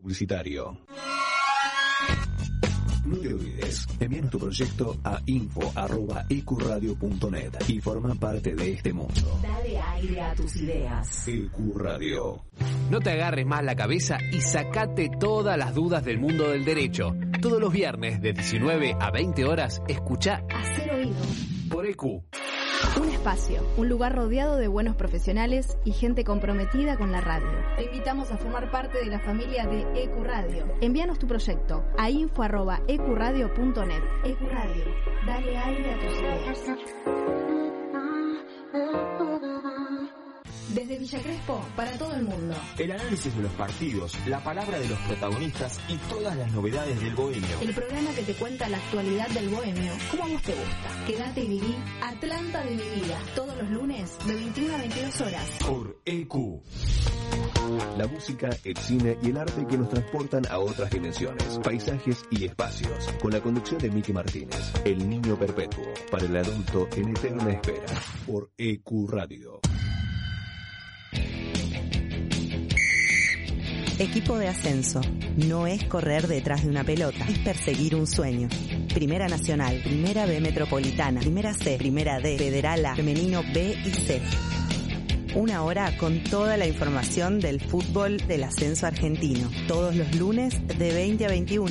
Publicitario. No te olvides, envíanos tu proyecto a info.ecuradio.net y forma parte de este mundo. Dale aire a tus ideas. Ecuradio. No te agarres más la cabeza y sacate todas las dudas del mundo del derecho. Todos los viernes de 19 a 20 horas, escucha Hacer oído. por EQ. Un espacio, un lugar rodeado de buenos profesionales y gente comprometida con la radio. Te invitamos a formar parte de la familia de EcuRadio. Envíanos tu proyecto a info.ecuradio.net. EcuRadio, dale aire a tus ideas. Desde Villa Crespo, para todo el mundo. El análisis de los partidos, la palabra de los protagonistas y todas las novedades del bohemio. El programa que te cuenta la actualidad del bohemio, como a vos te gusta. Quédate y viví Atlanta de mi vida, todos los lunes de 21 a 22 horas. Por EQ. La música, el cine y el arte que nos transportan a otras dimensiones, paisajes y espacios. Con la conducción de Miki Martínez, El Niño Perpetuo, para el adulto en eterna espera, por EQ Radio. Equipo de ascenso. No es correr detrás de una pelota, es perseguir un sueño. Primera Nacional, Primera B Metropolitana, Primera C, Primera D, Federal A, Femenino B y C. Una hora con toda la información del fútbol del ascenso argentino. Todos los lunes de 20 a 21.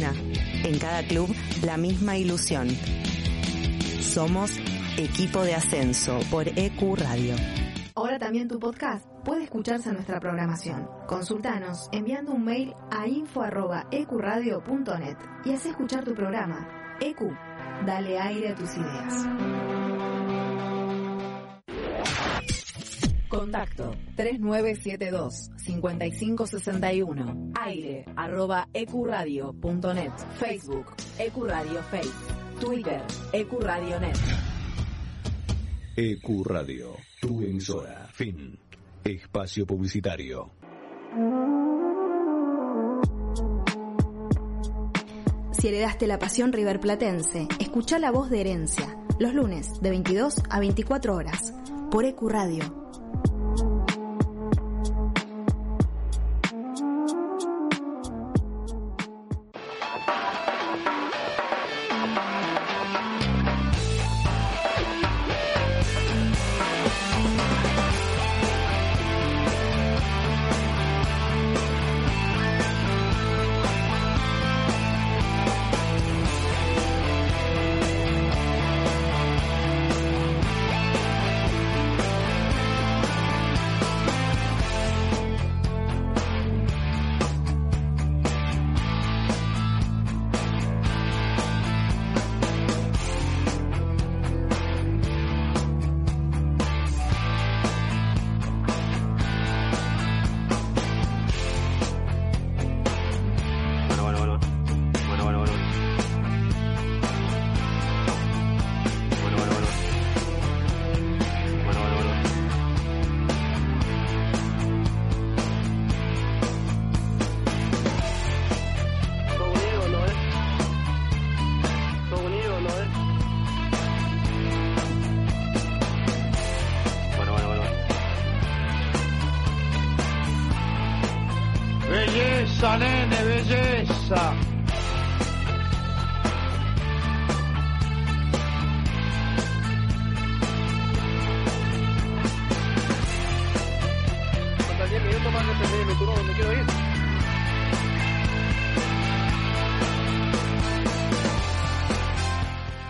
En cada club, la misma ilusión. Somos Equipo de Ascenso por EQ Radio. Ahora también tu podcast puede escucharse en nuestra programación. Consultanos enviando un mail a info.ecuradio.net y haz escuchar tu programa. EQ, dale aire a tus ideas. Contacto 3972-5561. Aire arroba ecuradio.net. Facebook Ecuradio Face. Twitter Ecuradio.net. EQ Radio, tu emisora. Fin. Espacio publicitario. Si heredaste la pasión riverplatense, escucha la voz de herencia. Los lunes de 22 a 24 horas. Por EQ Radio.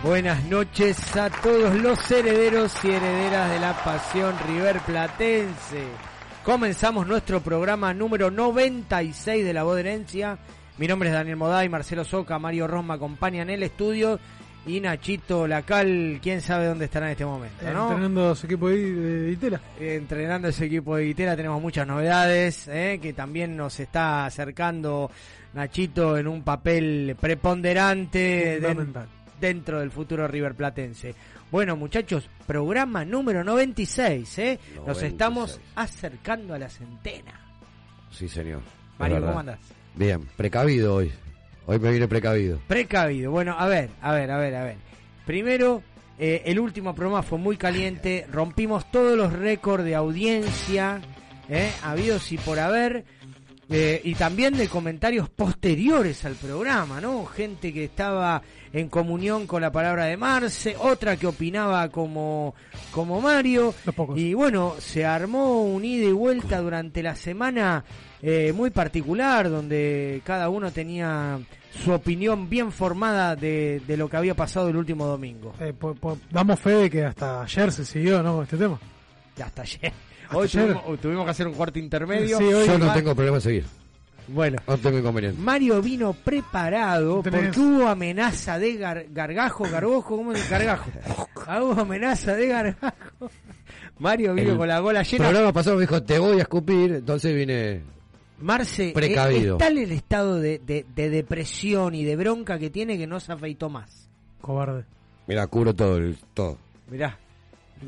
Buenas noches a todos los herederos y herederas de la pasión River Platense. Comenzamos nuestro programa número 96 de La Voz de Herencia. Mi nombre es Daniel Moday, Marcelo Soca, Mario Ros me acompañan el estudio y Nachito Lacal, quién sabe dónde estará en este momento, ¿no? Entrenando a su equipo de, de Itela. Entrenando ese equipo de Guitera tenemos muchas novedades eh, que también nos está acercando Nachito en un papel preponderante dentro del futuro River Platense. Bueno muchachos, programa número 96, ¿eh? nos 96. estamos acercando a la centena. Sí, señor. Mario. ¿cómo andás? Bien, precavido hoy. Hoy me viene precavido. Precavido. Bueno, a ver, a ver, a ver, a ver. Primero, eh, el último programa fue muy caliente. Rompimos todos los récords de audiencia, eh, habidos y por haber. Eh, y también de comentarios posteriores al programa, ¿no? Gente que estaba en comunión con la palabra de Marce, otra que opinaba como, como Mario. Y bueno, se armó un ida y vuelta durante la semana eh, muy particular, donde cada uno tenía su opinión bien formada de, de lo que había pasado el último domingo. Eh, po- po- damos fe de que hasta ayer se siguió, ¿no? Con este tema. Hasta ayer. Hasta Hoy ayer. tuvimos, tuvimos que hacer un cuarto intermedio. Sí, hoy- Yo no tengo problema en seguir. Bueno. No tengo inconveniente. Mario vino preparado Tenés- porque hubo amenaza de gar- gargajo, gargojo, ¿cómo es? Gargajo. Ah, hubo amenaza de gargajo. Mario vino El con la gola El llena. programa pasado me dijo, te voy a escupir, entonces vine... Marce, Precavido. eh, en el estado de, de- de depresión y de bronca que tiene que no se afeitó más. Cobarde. Mira, cubro todo, el, todo. Mirá.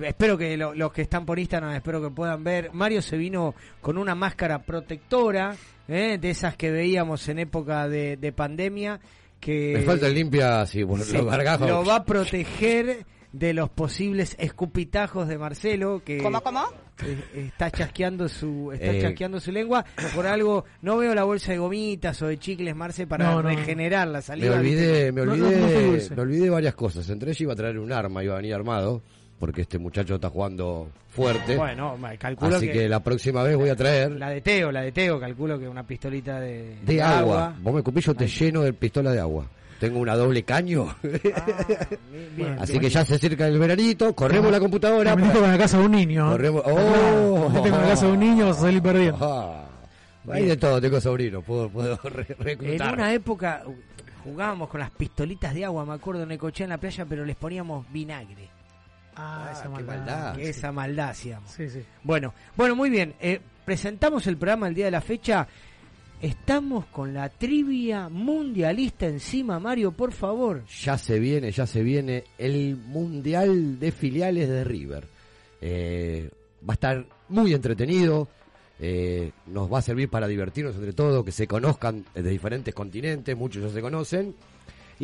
Espero que lo- los que están por Instagram, espero que puedan ver. Mario se vino con una máscara protectora, ¿eh? de esas que veíamos en época de, de pandemia. Que Me falta el limpia, sí, bueno, Sí, los gargajos. Lo va a proteger de los posibles escupitajos de Marcelo que ¿Cómo, cómo? Eh, está chasqueando su está Eh. chasqueando su lengua por algo no veo la bolsa de gomitas o de chicles Marce para No, no. regenerar la Me saliva olvidé, me No, no, olvidé, no me olvidé varias cosas. Entre ellas iba a traer un arma, iba a venir armado, porque este muchacho está jugando fuerte. bueno calculo Así que, que... la próxima vez voy a traer la de Teo la de Teo calculo que una pistolita de, de agua. Vos me escupís, yo te lleno de pistola de agua. Tengo una doble caño. Ah, bien, Así bien. que ya se acerca el veranito, corremos la computadora. Te metiste con la casa de un niño. Corremos. ¡Oh! te metiste con la casa de un niño, vas a salir perdiendo. Ah, hay de todo, tengo sobrinos, puedo, puedo re- En reclutar. una época uh, jugábamos con las pistolitas de agua, me acuerdo, en Necochea en la playa, pero les poníamos vinagre. Ah, esa qué maldad. maldad. Que esa maldad hacíamos. Sí, sí. Bueno, bueno, muy bien. Eh, presentamos el programa el día de la fecha. Estamos con la trivia mundialista encima, Mario, por favor. Ya se viene, ya se viene el Mundial de Filiales de River. Eh, va a estar muy entretenido, eh, nos va a servir para divertirnos entre todo, que se conozcan de diferentes continentes, muchos ya se conocen,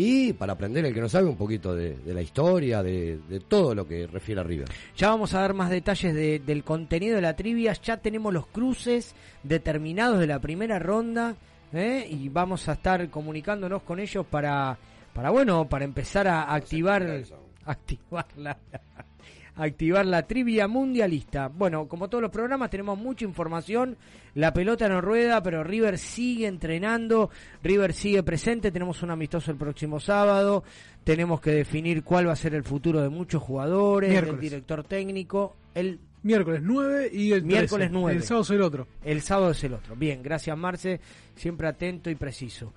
y para aprender el que no sabe un poquito de, de la historia, de, de todo lo que refiere a River. Ya vamos a dar más detalles de- del contenido de la trivia. Ya tenemos los cruces determinados de la primera ronda ¿eh? y vamos a estar comunicándonos con ellos para, para bueno, para empezar a activar, activar la, activar la trivia mundialista. Bueno, como todos los programas tenemos mucha información. La pelota no rueda, pero River sigue entrenando, River sigue presente. Tenemos un amistoso el próximo sábado. Tenemos que definir cuál va a ser el futuro de muchos jugadores, del Miércoles. director técnico. El Miércoles 9 y el 13. Miércoles 9. El sábado es el otro. el sábado es el otro. Bien, gracias Marce, siempre atento y preciso.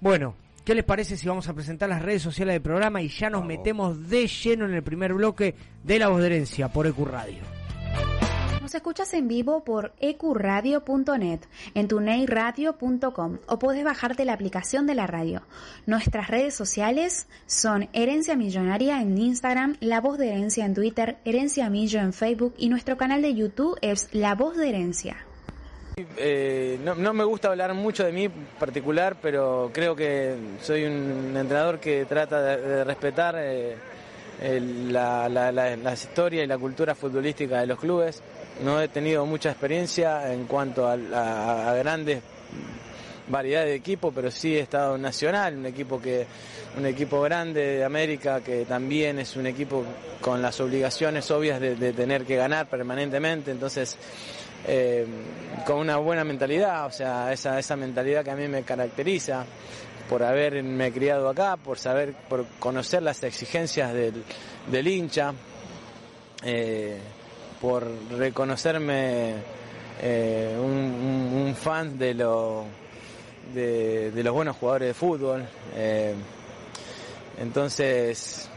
Bueno, ¿qué les parece si vamos a presentar las redes sociales del programa y ya nos metemos de lleno en el primer bloque de La Voz de Herencia por EQ Radio? Nos escuchas en vivo por ecuradio.net, en tuneiradio.com o puedes bajarte la aplicación de la radio. Nuestras redes sociales son Herencia Millonaria en Instagram, La Voz de Herencia en Twitter, Herencia Millo en Facebook y nuestro canal de YouTube es La Voz de Herencia. Eh, no, me gusta hablar mucho de mí particular, pero creo que soy un entrenador que trata de, respetar eh, el- la, historia y la cultura futbolística de los clubes. No he tenido mucha experiencia en cuanto a, grandes variedades de equipos, pero sí he estado Nacional, un equipo que un equipo grande de América que también es un equipo con las obligaciones obvias de, de tener que ganar permanentemente, entonces eh, con una buena mentalidad, o sea, esa, esa mentalidad que a mí me caracteriza por haberme criado acá, por saber, por conocer las exigencias del, del hincha, eh, por reconocerme eh, un, un- fan de, lo, de, de los buenos jugadores de fútbol. eh, entonces,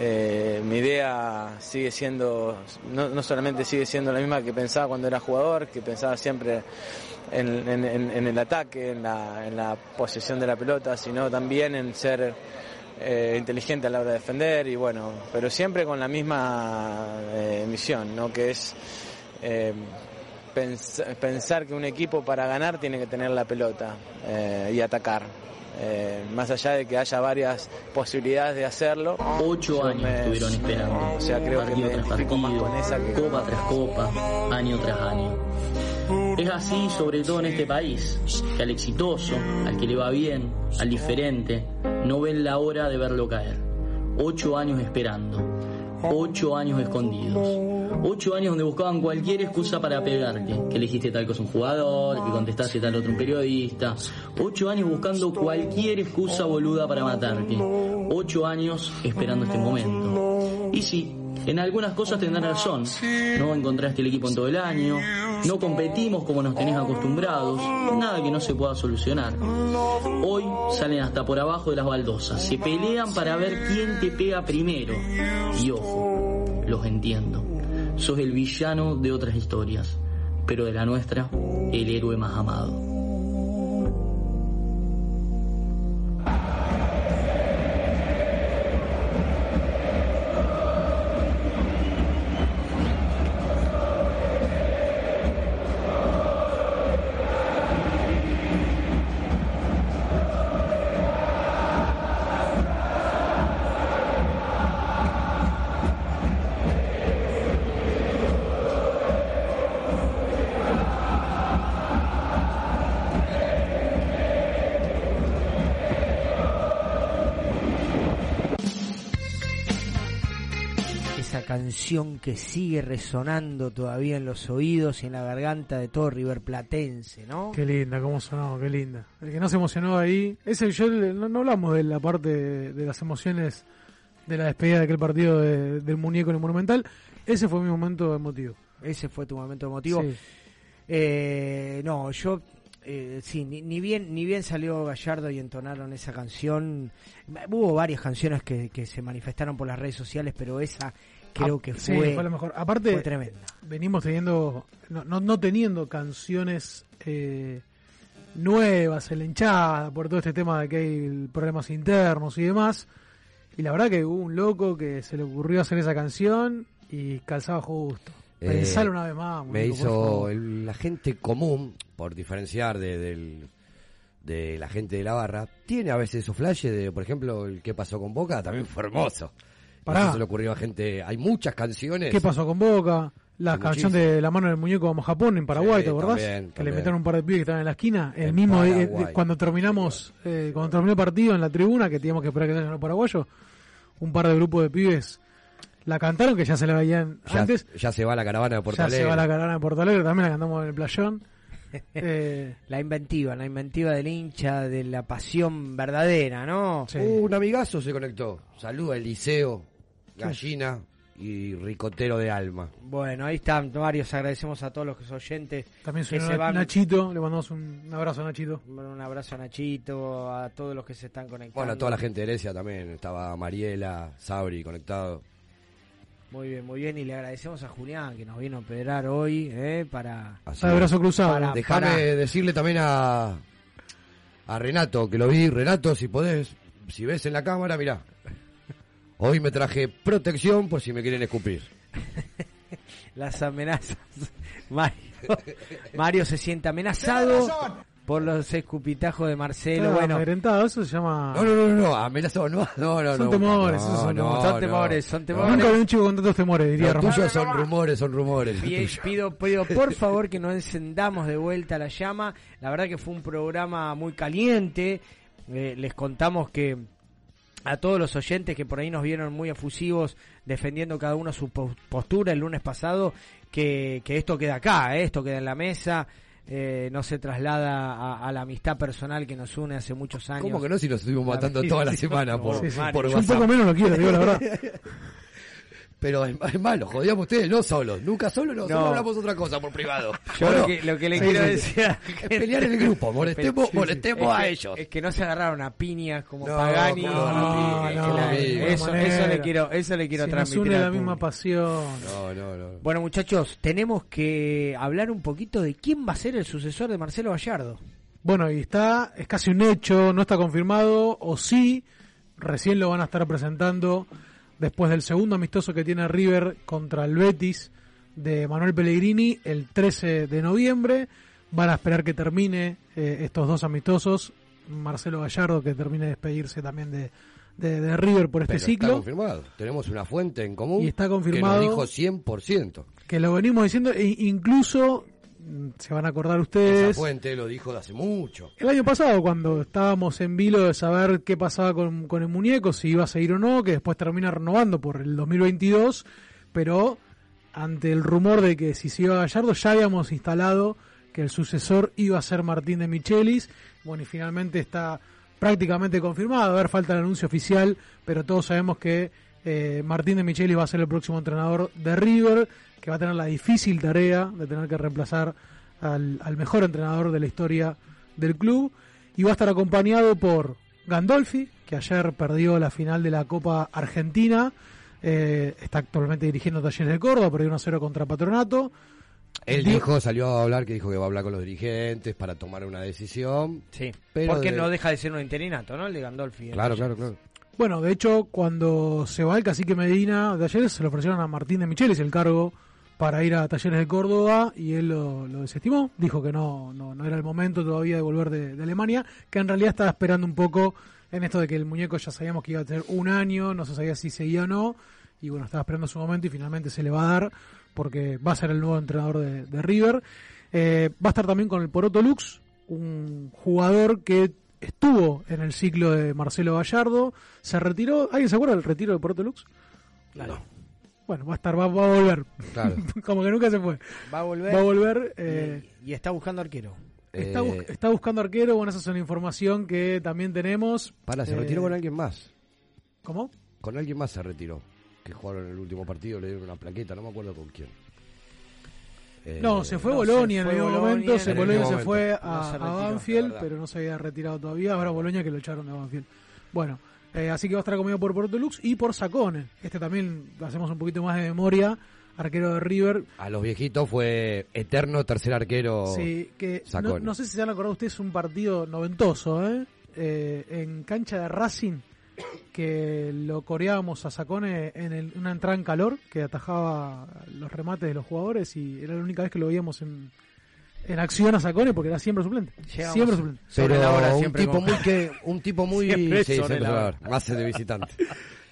eh, mi idea sigue siendo, no, no solamente sigue siendo la misma que pensaba cuando era jugador, que pensaba siempre en, el ataque, en la, en la posesión de la pelota, sino también en ser eh, inteligente a la hora de defender y bueno, pero siempre con la misma eh, misión, ¿no? que es eh, pens- pensar que un equipo para ganar tiene que tener la pelota eh, y atacar. Eh, más allá de que haya varias posibilidades de hacerlo. Ocho años me- estuvieron esperando. O sea, creo que me partido más partido, con esa que copa tras copa, año tras año. Es así sobre todo en este país, que al exitoso, al que le va bien, al diferente, no ven la hora de verlo caer. Ocho años esperando, ocho años escondidos, ocho años donde buscaban cualquier excusa para pegarte, que elegiste tal cosa un jugador, que contestaste tal otro un periodista, ocho años buscando cualquier excusa boluda para matarte, ocho años esperando este momento. Y sí, en algunas cosas tendrán razón. No encontraste el equipo en todo el año, no competimos como nos tenés acostumbrados, nada que no se pueda solucionar. Hoy salen hasta por abajo de las baldosas, se pelean para ver quién te pega primero. Y ojo, los entiendo. Sos el villano de otras historias, pero de la nuestra, el héroe más amado. Canción que sigue resonando todavía en los oídos y en la garganta de todo River Platense, ¿no? Qué linda, cómo sonó, qué linda. El que no se emocionó ahí, ese yo no, no hablamos de la parte de, de las emociones de la despedida de aquel partido de- del muñeco en el Monumental. Ese fue mi momento emotivo. Ese fue tu momento emotivo. Sí. Eh, no, yo eh, sí, ni, ni bien ni bien salió Gallardo y entonaron esa canción. Hubo varias canciones que, que se manifestaron por las redes sociales, pero esa creo Ah, que sí, fue, fue lo mejor. Aparte, fue tremenda. venimos teniendo, no, no, no teniendo canciones eh, nuevas en la hinchada por todo este tema de que hay problemas internos y demás. Y la verdad que hubo un loco que se le ocurrió hacer esa canción y calzaba justo. Eh, Pensalo una vez más. Me hizo el- la gente común, por diferenciar de, del- de la gente de la barra, tiene a veces esos flashes de, por ejemplo, el que pasó con Boca, también fue hermoso. Pará. Eso se le ocurrió a gente. Hay muchas canciones. ¿Qué pasó con Boca? La canción de La mano del muñeco vamos a Japón en Paraguay, Sí, ¿te acordás? también, que le metieron un par de pibes que estaban en la esquina. El En mismo Paraguay. eh, cuando terminamos, eh, cuando terminó el partido en la tribuna, que teníamos que esperar que salgan los paraguayos, un par de grupos de pibes la cantaron, que ya se la veían Ya, antes. ya se va la caravana de Porto Ya se va la caravana de Porto Alegre, también la cantamos en el playón. Eh, La inventiva, la inventiva del hincha, de la pasión verdadera, ¿no? Uh, un amigazo se conectó. Saluda Eliseo, Gallina y Ricotero de Alma. Bueno, ahí están varios. Agradecemos a todos los oyentes también que suena se van. Nachito, le mandamos un, abrazo a Nachito. Un abrazo a Nachito, a todos los que se están conectando. Bueno, a toda la gente de Heresia también. Estaba Mariela, Sabri conectado. Muy bien, muy bien. Y le agradecemos a Julián que nos vino a pedrar hoy eh, para. Así de brazo cruzado. Déjame para- decirle también a, a Renato, que lo vi. Renato, si podés, si ves en la cámara, mirá. Hoy me traje protección por si me quieren escupir. las amenazas. Mario, Mario se siente amenazado por los escupitajos de Marcelo. Está bueno, amedrentado, eso se llama. No, no, no, no, amenazado, no, no, no. Son no, temores, no, esos son no, temores. son temores, son temores. Nunca vi un chico con tantos temores, diría Los tuyos son rumores, son rumores. tuyos. Pido, pido por favor que no encendamos de vuelta la llama. La verdad que fue un programa muy caliente. Eh, les contamos que a todos los oyentes que por ahí nos vieron muy efusivos defendiendo cada uno su po- postura el lunes pasado, que, que esto queda acá, eh, esto queda en la mesa. eh, no se traslada a, a la amistad personal que nos une hace muchos años. ¿Cómo que no? Si nos estuvimos La matando toda la semana por, Sí, sí. por Yo un poco menos lo quiero, digo la verdad. Pero es, es malo, jodíamos ustedes, no solos. Nunca solos, no, No. solo hablamos otra cosa por privado. Yo ¿O lo no? que, lo que le Sí, quiero sí, decir Es pelear en el grupo, molestemos, Sí, molestemos es a que- ellos. Es que no se agarraron a piñas como No, Pagani. ¿cómo no, no, Que no, la- de ninguna eso, eso le quiero, eso le quiero Si nos transmitir. une la misma pasión. No, no, no. Bueno, muchachos, tenemos que hablar un poquito de quién va a ser el sucesor de Marcelo Gallardo. Bueno, y está, es casi un hecho, no está confirmado, o sí, recién lo van a estar presentando después del segundo amistoso que tiene River contra el Betis de Manuel Pellegrini el 13 de noviembre. Van a esperar que termine eh, estos dos amistosos. Marcelo Gallardo que termine de despedirse también de, de, de River por este Pero ciclo. Está confirmado. Tenemos una fuente en común Y está confirmado. que nos dijo 100%. que lo venimos diciendo, e incluso se van a acordar ustedes. Esa fuente lo dijo de hace mucho. El año pasado, cuando estábamos en vilo de saber qué pasaba con, con el muñeco, si iba a seguir o no, que después termina renovando por el 2022, pero ante el rumor de que si se iba a Gallardo, ya habíamos instalado que el sucesor iba a ser Martín de Michelis. Bueno, y finalmente está prácticamente confirmado. A ver, falta el anuncio oficial, pero todos sabemos que eh, Martín de Michelis va a ser el próximo entrenador de River, que va a tener la difícil tarea de tener que reemplazar al, al mejor entrenador de la historia del club. Y va a estar acompañado por Gandolfi, que ayer perdió la final de la Copa Argentina. Eh, está actualmente dirigiendo Talleres de Córdoba, perdió 1-0 contra Patronato. Él Di- dijo, salió a hablar que dijo que va a hablar con los dirigentes para tomar una decisión. Sí, pero porque de- no deja de ser un interinato, ¿no? El de Gandolfi. Claro, claro, claro. Bueno, de hecho, cuando se va el cacique Medina de Talleres, se lo ofrecieron a Martín de Michelis el cargo para ir a Talleres de Córdoba y él lo, lo desestimó. Dijo que no, no, no era el momento todavía de volver de, de Alemania, que en realidad estaba esperando un poco en esto de que el muñeco ya sabíamos que iba a tener un año, no se sabía si seguía o no, y bueno, estaba esperando su momento y finalmente se le va a dar porque va a ser el nuevo entrenador de, de River. Eh, va a estar también con el Poroto Lux, un jugador que estuvo en el ciclo de Marcelo Gallardo, se retiró. ¿Alguien se acuerda del retiro de Poroto Lux? Claro. Bueno, va a estar, va, va a volver. Claro. Como que nunca se fue. Va a volver. Va a volver. eh, y, y está buscando arquero. está, Eh, está buscando arquero. Bueno, esa es una información que también tenemos. Para, se Eh, retiró con alguien más. ¿Cómo? Con alguien más se retiró. Que jugaron en el último partido, le dieron una plaqueta, no me acuerdo con quién. Eh, No, se fue no, Bolonia en el mismo momento. en Se Bolonia se fue a, No se a Banfield, pero no se había retirado todavía. Ahora Bolonia que lo echaron de Banfield. Bueno, eh, así que va a estar comido por Poroto Lux y por Sacone. Este también hacemos un poquito más de memoria. Arquero de River, A los viejitos fue eterno tercer arquero. Sí, que no, sé si se han acordado ustedes un partido noventoso, ¿eh? Eh, en cancha de Racing, que lo coreábamos a Sacone en el- una entrada en calor, que atajaba los remates de los jugadores y era la única vez que lo veíamos en, en acción a Sacone porque era siempre suplente. Llegamos Siempre suplente. Pero la hora un tipo muy que un tipo muy Siempre sí, la de visitante.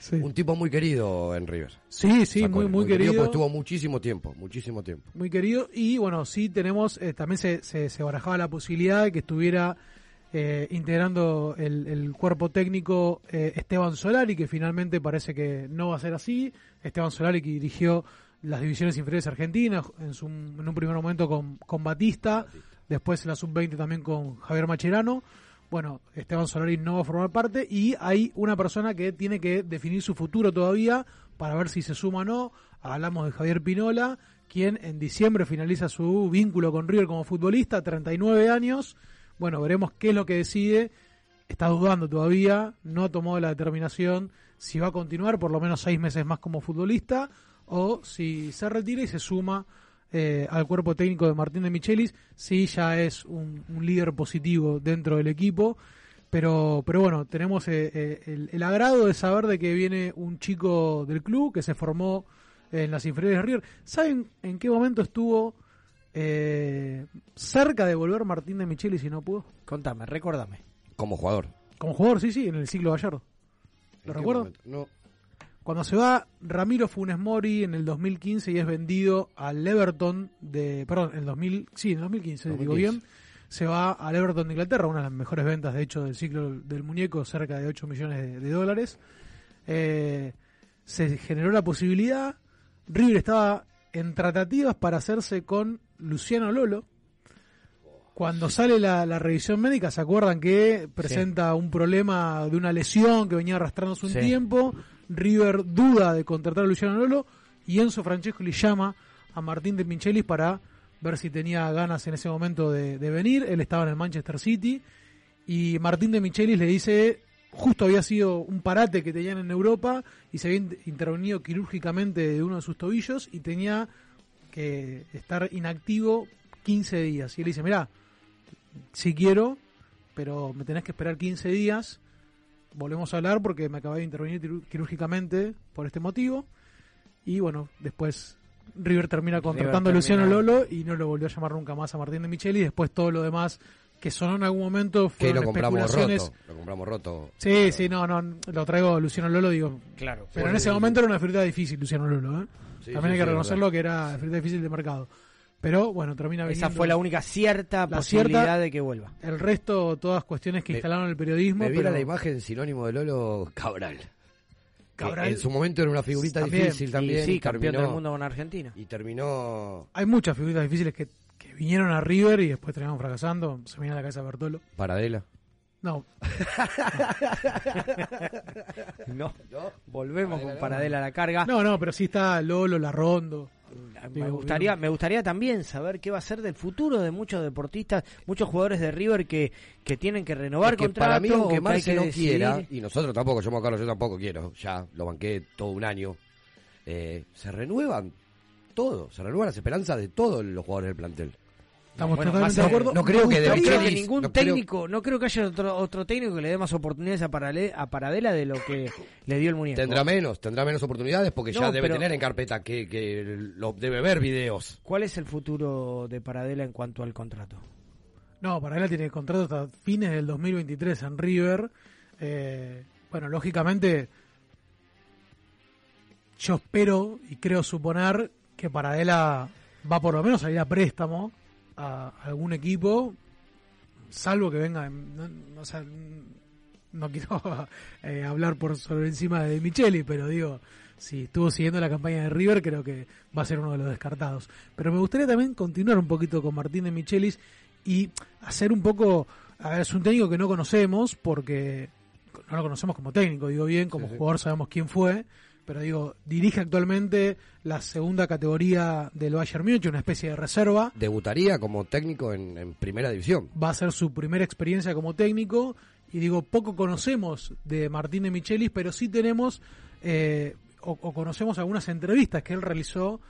Sí. Un tipo muy querido en River. Sí, sí, Sacone, muy, muy querido. porque estuvo muchísimo tiempo, muchísimo tiempo. muy querido. Y bueno, sí tenemos, eh, también se, se, se barajaba la posibilidad de que estuviera eh, integrando el, el cuerpo técnico eh, Esteban Solari, que finalmente parece que no va a ser así. Esteban Solari que dirigió las divisiones inferiores argentinas, en, su- en un primer momento con, con Batista, después en la sub-20 también con Javier Macherano. Bueno, Esteban Solari no va a formar parte y hay una persona que tiene que definir su futuro todavía para ver si se suma o no. Hablamos de Javier Pinola, quien en diciembre finaliza su vínculo con River como futbolista, 39 años. Bueno, veremos qué es lo que decide. Está dudando todavía, no tomó la determinación si va a continuar por lo menos seis meses más como futbolista o si se retira y se suma eh, al cuerpo técnico de Martín de Michelis, sí ya es un, un líder positivo dentro del equipo. Pero, pero bueno, tenemos eh, eh, el, el agrado de saber de que viene un chico del club que se formó en las inferiores de River. ¿Saben en qué momento estuvo eh, cerca de volver Martín de Michelis y no pudo? Contame, recordame. Como jugador. Como jugador, sí, sí, en el siglo Gallardo. ¿En ¿Lo recuerdo? momento? No. Cuando se va Ramiro Funes Mori en el 2015 y es vendido al Everton de. Perdón, en el 2000, sí, en el 2015, digo 2015. bien. Se va al Everton de Inglaterra, una de las mejores ventas, de hecho, del ciclo del muñeco, cerca de 8 millones de, de dólares. Eh, se generó la posibilidad. River estaba en tratativas para hacerse con Luciano Lolo. Cuando sale la, la revisión médica, ¿se acuerdan que presenta un problema de una lesión que venía arrastrándose un Sí. tiempo? River duda de contratar a Luciano Lolo y Enzo Francesco le llama a Martín de Michelis para ver si tenía ganas en ese momento de, venir. Él estaba en el Manchester City y Martín de Michelis le dice, justo había sido un parate que tenían en Europa y se había in- intervenido quirúrgicamente de uno de sus tobillos y tenía que estar inactivo 15 días. Y él dice, mirá, si quiero, pero me tenés que esperar 15 días. Volvemos a hablar porque me acabé de intervenir quirúrgicamente por este motivo. Y bueno, después River termina contratando a Luciano Lolo y no lo volvió a llamar nunca más a Martín de Micheli. Y después todo lo demás que sonó en algún momento Que fueron lo compramos especulaciones. roto. Lo compramos roto. Sí, sí, no, no, lo traigo Luciano Lolo, digo. Claro. Pero en ese momento era una figurita difícil, Luciano Lolo, ¿eh? Sí, También sí, hay que reconocerlo que era una figurita difícil de mercado. Pero bueno, termina Esa fue la única cierta La posibilidad cierta- de que vuelva. El resto, todas cuestiones que Me- instalaron el periodismo. Me viene pero la imagen sinónimo de Lolo Cabral. Cabral- en su momento era una figurita También. difícil también. sí, y campeón terminó- del mundo con Argentina. Y terminó hay muchas figuras difíciles que, que vinieron a River y después terminaron fracasando. Se me viene a la cabeza Bertolo. Paradela. No, No, volvemos con Paradela a la carga. no, no, pero sí está Lolo, Larrondo. Me gustaría, me gustaría también saber qué va a ser del futuro de muchos deportistas, muchos jugadores de River que, que tienen que renovar Es que contrato para mí, o aunque Marce no decidir. quiera, y nosotros tampoco, yo me acuerdo, yo tampoco quiero, ya lo banqué todo un año, eh, se renuevan todo, se renuevan las esperanzas de todos los jugadores del plantel. Estamos Bueno, totalmente más de acuerdo. no creo que de creo ningún no creo- técnico, no creo que haya otro, otro técnico que le dé más oportunidades a, Parale- a Paradela de lo que le dio el muñeco. Tendrá menos, tendrá menos oportunidades porque No, ya debe pero- tener en carpeta que, que lo debe ver videos. ¿Cuál es el futuro de Paradela en cuanto al contrato? No, para él tiene contrato hasta fines del 2023 en River. Eh, bueno, lógicamente, yo espero y creo suponer que Paradela va por lo menos a ir a préstamo a algún equipo, salvo que venga, no, no, o sea, no quiero eh, hablar por sobre encima de Micheli, pero digo, si estuvo siguiendo la campaña de River, creo que va a ser uno de los descartados. Pero me gustaría también continuar un poquito con Martín de Michelis y hacer un poco, a ver, es un técnico que no conocemos porque no lo conocemos como técnico, digo bien, como Sí, sí. jugador sabemos quién fue, pero digo, dirige actualmente la segunda categoría del Bayern Múnich, una especie de reserva, Debutaría como técnico en, en primera división. va a ser su primera experiencia como técnico y digo, poco conocemos de Martín de Michelis, pero sí tenemos eh, o, o conocemos algunas entrevistas que él realizó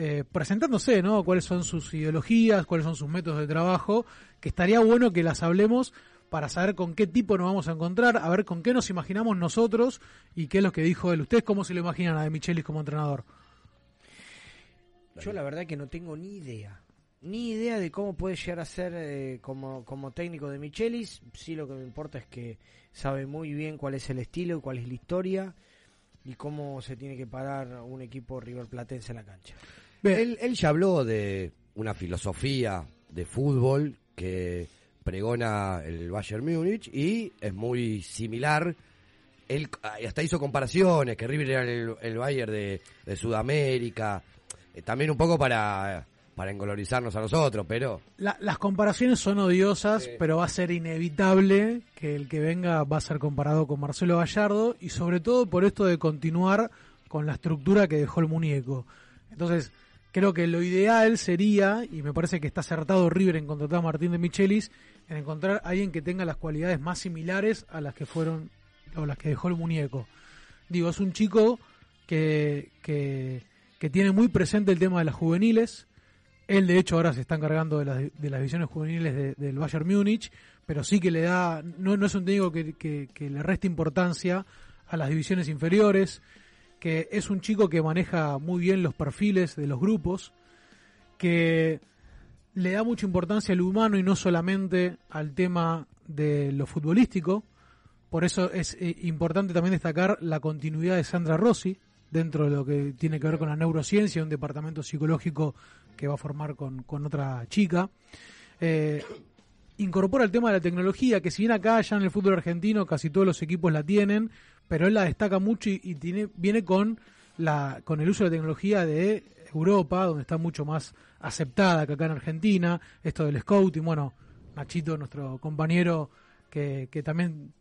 eh, presentándose, ¿no? Cuáles son sus ideologías, cuáles son sus métodos de trabajo, que estaría bueno que las hablemos para saber con qué tipo nos vamos a encontrar, a ver con qué nos imaginamos nosotros y qué es lo que dijo él. ¿Ustedes cómo se lo imaginan a De Michelis como entrenador? Yo la verdad que no tengo ni idea. Ni idea de cómo puede llegar a ser eh, como, como técnico de Michelis. Sí lo que me importa es que sabe muy bien cuál es el estilo, cuál es la historia y cómo se tiene que parar un equipo River Platense en la cancha. Él, él ya habló de una filosofía de fútbol que pregona el Bayern Múnich y es muy similar. Él hasta hizo comparaciones, que River era el, el Bayern de, de Sudamérica, eh, también un poco para, para engolorizarnos a nosotros, pero La- las comparaciones son odiosas, pero va a ser inevitable que el que venga va a ser comparado con Marcelo Gallardo y sobre todo por esto de continuar con la estructura que dejó el muñeco. Entonces, creo que lo ideal sería, y me parece que está acertado River en contratar a Martín de Michelis, en encontrar a alguien que tenga las cualidades más similares a las que fueron o las que dejó el muñeco. Digo, es un chico que, que, tiene muy presente el tema de las juveniles, él, de hecho, ahora se está encargando de las, de las divisiones juveniles de- del Bayern Múnich, pero sí que le da, no, no es un técnico que, que- que le resta importancia a las divisiones inferiores, que es un chico que maneja muy bien los perfiles de los grupos, que le da mucha importancia al humano y no solamente al tema de lo futbolístico. Por eso es eh, importante también destacar la continuidad de Sandra Rossi dentro de lo que tiene que ver con la neurociencia, un departamento psicológico que va a formar con, con otra chica. Eh, incorpora el tema de la tecnología, que si bien acá ya en el fútbol argentino casi todos los equipos la tienen, pero él la destaca mucho y, tiene, viene con, la, con el uso de la tecnología de Europa, donde está mucho más aceptada que acá en Argentina, esto del scouting, bueno, Nachito, nuestro compañero, que, que también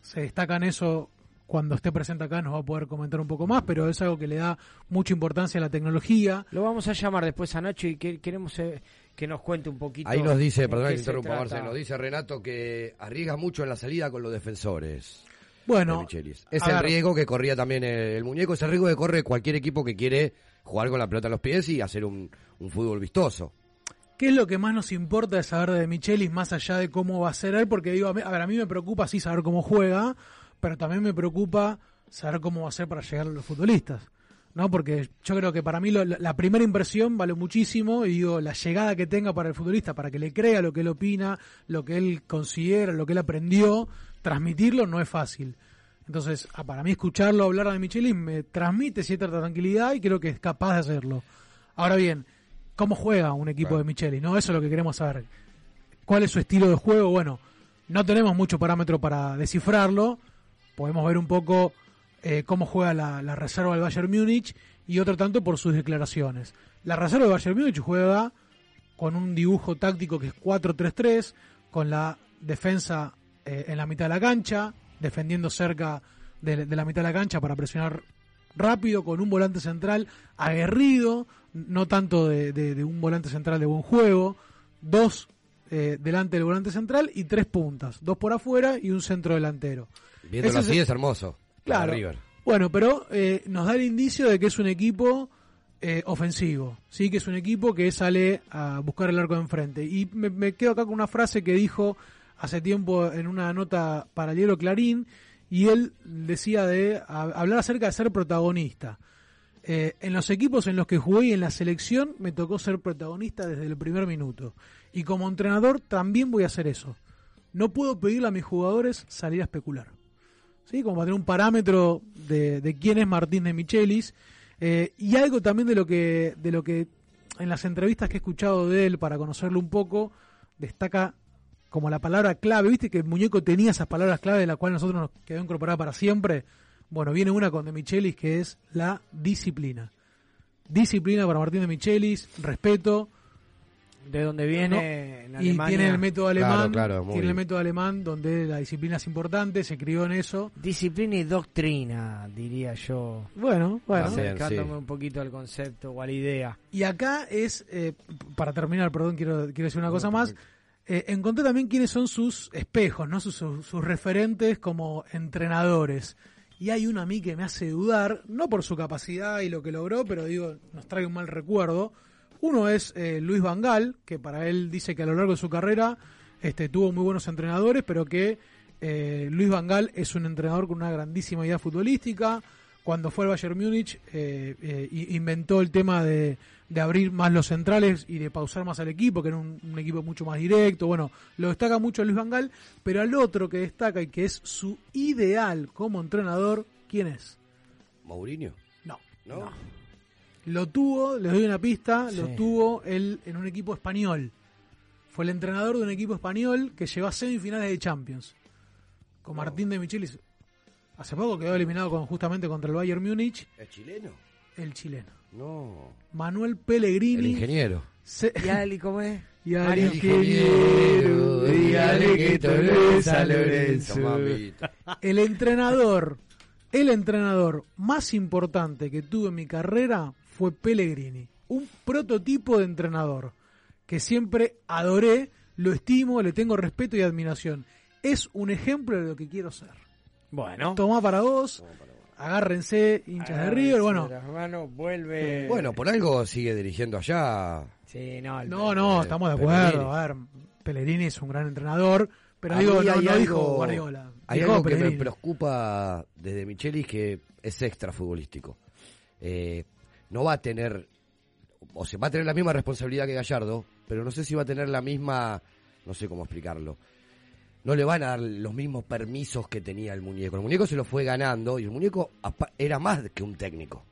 se destaca en eso cuando esté presente acá nos va a poder comentar un poco más, pero es algo que le da mucha importancia a la tecnología. Lo vamos a llamar después a Nacho y que, queremos eh, que nos cuente un poquito. ahí nos dice, perdón que interrumpa. Marcelo, nos dice Renato que arriesga mucho en la salida con los defensores. Bueno, de Michelis. es el ver. riesgo que corría también el, el muñeco, es el riesgo que corre cualquier equipo que quiere jugar con la pelota en los pies y hacer un, fútbol vistoso. ¿Qué es lo que más nos importa de saber de Michelis más allá de cómo va a ser él? Porque digo, a, mí- a ver, a mí me preocupa sí saber cómo juega, pero también me preocupa saber cómo va a ser para llegar a los futbolistas. ¿No? Porque yo creo que para mí lo- la, la primera impresión vale muchísimo y digo, la llegada que tenga para el futbolista, para que le crea lo que él opina, lo que él considera, lo que él aprendió, transmitirlo no es fácil. Entonces, ah, para mí escucharlo hablar de Michelis me transmite cierta tranquilidad y creo que es capaz de hacerlo. Ahora bien, cómo juega un equipo de Micheli, ¿no? Eso es lo que queremos saber. ¿Cuál es su estilo de juego? Bueno, no tenemos mucho parámetro para descifrarlo. Podemos ver un poco eh, cómo juega la, la reserva del Bayern Múnich y otro tanto por sus declaraciones. La reserva del Bayern Múnich juega con un dibujo táctico que es 4-3-3, con la defensa eh, en la mitad de la cancha, defendiendo cerca de, de la mitad de la cancha para presionar rápido, con un volante central aguerrido, no tanto de, de- de un volante central de buen juego, dos eh, delante del volante central y tres puntas, dos por afuera y un centro delantero. Viéndolo Ese así es- es hermoso. Claro. River. Bueno, pero eh, nos da el indicio de que es un equipo eh, ofensivo, sí, que es un equipo que sale a buscar el arco de enfrente. Y me, me quedo acá con una frase que dijo hace tiempo en una nota para el diario Clarín, y él decía de hablar acerca de ser protagonista. Eh, en los equipos en los que jugué y en la selección me tocó ser protagonista desde el primer minuto. Y como entrenador también voy a hacer eso. No puedo pedirle a mis jugadores salir a especular. ¿sí? como para tener un parámetro de, de quién es Martín de Michelis eh, y algo también de lo que de lo que en las entrevistas que he escuchado de él para conocerlo un poco destaca como la palabra clave, viste que el muñeco tenía esas palabras clave de la cual nosotros nos quedó incorporada para siempre. Bueno, viene una con de Michelis que es la disciplina. Disciplina para Martín de Michelis, respeto, De donde viene en y tiene el método alemán, Claro, claro, tiene el método alemán donde la disciplina es importante, se crió en eso. Disciplina y doctrina, diría yo. Bueno, bueno. Acercándome un poquito al concepto o a la idea. Y acá es, eh, para terminar, perdón, quiero, quiero decir una cosa más. Eh, encontré también quiénes son sus espejos, ¿no? Sus, sus- referentes como entrenadores. Y hay uno a mí que me hace dudar, no por su capacidad y lo que logró, pero digo, nos trae un mal recuerdo. Uno es eh, Luis Vangal, que para él dice que a lo largo de su carrera este, tuvo muy buenos entrenadores, pero que eh, Luis Vangal es un entrenador con una grandísima idea futbolística. Cuando fue al Bayern Múnich, eh, eh, inventó el tema de, de abrir más los centrales y de pausar más al equipo, que era un, un equipo mucho más directo. Bueno, lo destaca mucho Luis Vangal, pero al otro que destaca y que es su ideal como entrenador, ¿quién es? Mourinho. No. ¿No? Lo tuvo, les doy una pista, lo tuvo él en un equipo español. Fue el entrenador de un equipo español que llegó a semifinales de Champions. Con Martín de Michelis. Hace poco quedó eliminado con, justamente contra el Bayern Múnich, ¿Es chileno? el chileno. No. Manuel Pellegrini. El ingeniero. se- ¿Y Ali cómo es? y al ingeniero, dígale que esto no es San Lorenzo. El entrenador, el entrenador más importante que tuve en mi carrera fue Pellegrini. Un prototipo de entrenador que siempre adoré, lo estimo, le tengo respeto y admiración. Es un ejemplo de lo que quiero ser. Bueno. Toma para vos, agárrense, hinchas de River. Bueno, Las manos, vuelve. Bueno, por algo sigue dirigiendo allá. Sí, no, el- no, no, estamos de acuerdo. A ver, Pellegrini es un gran entrenador, pero digo, no, hay no algo- dijo Guardiola. Hay dijo algo que me preocupa desde Michelis que es extra futbolístico. Eh, no va a tener, o sea, va a tener la misma responsabilidad que Gallardo, pero no sé si va a tener la misma, no sé cómo explicarlo. No le van a dar los mismos permisos que tenía el muñeco. El muñeco se lo fue ganando y el muñeco era más que un técnico.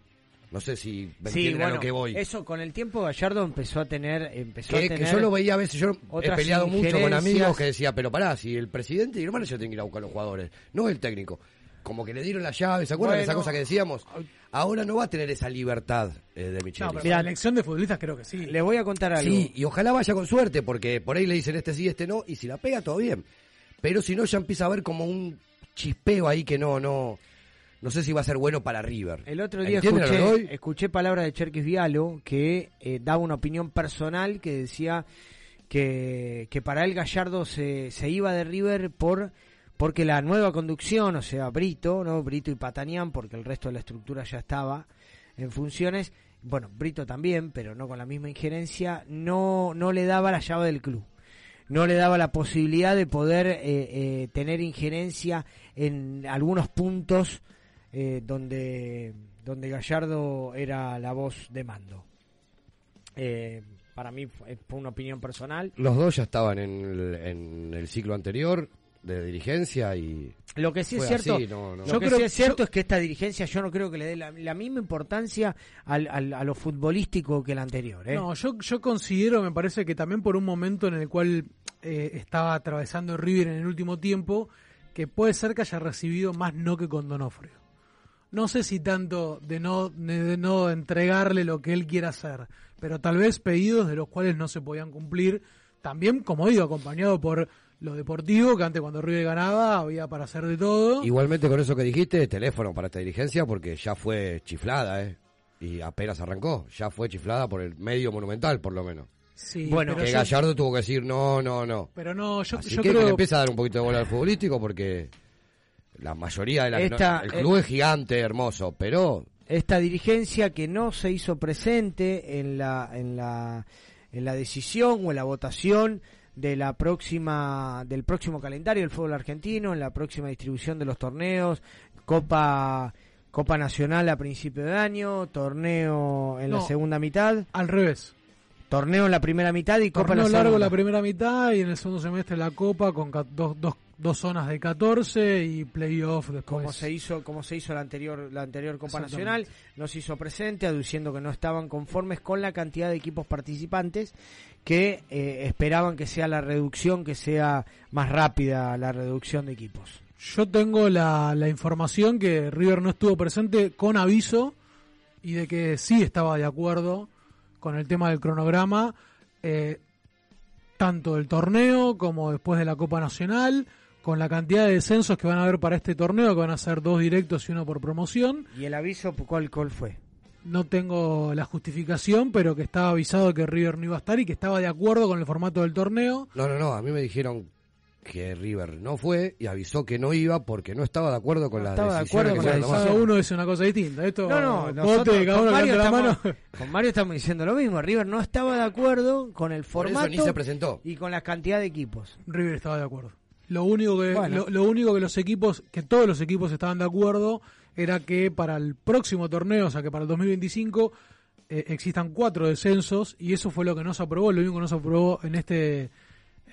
No sé si me Sí, entienden a bueno, lo que voy. eso con el tiempo Gallardo empezó a tener, empezó Que, a que tener yo lo veía a veces, yo he peleado mucho con amigos que decía, pero pará, si el presidente y el manager tienen que ir a buscar a los jugadores, no el técnico. Como que le dieron la llave, ¿se acuerdan de esa Bueno. cosa que decíamos? Ahora no va a tener esa libertad eh, de No, Micheli. pero la elección de futbolistas creo que sí. Le voy a contar algo. Sí, y ojalá vaya con suerte, porque por ahí le dicen este sí, este no, y si la pega, todo bien. Pero si no, ya empieza a haber como un chispeo ahí que no, no, no sé si va a ser bueno para River. El otro día ¿Entienden a lo que escuché, escuché palabras de Cherkis Vialo que eh, daba una opinión personal que decía que, que para él Gallardo se, se iba de River por porque la nueva conducción, o sea, Brito, no Brito y Patanián, porque el resto de la estructura ya estaba en funciones, bueno, Brito también, pero no con la misma injerencia, no, no le daba la llave del club. No le daba la posibilidad de poder eh, eh, tener injerencia en algunos puntos eh, donde, donde Gallardo era la voz de mando. Eh, para mí fue una opinión personal. Los dos ya estaban en el, en el ciclo anterior. de dirigencia y Lo que sí es cierto, así, no, no. lo Yo que creo- sí es cierto yo- es que esta dirigencia yo no creo que le dé la, la misma importancia al, al- a lo futbolístico que la anterior. ¿eh? No, yo, yo considero, me parece que también por un momento en el cual eh, estaba atravesando River en el último tiempo, que puede ser que haya recibido más no que con Donofrio. No sé si tanto de no, de no entregarle lo que él quiera hacer, pero tal vez pedidos de los cuales no se podían cumplir, también, como digo, acompañado por lo deportivo, que antes cuando River ganaba había para hacer de todo. Igualmente con eso que dijiste, teléfono para esta dirigencia porque ya fue chiflada, ¿eh? Y apenas arrancó, ya fue chiflada por el medio monumental, por lo menos. Sí, Bueno, que yo- Gallardo tuvo que decir no, no, no. Pero no, yo, Así yo que, que creo... le empieza a dar un poquito de bola al futbolístico porque la mayoría de la Esta- el club es gigante, hermoso, pero esta dirigencia que no se hizo presente en la en la en la decisión o en la votación de la próxima del próximo calendario del fútbol argentino, en la próxima distribución de los torneos, Copa Copa Nacional a principio de año, torneo en la No. segunda mitad, Al revés. Torneo en la primera mitad y Copa en la Torneo largo segunda. la primera mitad y en el segundo semestre la Copa con dos, dos, dos zonas de 14 y playoff después. como se hizo como se hizo la anterior la anterior Copa. Nacional no se hizo presente aduciendo que no estaban conformes con la cantidad de equipos participantes que eh, esperaban que sea la reducción que sea más rápida la reducción de equipos Yo tengo la, la información que River no estuvo presente con aviso y de que sí estaba de acuerdo con el tema del cronograma, eh, tanto del torneo como después de la Copa Nacional, con la cantidad de descensos que van a haber para este torneo, que van a ser dos directos y uno por promoción. y el aviso cuál cuál fue No tengo la justificación, pero que estaba avisado que River no iba a estar y que estaba de acuerdo con el formato del torneo. no, no, no, a mí me dijeron que River no fue y avisó que no iba porque no estaba de acuerdo con No las estaba de acuerdo con tomado. Cada uno dice una cosa distinta. Esto, no no bote, nosotros cada con Mario, la estamos, mano. con Mario estamos diciendo lo mismo River no estaba de acuerdo con el Por formato eso ni se presentó. y con la cantidad de equipos River estaba de acuerdo. Lo único que Bueno. lo, lo único que los equipos, que todos los equipos estaban de acuerdo, era que para el próximo torneo, o sea que para el 2025 eh, existan cuatro descensos y eso fue lo que no se aprobó, lo único que no se aprobó en este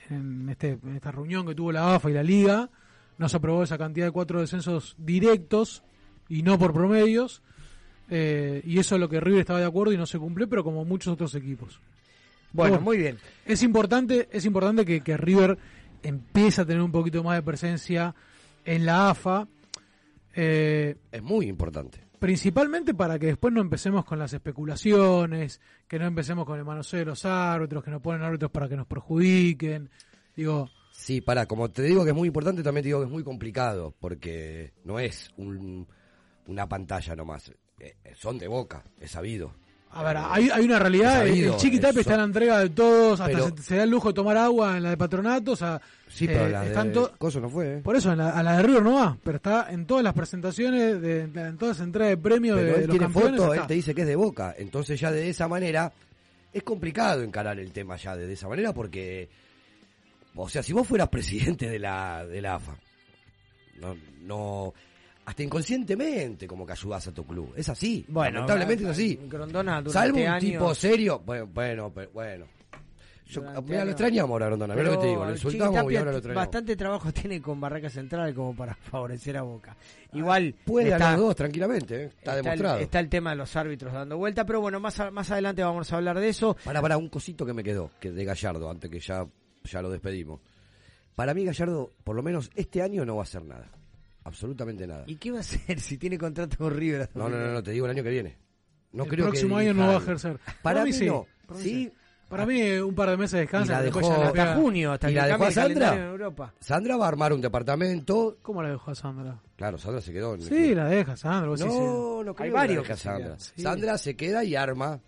en este en esta reunión que tuvo la AFA y la Liga, no se aprobó esa cantidad de cuatro descensos directos y no por promedios. eh, y eso es lo que River estaba de acuerdo y no se cumplió, pero como muchos otros equipos. bueno Bueno. muy bien Es importante, es importante que, que River empiece a tener un poquito más de presencia en la AFA, eh, Es muy importante. Principalmente para que después no empecemos con las especulaciones, que no empecemos con el manoseo de los árbitros, que nos ponen árbitros para que nos perjudiquen. Digo, Sí, para, como te digo que es muy importante, también te digo que es muy complicado, porque no es un- una pantalla nomás. Eh, eh, son de boca, es sabido. A ver, hay, hay una realidad, el, sabido, el Chiqui Tapi eso. está en la entrega de todos, hasta se, se da el lujo de tomar agua en la de patronato, o sea, Sí, pero eh, la están de Coso no fue, ¿eh? Por eso, en la- a la de River no va, pero está en todas las presentaciones, de, en todas las entregas de premios de, de los tiene campeones. foto, él te dice que es de boca. Entonces ya de esa manera es complicado encarar el tema ya de esa manera porque, o sea, si vos fueras presidente de la, de la AFA, no, no, hasta inconscientemente como que ayudás a tu club. Es así. Bueno, lamentablemente es así. Grondona Salvo un años- tipo serio, bueno, bueno, pero- bueno. Yo, mira, lo extrañamos ahora, Grondona. Mira lo que te digo, lo Pero insultamos y ahora lo extrañamos. Bastante trabajo tiene con Barraca Central como para favorecer a Boca. Igual Puede está, a los dos tranquilamente, ¿eh? está, está el, demostrado. está el tema de los árbitros dando vuelta, pero bueno, más, a- más adelante vamos a hablar de eso. Para, para, un cosito que me quedó, que de Gallardo, antes que ya, ya lo despedimos. Para mí Gallardo, por lo menos este año, no va a hacer nada. Absolutamente nada. ¿Y qué va a hacer si tiene contrato con River? hasta No, no, no, no, te digo el año que viene. No el creo que próximo año no va a ejercer. Para, mí, sí. no. Para mí sí. Para mí, un par de meses de descanso. Y la dejó- ya hasta junio, hasta ¿Y que la dejó a el Sandra? calendario en Europa. Sandra va a armar un departamento. ¿Cómo la dejó a Sandra? Claro, Sandra se quedó en el Sí, club. la deja Sandra. vos sí, sí. No, no creo Hay que la varios que se Sandra. quedan, sí. Sandra se queda y arma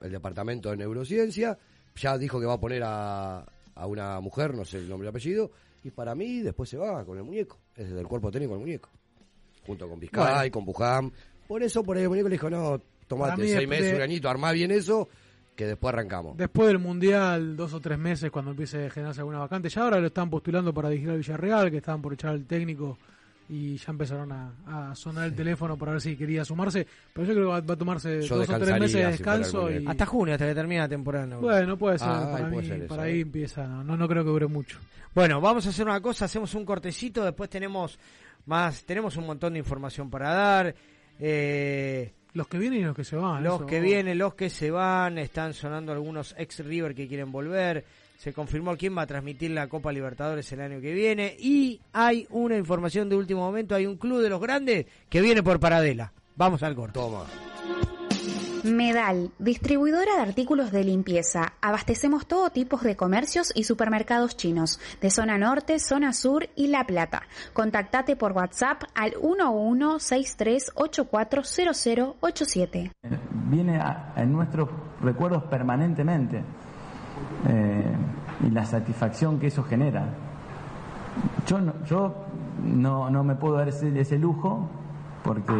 el departamento de neurociencia. Ya dijo que va a poner a, a una mujer, no sé el nombre y apellido. Y para mí después se va con el muñeco. Es desde el cuerpo técnico el muñeco. Junto con Vizcay, Bueno. con Bujam. Por eso por ahí el muñeco le dijo, no, tomate seis es meses, de- un añito, armá bien eso, que después arrancamos. Después del Mundial, dos o tres meses, cuando empiece a generarse alguna vacante. Ya ahora lo están postulando para dirigir al Villarreal, que estaban por echar al técnico y ya empezaron a, a sonar el teléfono para ver si quería sumarse. Pero yo creo que va, va a tomarse Yo dos o tres meses de descanso. Y, Hasta junio, hasta que termine la temporada. ¿no? bueno, puede ser. Ah, para puede mí, ser eso, para ¿eh? ahí empieza. No, no creo que dure mucho. Bueno, vamos a hacer una cosa, hacemos un cortecito, después tenemos más, tenemos un montón de información para dar. Eh, Los que vienen y los que se van. los eso. que vienen, los que se van, están sonando algunos ex River que quieren volver. Se confirmó quién va a transmitir la Copa Libertadores el año que viene. Y hay una información de último momento, hay un club de los grandes que viene por Paradela. Vamos al corte. Toma. Medal, distribuidora de artículos de limpieza. Abastecemos todo tipo de comercios y supermercados chinos, de zona norte, zona sur y La Plata. Contactate por WhatsApp al 1163840087. viene a- en nuestros recuerdos permanentemente eh, y la satisfacción que eso genera. Yo no, yo no, no me puedo dar ese, ese lujo porque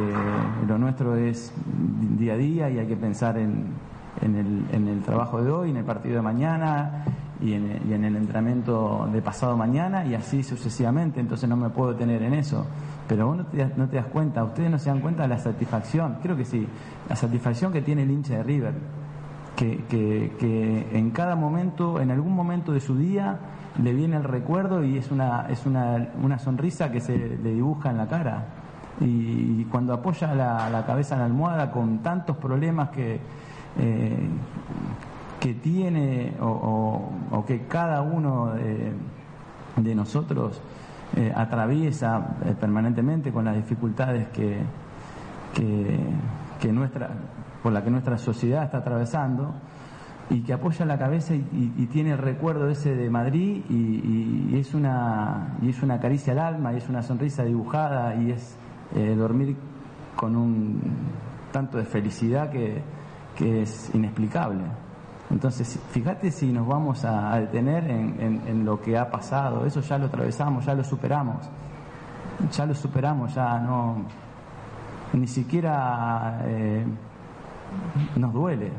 lo nuestro es día a día y hay que pensar en, en el, en el trabajo de hoy, en el partido de mañana y en, en el entrenamiento de pasado mañana y así sucesivamente, entonces no me puedo tener en eso. Pero vos no te, no te das cuenta, ustedes no se dan cuenta de la satisfacción, creo que sí, la satisfacción que tiene el hincha de River, que, en cada momento, en algún momento de su día, le viene el recuerdo y es una, es una, una sonrisa que se le dibuja en la cara. Y, cuando apoya la, cabeza en la almohada con tantos problemas que, eh, que tiene o, que cada uno de, de nosotros eh, atraviesa eh, permanentemente con las dificultades que, que nuestra, por la que nuestra sociedad está atravesando y que apoya la cabeza y, tiene el recuerdo ese de Madrid y, es una es una caricia al alma y es una sonrisa dibujada y es eh, dormir con un tanto de felicidad que, que es inexplicable. Entonces, fíjate si nos vamos a, detener en, en- en lo que ha pasado, eso ya lo atravesamos, ya lo superamos, ya lo superamos, ya no, ni siquiera eh, nos duele,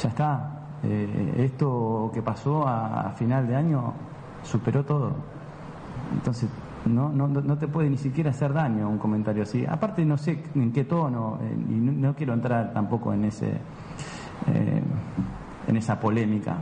ya está. Eh, esto que pasó a, final de año superó todo. Entonces, no, no, no te puede ni siquiera hacer daño un comentario así. Aparte, no sé en qué tono, eh, y no, no quiero entrar tampoco en, ese, eh, en esa polémica,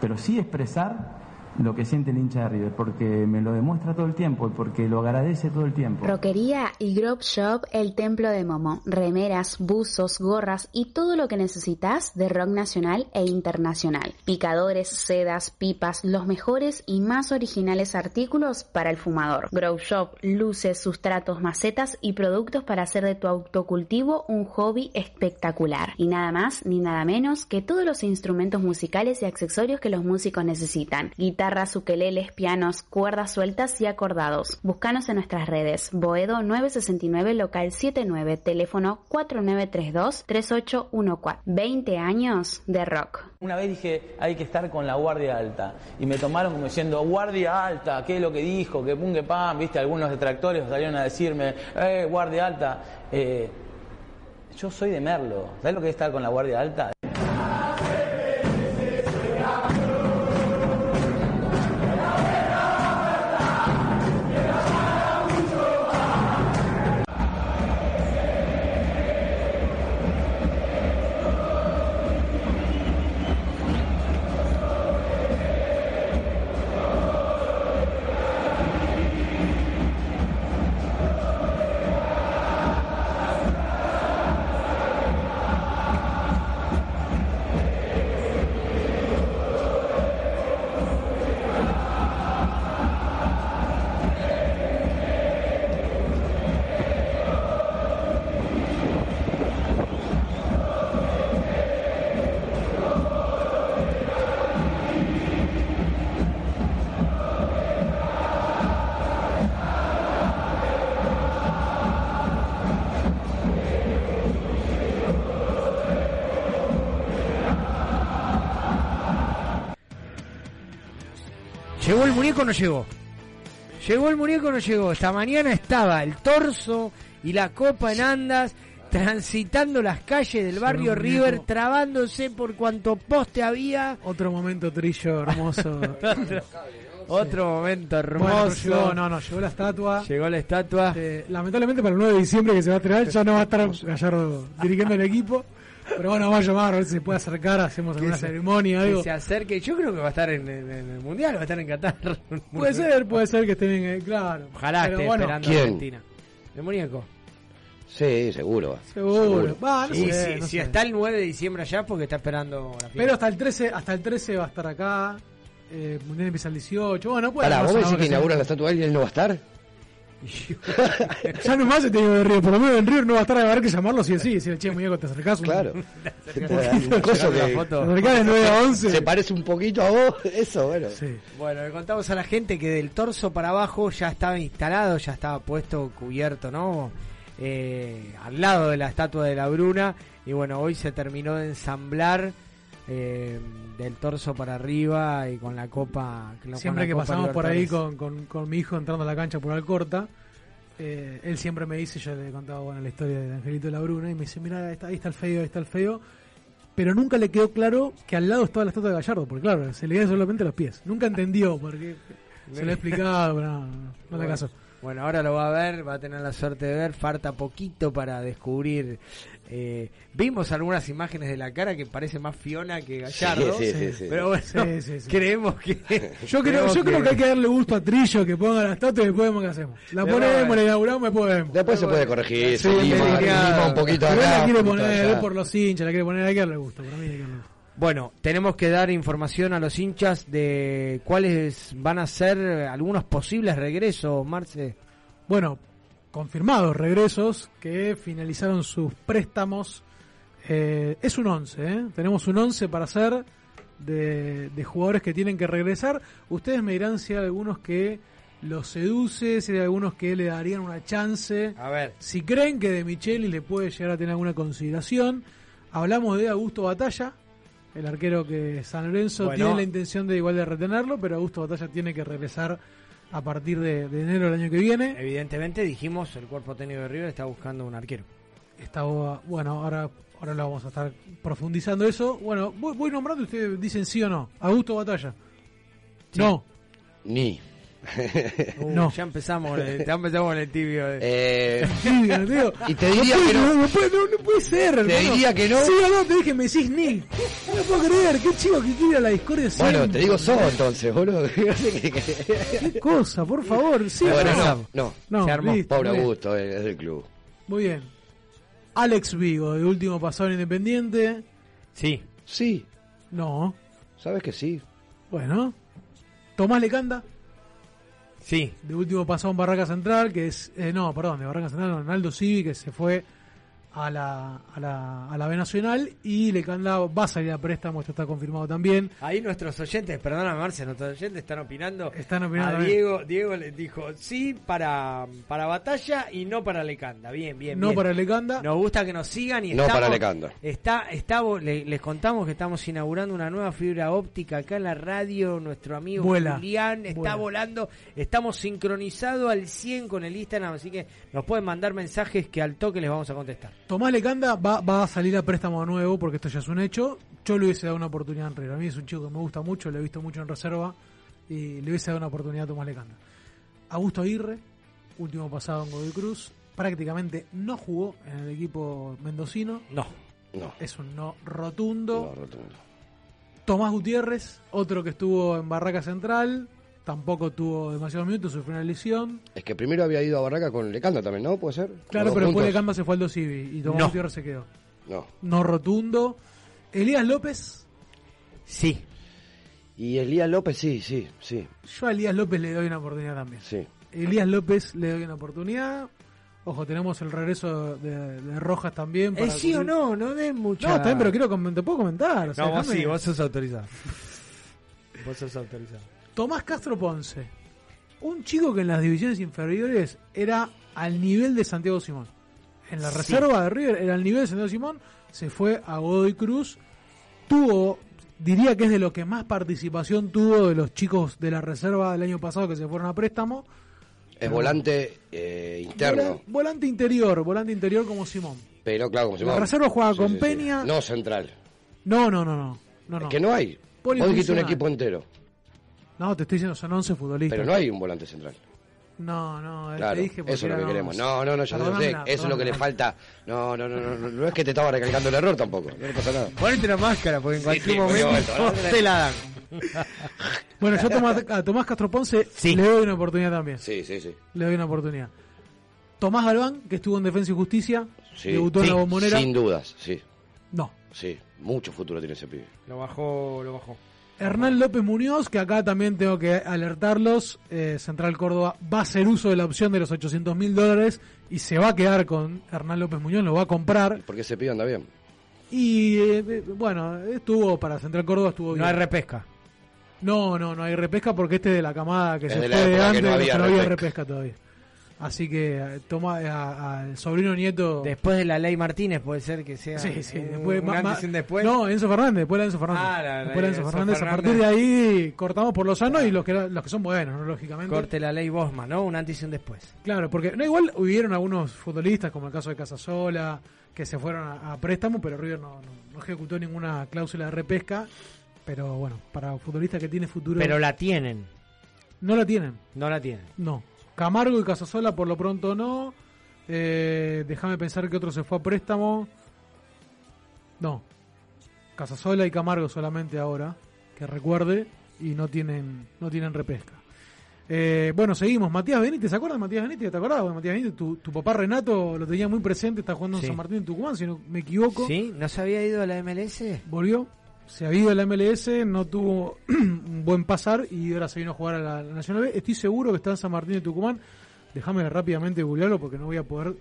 pero sí expresar lo que siente el hincha de River, porque me lo demuestra todo el tiempo y porque lo agradece todo el tiempo. Roquería y Grove Shop El Templo de Momo. Remeras, buzos, gorras y todo lo que necesitas de rock nacional e internacional. Picadores, sedas, pipas, los mejores y más originales artículos para el fumador. Grove Shop, luces, sustratos, macetas y productos para hacer de tu autocultivo un hobby espectacular. Y nada más ni nada menos que todos los instrumentos musicales y accesorios que los músicos necesitan. Guitarras, pianos, cuerdas sueltas y acordados. Búscanos en nuestras redes. Boedo 969 local 79, teléfono 4932-3814. 20 años de rock. Una vez dije, hay que estar con la guardia alta. Y me tomaron como diciendo, guardia alta, ¿qué es lo que dijo? Que pum, que pam, viste, algunos detractores salieron a decirme, eh, guardia alta. Eh, yo soy de Merlo. ¿Sabes lo que es estar con la guardia alta? ¿Llegó el muñeco o no llegó? ¿Llegó el muñeco o no llegó? Esta mañana estaba el torso y la copa en andas transitando las calles del barrio. River, trabándose por cuanto poste había. Otro momento trillo hermoso. Otro momento hermoso. Bueno, llegó, no, no, llegó la estatua. Llegó la estatua. Eh, lamentablemente para el 9 de diciembre que se va a estrenar ya no va a estar Gallardo dirigiendo el equipo. Pero bueno, vamos a llamar a ver si se puede acercar, hacemos alguna se- ceremonia, que algo. se acerque. Yo creo que va a estar en, en- en el mundial, va a estar en Qatar. Puede ser, puede ser que estén, eh, claro. Ojalá esté bueno, esperando a ¿Quién? Argentina. El muñeco. Sí, seguro. Seguro. Va, no Y sé, si, no si sé. está el 9 de diciembre allá, porque está esperando la Pero hasta el 13, hasta el 13 va a estar acá. Eh, mundial empieza el 18. Bueno, puede Pará, ¿vos decís que inauguran la estatua y él no va a estar? Ya no más se te digo de Río, por lo menos en Río no va a estar a haber que llamarlo si sí, decirle, che, muñeco, te acercás un Claro. Te acercás de 9 a 11. se parece un poquito a vos, eso, bueno. Bueno, le contamos a la gente que del torso para abajo ya estaba instalado, ya estaba puesto, cubierto, ¿no? Eh, al lado de la estatua de la Bruna. Y bueno, hoy se terminó de ensamblar eh, del torso para arriba y con la copa. con la Siempre que Copa pasamos por ahí con, con, con mi hijo entrando a la cancha por Alcorta, eh, él siempre me dice, yo le contaba bueno, la historia del Angelito de la Bruna, y me dice, mira, ahí está, ahí está el feo, ahí está el feo. Pero nunca le quedó claro que al lado estaba la estatua de Gallardo, porque claro, se le solamente los pies. Nunca entendió, porque se lo he explicado, pero no, no, no le caso. Bueno, ahora lo va a ver, va a tener la suerte de ver, falta poquito para descubrir. Eh, vimos algunas imágenes de la cara que parece más Fiona que Gallardo, Sí, sí, sí, sí. pero bueno, Sí, sí, sí. creemos que... Yo creo, yo creo que hay que darle gusto a Trillo que ponga la estatua y después vemos qué hacemos. La Pero ponemos, bueno. la inauguramos, después vemos. Después se puede corregir, Sí, se lima, sí, lima un poquito acá, la quiere poner allá. por los hinchas, la quiere poner, hay que darle gusto. Para mí hay que darle gusto. Bueno, tenemos que dar información a los hinchas de cuáles van a ser algunos posibles regresos, Marce. Bueno, confirmados regresos que finalizaron sus préstamos. Eh, es un 11, ¿eh? tenemos un 11 para hacer de, de jugadores que tienen que regresar. Ustedes me dirán si hay algunos que los seduce, si hay algunos que le darían una chance. A ver. Si creen que de Micheli le puede llegar a tener alguna consideración. Hablamos de Augusto Batalla, el arquero que San Lorenzo Bueno. tiene la intención de igual de retenerlo, pero Augusto Batalla tiene que regresar a partir de, de enero del año que viene. Evidentemente dijimos, el cuerpo técnico de River está buscando un arquero. Está, bueno, ahora, ahora lo vamos a estar profundizando eso. Bueno, voy, voy nombrando y ustedes dicen sí o no. Augusto Batalla. No. Ni. Uh, No. Ya empezamos, con el- ya empezamos con el tibio. Eh, y te diría no que no. No, puede, no, no puede ser, Te hermano. diría que no. Sí no, te dije, me decís ni. No lo puedo creer, qué chico que quiere a la discordia Bueno, siempre. te digo so entonces, boludo. Qué cosa, por favor. Sí, bueno, no, No, no. Se armó. listo, Pobre muy bien. Augusto, eh, es del club. Muy bien. Alex Vigo, de último pasado en Independiente. Sí. Sí. No. ¿Sabes que sí? Bueno. Tomás Lecanda. Sí. De último pasado en Barraca Central, que es. eh, no, perdón, de Barraca Central, no, Naldo Civi, que se fue a la, a la, a la B Nacional. Y Lecanda va a salir a préstamo, esto está confirmado también. Ahí nuestros oyentes, perdóname Marce, nuestros oyentes están opinando. Están opinando A también. Diego, Diego le dijo sí para, para batalla y no para Lecanda. Bien, bien. No bien. para Lecanda. Nos gusta que nos sigan y No estamos, para Lecanda. Está, está, le- les contamos que estamos inaugurando una nueva fibra óptica acá en la radio. Nuestro amigo Vuela. Julián está Vuela. volando. Estamos sincronizados al 100 con el Instagram, así que nos pueden mandar mensajes que al toque les vamos a contestar. Tomás Lecanda va, va a salir a préstamo nuevo porque esto ya es un hecho. Yo le hubiese dado una oportunidad en River. A mí es un chico que me gusta mucho, lo he visto mucho en reserva y le hubiese dado una oportunidad a Tomás Lecanda. Augusto Aguirre, último pasado en Godoy Cruz, prácticamente no jugó en el equipo mendocino. No. No. Es un no rotundo. No, rotundo. Tomás Gutiérrez, otro que estuvo en Barraca Central, tampoco tuvo demasiados minutos, sufrió una lesión. Es que primero había ido a Barraca con Lecanda también, ¿no? ¿Puede ser? Claro, pero después. Lecanda se fue al Dosivi y Tomás No. Gutiérrez se quedó. No. No rotundo. Elías López, Sí. Y Elías López, sí, sí, sí, yo a Elías López le doy una oportunidad también. sí. Elías López le doy una oportunidad. Ojo, tenemos el regreso de, de Rojas también. ¿Es sí o no? No den mucha... No, bien, pero quiero te puedo comentar. o sea, No, vos déjame- sí, vos sos autorizado. vos sos autorizado. Tomás Castro Ponce. Un chico que en las divisiones inferiores era al nivel de Santiago Simón. En la Sí. reserva de River era al nivel de Santiago Simón. Se fue a Godoy Cruz. Tuvo, diría que es de lo que más participación tuvo de los chicos de la reserva del año pasado que se fueron a préstamo. Es volante eh, interno. Vola- volante interior, volante interior como Simón. Pero claro, como se La reserva juega con sí, sí. Peña. No central. No, no, no, no. no, que no hay. Vos dijiste un equipo entero. No, te estoy diciendo, son 11 futbolistas. Pero no hay un volante central. No, no, Claro, te dije porque eso es lo que queremos. No, no, no, yo no sé. Eso es lo que le falta. No, no, no, no, no, no es que te estaba recalcando el error tampoco. No le pasa nada. Ponete la máscara porque en Sí, cualquier sí, momento te la dan. Bueno, yo a Tomás, a Tomás Castro Ponce le doy una oportunidad también. Sí, sí, sí. Le doy una oportunidad. Tomás Galván, que estuvo en Defensa y Justicia, Sí, debutó en la bombonera. Sin dudas, sí. No. Sí, mucho futuro tiene ese pibe. Lo bajó, lo bajó. Hernán López Muñoz, que acá también tengo que alertarlos, eh, Central Córdoba va a hacer uso de la opción de los 800 mil dólares y se va a quedar con Hernán López Muñoz, lo va a comprar. Porque ese pibe anda bien. Y eh, eh, bueno, estuvo para Central Córdoba, estuvo bien. No hay repesca. No, no, no hay repesca porque este es de la camada que Es se de fue de que antes, no no había no había repesca. repesca todavía. Así que eh, toma a- al sobrino nieto. Después de la ley Martínez puede ser que sea Sí, sí, después, un antes y un después. No, Enzo Fernández, después de Enzo Fernández. Ah, la- la- después de Enzo Enzo Fernández. A partir de ahí cortamos por los sanos y los que, los que son buenos, ¿no? lógicamente. Corte la ley Bosman, ¿no? Un antes y un después. Claro, porque no igual hubieron algunos futbolistas, como el caso de Casasola, que se fueron a, a préstamo, pero River no, no- no ejecutó ninguna cláusula de repesca. Pero bueno, para un futbolista que tiene futuro. Pero la tienen. No la tienen. No la tienen. No. Camargo y Casasola por lo pronto no. Eh, Déjame pensar que otro se fue a préstamo. No. Casasola y Camargo solamente ahora, que recuerde, y no tienen, no tienen repesca. Eh, bueno, seguimos. Matías Benítez, ¿se acuerdan de Matías Benítez? ¿Te acordás de Matías Benítez? Tu, tu papá Renato lo tenía muy presente, está jugando en Sí. San Martín en Tucumán, si no me equivoco. ¿Sí? ¿No se había ido a la MLS? Volvió, se ha ido a la MLS, no tuvo un buen pasar y ahora se vino a jugar a la, la Nacional B. Estoy seguro que está en San Martín de Tucumán. Déjame rápidamente googlearlo porque no voy a poder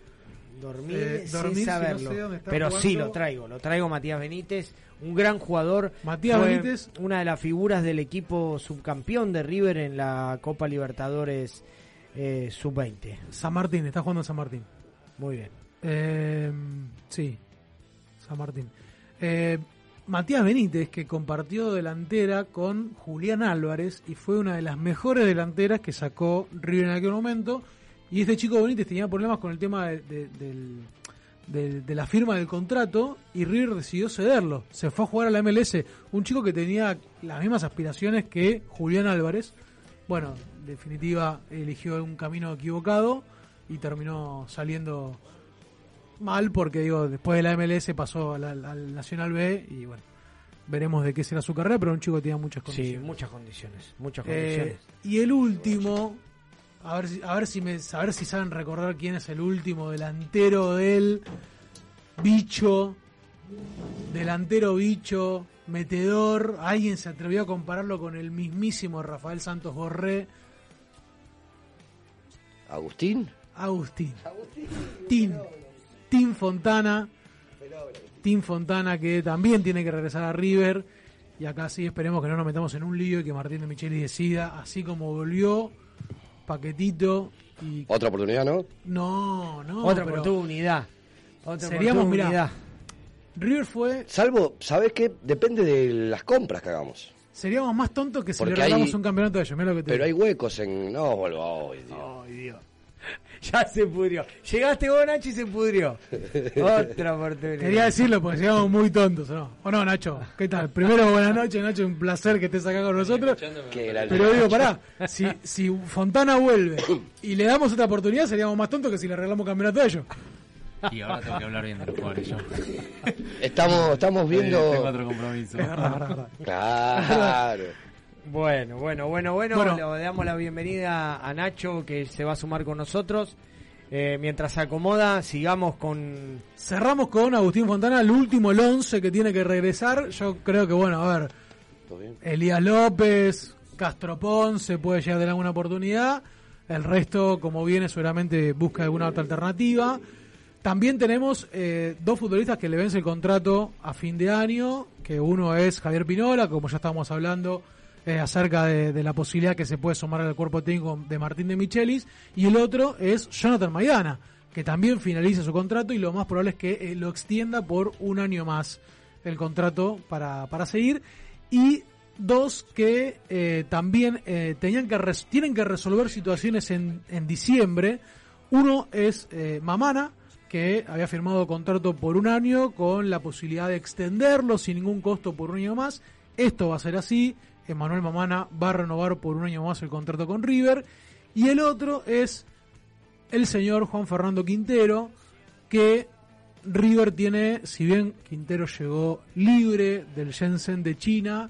Dormir, eh, sin dormir si no saberlo. sé dónde está Pero sí lo traigo, lo traigo Matías Benítez, un gran jugador. Matías Fue Benítez. Una de las figuras del equipo subcampeón de River en la Copa Libertadores eh, Sub-20. San Martín, está jugando en San Martín. Muy bien. Eh, sí, San Martín. Matías Benítez, que compartió delantera con Julián Álvarez y fue una de las mejores delanteras que sacó River en aquel momento. Y este chico Benítez tenía problemas con el tema de la firma del contrato y River decidió cederlo. Se fue a jugar a la MLS. Un chico que tenía las mismas aspiraciones que Julián Álvarez. Bueno, en definitiva eligió un camino equivocado y terminó saliendo mal porque digo después de la MLS pasó al, al- al Nacional B y bueno veremos de qué será su carrera pero un chico que tenía muchas Sí, condiciones muchas condiciones, muchas Eh, condiciones. y el último a ver si, a ver si me a ver si saben recordar quién es el último delantero del bicho delantero bicho metedor alguien se atrevió a compararlo con el mismísimo Rafael Santos Borré ¿Agustín? Agustín. Tim. Tim Fontana. Tim Fontana que también tiene que regresar a River. Y acá sí esperemos que no nos metamos en un lío y que Martín de Micheli decida, así como volvió Paquetito y... Otra oportunidad, ¿no? No, no. Otra pero oportunidad. Otra Seríamos, oportunidad. mirá, River fue... Salvo, ¿sabes qué? Depende de las compras que hagamos. Seríamos más tontos que si Porque le regalamos hay- un campeonato de ellos. lo que te Pero hay huecos en. No, vuelvo. Ay, Dios. Ya se pudrió. Llegaste vos, Nacho, y se pudrió. Otra oportunidad. Quería decirlo porque seríamos muy tontos, ¿o no? ¿O no, Nacho? ¿Qué tal? Primero, buenas noches, Nacho. Un placer que estés acá con nosotros. Pero digo, pará, si, si Fontana vuelve y le damos otra oportunidad, seríamos más tontos que si le regalamos campeonato a ellos. Y ahora tengo que hablar bien de los jugadores yo. Estamos, estamos viendo. Tengo otro compromiso. Claro. Bueno, bueno, bueno, bueno, Bueno. Le damos la bienvenida a Nacho que se va a sumar con nosotros. Eh, mientras se acomoda, sigamos con... Cerramos con Agustín Fontana, el último, el 11 que tiene que regresar. Yo creo que, bueno, a ver. Elías López, Castro Ponce puede llegar a tener alguna oportunidad. El resto, como viene, seguramente busca alguna otra alternativa. También tenemos eh, dos futbolistas que le vence el contrato a fin de año, que uno es Javier Pinola, como ya estábamos hablando eh, acerca de, la posibilidad que se puede sumar al cuerpo técnico de Martín de Michelis, y el otro es Jonathan Maidana, que también finaliza su contrato y lo más probable es que eh, lo extienda por un año más el contrato para, para seguir. Y dos que eh, también eh, tenían que tienen que resolver situaciones en, en diciembre. Uno es Mamana, que había firmado contrato por un año con la posibilidad de extenderlo sin ningún costo por un año más. Esto va a ser así. Emanuel Mamana va a renovar por un año más el contrato con River. Y el otro es el señor Juan Fernando Quintero, que River tiene, si bien Quintero llegó libre del Shenzhen de China,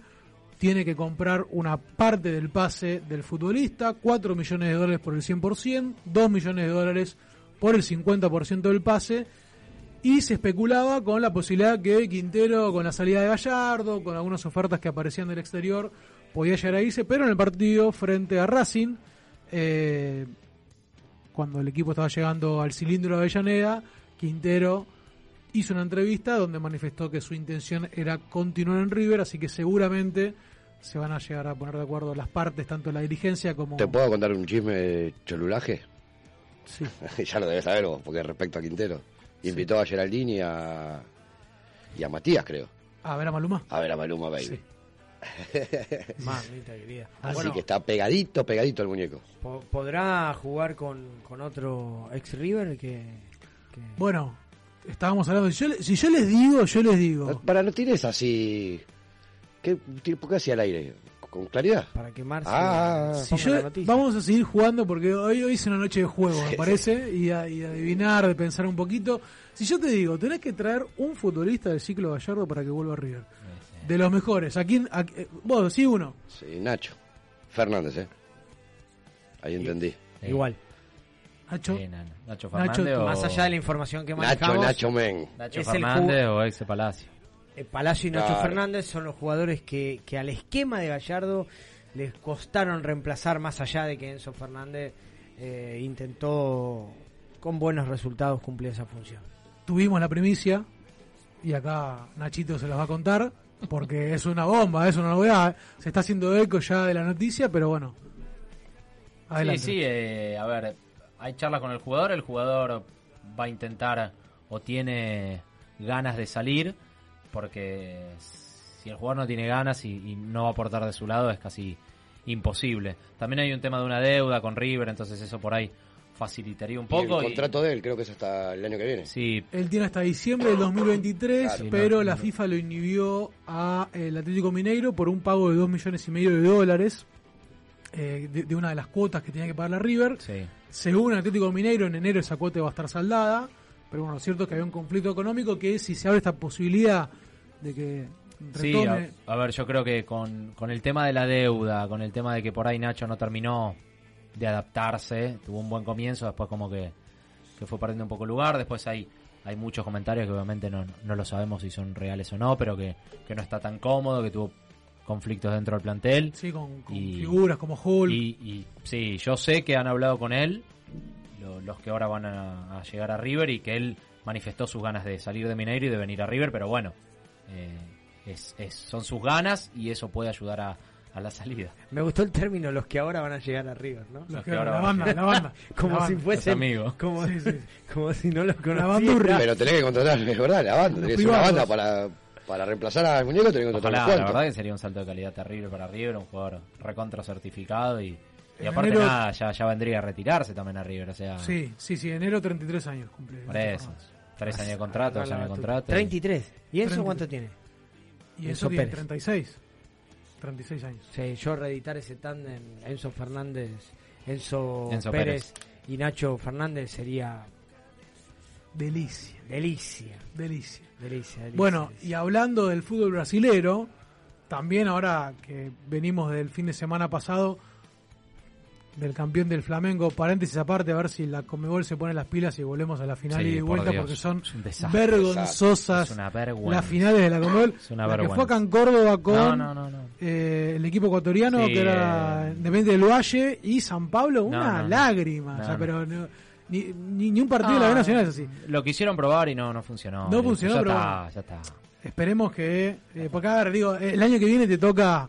tiene que comprar una parte del pase del futbolista, 4 millones de dólares por el 100%, 2 millones de dólares por el 50% del pase, y se especulaba con la posibilidad que Quintero, con la salida de Gallardo, con algunas ofertas que aparecían del exterior, podía llegar a irse, pero en el partido frente a Racing, eh, cuando el equipo estaba llegando al cilindro de Avellaneda, Quintero hizo una entrevista donde manifestó que su intención era continuar en River, así que seguramente se van a llegar a poner de acuerdo las partes, tanto la dirigencia como... ¿Te puedo contar un chisme de cholulaje? Sí. ya lo debes saber vos, porque respecto a Quintero. Invitó a Geraldine y a, y a Matías, creo. A ver a Maluma. A ver a Maluma, baby. Sí. Mamita querida. Así Bueno. que está pegadito, pegadito el muñeco. Po- ¿Podrá jugar con, con otro ex River que, Bueno, estábamos hablando, si yo, le- si yo les digo, yo les digo. Para no tires así. ¿Qué, ¿Por qué hacía al aire? ¿Con claridad? para quemarse? Ah, Si yo- vamos a seguir jugando porque hoy, hoy es una noche de juego, me parece, y, a- y adivinar, de pensar un poquito. Si yo te digo, tenés que traer un futbolista del ciclo Gallardo para que vuelva a River. De los mejores. ¿A quién? a- eh, vos, sí, uno. Sí, Nacho. Fernández, ¿eh? Ahí entendí. Igual. Nacho. Sí, Nacho Nacho, Fernández o... Más allá de la información que Nacho, manejamos, Nacho Men. Nacho es el Fernández ju- o ex Palacio. Eh, Palacio y Nacho Claro. Fernández son los jugadores que, que al esquema de Gallardo les costaron reemplazar más allá de que Enzo Fernández eh, intentó con buenos resultados cumplir esa función. Tuvimos la primicia, y acá Nachito se las va a contar, porque es una bomba, es una novedad. Se está haciendo eco ya de la noticia, pero bueno. Adelante. Sí, sí, eh, a ver, hay charlas con el jugador, el jugador va a intentar o tiene ganas de salir, porque si el jugador no tiene ganas y, y no va a aportar de su lado es casi imposible. También hay un tema de una deuda con River, entonces eso por ahí facilitaría un Y poco. el y- contrato de él creo que es hasta el año que viene. Sí, Él tiene hasta diciembre del 2023, Claro. Pero no, la no. FIFA lo inhibió a el Atlético Mineiro por un pago de 2 millones y medio de dólares eh, de, de una de las cuotas que tenía que pagar la River. sí. Según el Atlético Mineiro, en enero esa cuota va a estar saldada, pero bueno, lo cierto es que había un conflicto económico que si se abre esta posibilidad de que Sí, retome... a, a ver, yo creo que con, con el tema de la deuda, con el tema de que por ahí Nacho no terminó de adaptarse, tuvo un buen comienzo, después como que, que fue perdiendo un poco lugar, después hay, hay muchos comentarios que obviamente no, no lo sabemos si son reales o no, pero que, que no está tan cómodo, que tuvo conflictos dentro del plantel. Sí, con, con Y- figuras como Hulk. Y, y sí, yo sé que han hablado con él, lo- los que ahora van a, a llegar a River, y que él manifestó sus ganas de salir de Mineiro y de venir a River, pero bueno, eh, es, es- son sus ganas y eso puede ayudar a, a la salida. Me gustó el término los que ahora van a llegar a River, ¿no? Los que que- ahora la van. banda, la banda. como la si banda. fuesen Los amigos. como, Sí, sí. como si no los bandurria. conociera. Pero tenés que contratar, es verdad, la banda. Tenés una banda para, para reemplazar al muñeco, tenés que contratar Ojalá, un la verdad que sería un salto de calidad terrible para River, un jugador recontra certificado y, y aparte enero- nada, ya, ya vendría a retirarse también a River, o sea, Sí, sí, sí, enero 33 años cumple. por eso. Tres años de contrato, dos años de contrato. y- 33. ¿Y eso 33. cuánto tiene? Y Enzo eso tiene Pérez. 36. 36 años. Sí, yo reeditar ese tándem Enzo Fernández, Enzo, Enzo Pérez, y Nacho Fernández sería Delicia, delicia, delicia. delicia, delicia. Bueno, delicia. y hablando del fútbol brasilero, también ahora que venimos del fin de semana pasado del campeón del Flamengo, paréntesis aparte, a ver si la Comebol se pone las pilas y volvemos a la final Sí, y de por vuelta, Dios, porque son vergonzosas las finales de la Comebol. Es una la que fue acá en Córdoba con No, no, no, no. eh, el equipo ecuatoriano, Sí, que era. Independiente del Valle, y San Pablo, una lágrima. O sea, pero ni, ni, ni un partido de la B Nacional es así. Lo quisieron probar y no, no funcionó. No funcionó, ya pero está, ya está. Esperemos que. Eh, porque, a ver, digo, el año que viene te toca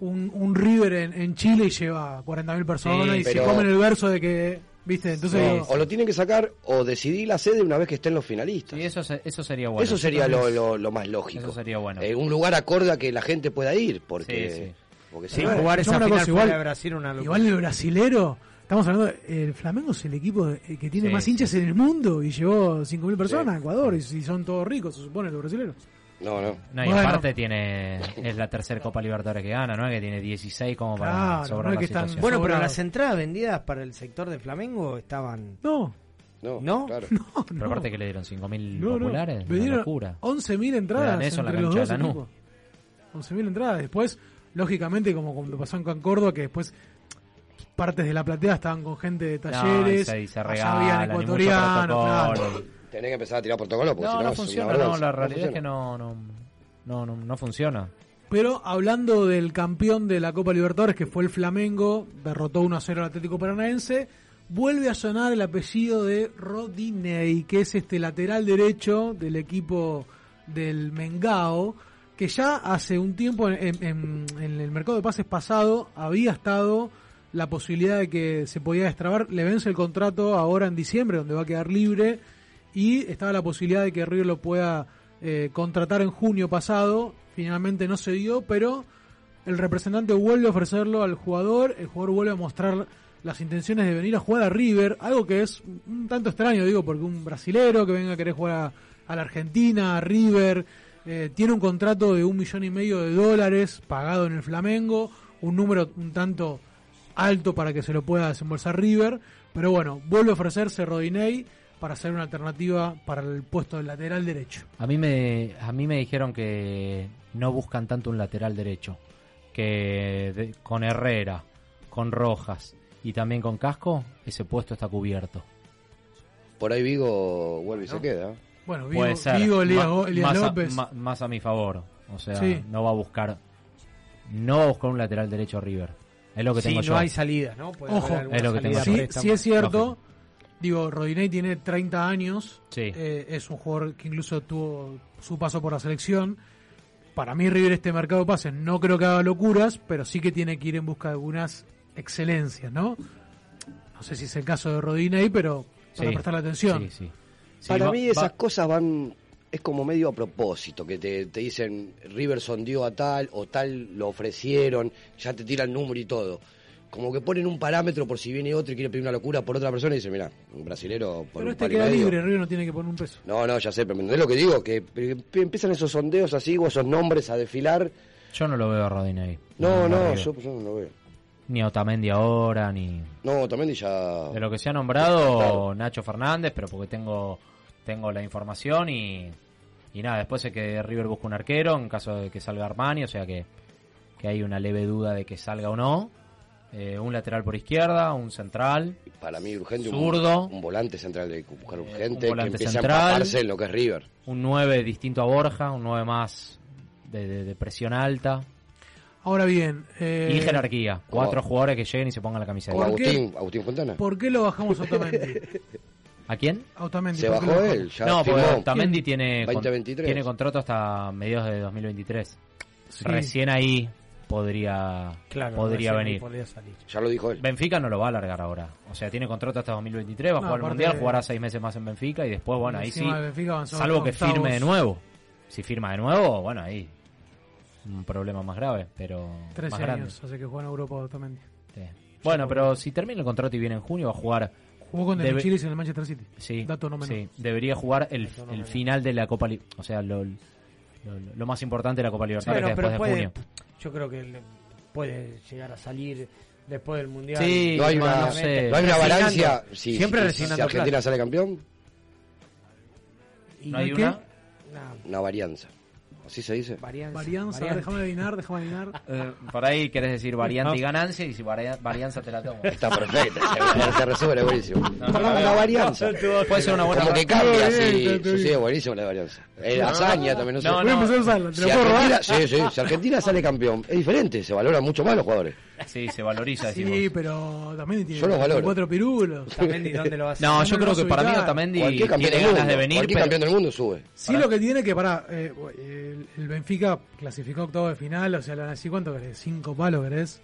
un, un River en, en Chile y lleva 40.000 personas Sí, y se pero- comen el verso de que. ¿Viste? Entonces. O lo tienen que sacar o decidir la sede una vez que estén los finalistas. Sí, eso, se- eso sería bueno. Eso sería lo, lo- lo más lógico. Eso sería bueno. Eh, un lugar acorde a que la gente pueda ir, porque... Sí, sí. porque Sí, si no- jugar esa final cosa, fuera igual- de Brasil una locura. igual el brasilero. Estamos hablando. El Flamengo es el equipo de- que tiene Sí, más sí. hinchas en el mundo y llevó 5.000 personas Sí. a Ecuador y, y son todos ricos, se supone, los brasileños. No, no. No, y Bueno. aparte tiene es la tercera Copa Libertadores que gana, ¿no? Que tiene 16 como para Claro, sobrar no es la que están- situación. Bueno, pero las entradas vendidas para el sector de Flamengo estaban... No, No, ¿No? claro. Pero aparte que le dieron 5.000 no, no. populares, una Vendieron locura. 11.000 Le entradas eso en la entre los cancha dos de Lanús. equipos. 11.000 entradas. Después, lógicamente, como cuando pasó en Córdoba, que después partes de la platea estaban con gente de No, y talleres, se, y se allá regalan, habían y mucho ecuatorianos, claro. Tenés que empezar a tirar protocolo porque No, si no, no funciona, no, la realidad es que no, no, no, no, no funciona. Pero hablando del campeón de la Copa Libertadores, que fue el Flamengo, derrotó 1-0 al Atlético Paranaense, vuelve a sonar el apellido de Rodinei, que es este lateral derecho del equipo del Mengao, que ya hace un tiempo en, en- en el mercado de pases pasado había estado la posibilidad de que se podía destrabar, le vence el contrato ahora en diciembre, donde va a quedar libre, y estaba la posibilidad de que River lo pueda eh, contratar en junio pasado, finalmente no se dio, pero el representante vuelve a ofrecerlo al jugador, el jugador vuelve a mostrar las intenciones de venir a jugar a River, algo que es un tanto extraño, digo, porque un brasilero que venga a querer jugar a, la Argentina, a River, eh, tiene un contrato de un millón y medio de dólares pagado en el Flamengo, un número un tanto alto para que se lo pueda desembolsar River, pero bueno, vuelve a ofrecerse Rodinei para ser una alternativa para el puesto del lateral derecho. A mí me a mí me dijeron que no buscan tanto un lateral derecho, que de- con Herrera, con Rojas y también con Casco ese puesto está cubierto. Por ahí Vigo vuelve y se queda. Bueno, Vigo, Puede ser. Vigo, Elías, Ma- Go- Elías más, a, López. ma- más a mi favor. O sea, Sí. no va a buscar no va a buscar un lateral derecho a River. Es lo que Sí, tengo no yo. hay salida, ¿no? Puede Ojo, es lo que tengo préstamo. sí es cierto. Lógico. Digo, Rodinei tiene 30 años. Sí. eh, es un jugador que incluso tuvo su paso por la selección. Para mí, River, este mercado de pases, no creo que haga locuras, pero sí que tiene que ir en busca de algunas excelencias, ¿no? No sé si es el caso de Rodinei, pero para Sí. prestarle atención. Sí, sí. Sí, Para va- mí va- esas cosas van, es como medio a propósito, que te, te dicen River sondió a tal o tal lo ofrecieron, ya te tiran número y todo. Como que ponen un parámetro por si viene otro y quiere pedir una locura por otra persona y dicen, mira, un brasilero por Pero un este queda medio". libre, River no tiene que poner un peso. No, no, ya sé, pero ¿me entendés lo que digo? Que empiezan esos sondeos así o esos nombres a desfilar. yo no lo veo a Rodinei. No, no, River. yo, yo no lo veo. ni a Otamendi ahora ni No, también ya... De lo que se ha nombrado, Claro. Nacho Fernández, pero porque tengo tengo la información y, y nada, después es que River busca un arquero en caso de que salga Armani, o sea que, que hay una leve duda de que salga o no. Eh, un lateral por izquierda, un central, Para mí urgente Zurdo. Un, un volante central de buscar urgente un volante que empiece central. a empaparse en lo que es River. un 9 distinto a Borja, un 9 más de, de- de presión alta Ahora bien, eh, y jerarquía. Cuatro jugadores que lleguen y se pongan la camiseta. ¿Por? Agustín, Agustín Fontana. ¿por qué lo bajamos a Otamendi? ¿A quién? A Otamendi, Se ¿por qué bajó él, ya no, porque. Otamendi tiene, con- 2023. tiene contrato hasta mediados de 2023. Sí. Recién ahí podría, Claro, podría venir. podría salir. Ya lo dijo él. Benfica no lo va a alargar ahora. O sea, tiene contrato hasta 2023, va a No, jugar el Mundial, de- jugará seis meses más en Benfica y después, bueno, ahí sí. Salvo que octavos. firme de nuevo. Si firma de nuevo, bueno, ahí un problema más grave, pero 13 más grande. años, hace que juega en Europa. Sí. Bueno, pero si termina el contrato y viene en junio, va a jugar. Jugó con el Chile en el Manchester City. Sí, Dato no menor. sí, debería jugar el, no el final de la Copa Li- O sea, lo, lo, lo más importante de la Copa Libertadores, Bueno, que pero después puede, de junio. Yo creo que puede llegar a salir después del Mundial. Sí, No hay una, no sé. no hay una Resignando. valencia. Si, Siempre si- Argentina plata. sale campeón, ¿Y ¿No hay qué? una? Una varianza. ¿Así se dice? varianza. Varianza, déjame adivinar, déjame adivinar. Eh, por ahí querés decir variante No. y ganancia, y si varia- varianza te la tomo. Está perfecta. se, resuelve buenísimo. No, no, la, no, la no. varianza. Puede ser una buena Como que cambia, sí. Sí, es buenísimo la varianza. Eh, hazaña también, no sé. No, Voy a empezar a usarla, te Si lo puedo robar. Argentina, sí, sí, si Argentina sale campeón, es diferente, se valoran mucho más los jugadores. Sí, se valoriza, decimos. Sí, pero también tiene Yo los valoro. cuatro pirulos. Otamendi, ¿dónde lo vas a No, hacer? yo creo que para mí campeón tiene ganas de venir, cualquier pero campeón del mundo sube. Sí, lo que tiene que para el, el Benfica clasificó octavo de final, o sea, le van a decir cuánto querés, cinco palos querés.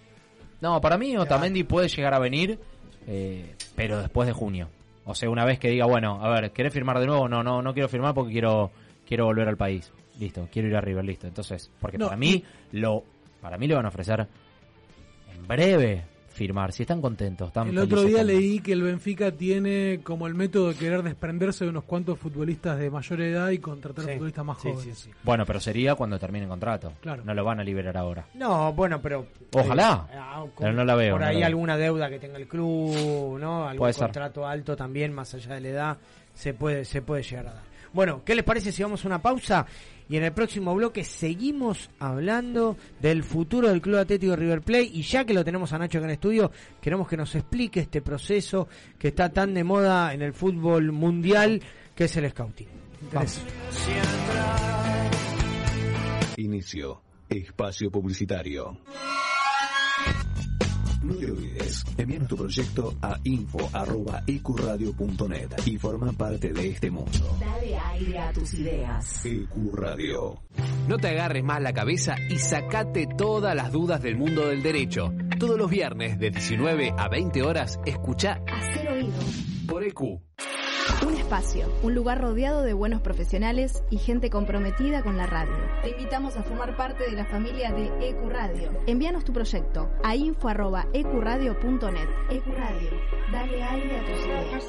No, para mí Otamendi puede llegar a venir, eh, pero después de junio. O sea, una vez que diga, bueno, a ver, ¿querés firmar de nuevo? No, no, no quiero firmar porque quiero quiero volver al país. Listo, quiero ir a River, listo. Entonces, porque No, para mí lo para mí le van a ofrecer en breve firmar, si están contentos. Están El otro día leí que el Benfica tiene como el método de querer desprenderse de unos cuantos futbolistas de mayor edad y contratar Sí, futbolistas más sí, jóvenes. sí, sí. Bueno, pero sería cuando termine el contrato. Claro. No lo van a liberar ahora. No, bueno, pero. Ojalá. eh, ah, Pero no la veo, Por no ahí veo. alguna deuda que tenga el club, ¿no? Algún Puede ser. contrato alto también, más allá de la edad, se puede, se puede llegar a dar. Bueno, ¿qué les parece si vamos a una pausa? Y en el próximo bloque seguimos hablando del futuro del Club Atlético River Plate. Y ya que lo tenemos a Nacho acá en el estudio, queremos que nos explique este proceso que está tan de moda en el fútbol mundial, que es el scouting. Vamos. Inicio. Espacio publicitario. No te olvides, envíanos tu proyecto a info.ecuradio.net y forma parte de este mundo. Dale aire a tus ideas. Ecuradio. No te agarres más la cabeza y sacate todas las dudas del mundo del derecho. Todos los viernes de 19 a 20 horas, escucha Hacer oído. por EQ. Un espacio, un lugar rodeado de buenos profesionales y gente comprometida con la radio. Te invitamos a formar parte de la familia de EQ Radio. Envíanos tu proyecto a info.ecuradio.net. EQ Radio, dale aire a tus ideas.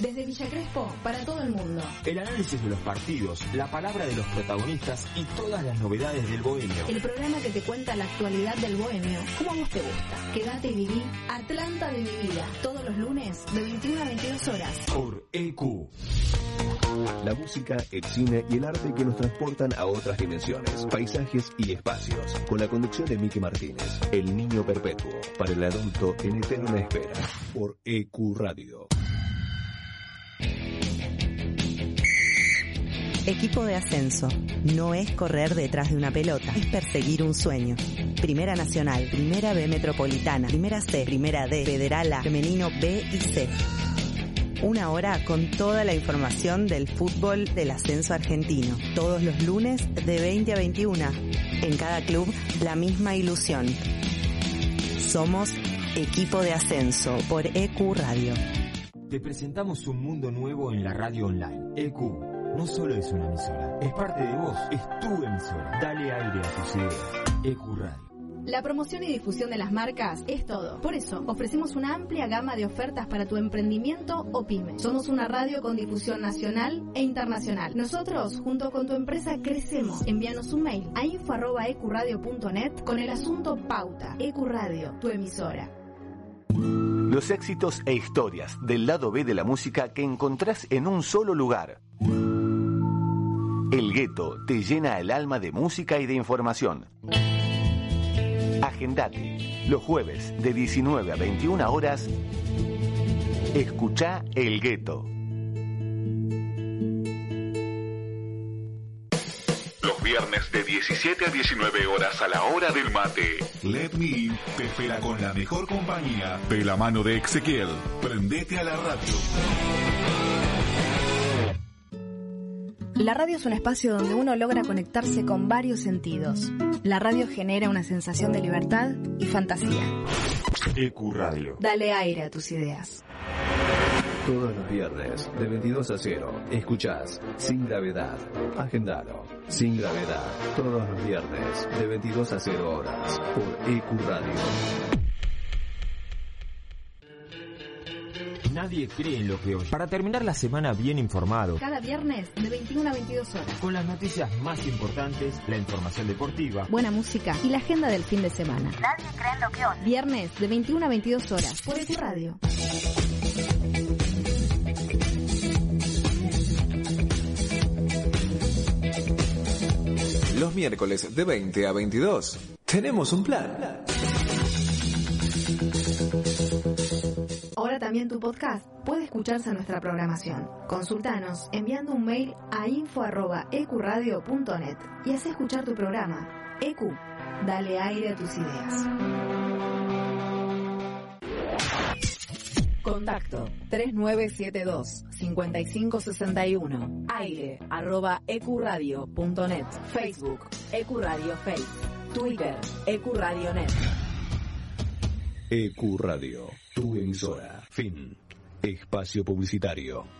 Desde Villa Crespo, para todo el mundo. El análisis de los partidos, la palabra de los protagonistas y todas las novedades del bohemio. El programa que te cuenta la actualidad del bohemio, como a vos te gusta. Quédate y viví Atlanta de mi vida, todos los lunes de 21 a 22 horas. Por EQ. La música, el cine y el arte que nos transportan a otras dimensiones, paisajes y espacios. Con la conducción de Miki Martínez, El Niño Perpetuo, para el adulto en eterna espera, por EQ Radio. Equipo de ascenso. No es correr detrás de una pelota, es perseguir un sueño. Primera Nacional, Primera B Metropolitana, Primera C, Primera D, Federal A, Femenino B y C. Una hora con toda la información del fútbol del ascenso argentino. Todos los lunes de 20 a 21. En cada club, la misma ilusión. Somos Equipo de Ascenso por EQ Radio. Te presentamos un mundo nuevo en la radio online. EQ no solo es una emisora, es parte de vos, es tu emisora. Dale aire a tus ideas. EQ Radio. La promoción y difusión de las marcas es todo. Por eso, ofrecemos una amplia gama de ofertas para tu emprendimiento o pyme. Somos una radio con difusión nacional e internacional. Nosotros, junto con tu empresa, crecemos. Envíanos un mail a info.ecuradio.net con el asunto Pauta. Ecuradio, tu emisora. Los éxitos e historias del lado B de la música que encontrás en un solo lugar. El gueto te llena el alma de música y de información. Agendate. Los jueves de 19 a 21 horas. Escucha El Gueto. Los viernes de 17 a 19 horas a la hora del mate. Let Me In te espera con la mejor compañía de la mano de Ezequiel. Prendete a la radio. La radio es un espacio donde uno logra conectarse con varios sentidos. La radio genera una sensación de libertad y fantasía. EQ Radio. Dale aire a tus ideas. Todos los viernes, de 22 a 0, escuchás Sin Gravedad. Agendalo. Sin Gravedad. Todos los viernes, de 22 a 0 horas, por EQ Radio. Nadie cree en lo que oye. Para terminar la semana bien informado, Cada viernes de 21 a 22 horas. con las noticias más importantes, la información deportiva, Buena música y la agenda del fin de semana. Nadie cree en lo que oye. Viernes de 21 a 22 horas por EQ Radio. Los miércoles de 20 a 22 tenemos un plan. Ahora también tu podcast puede escucharse en nuestra programación. Consultanos enviando un mail a info.ecuradio.net y haz escuchar tu programa. EQ, dale aire a tus ideas. Contacto 3972-5561. Aire arroba ecuradio.net. Facebook Ecuradio Face. Twitter Ecuradionet. EQ Radio, tu emisora. Fin. Espacio publicitario.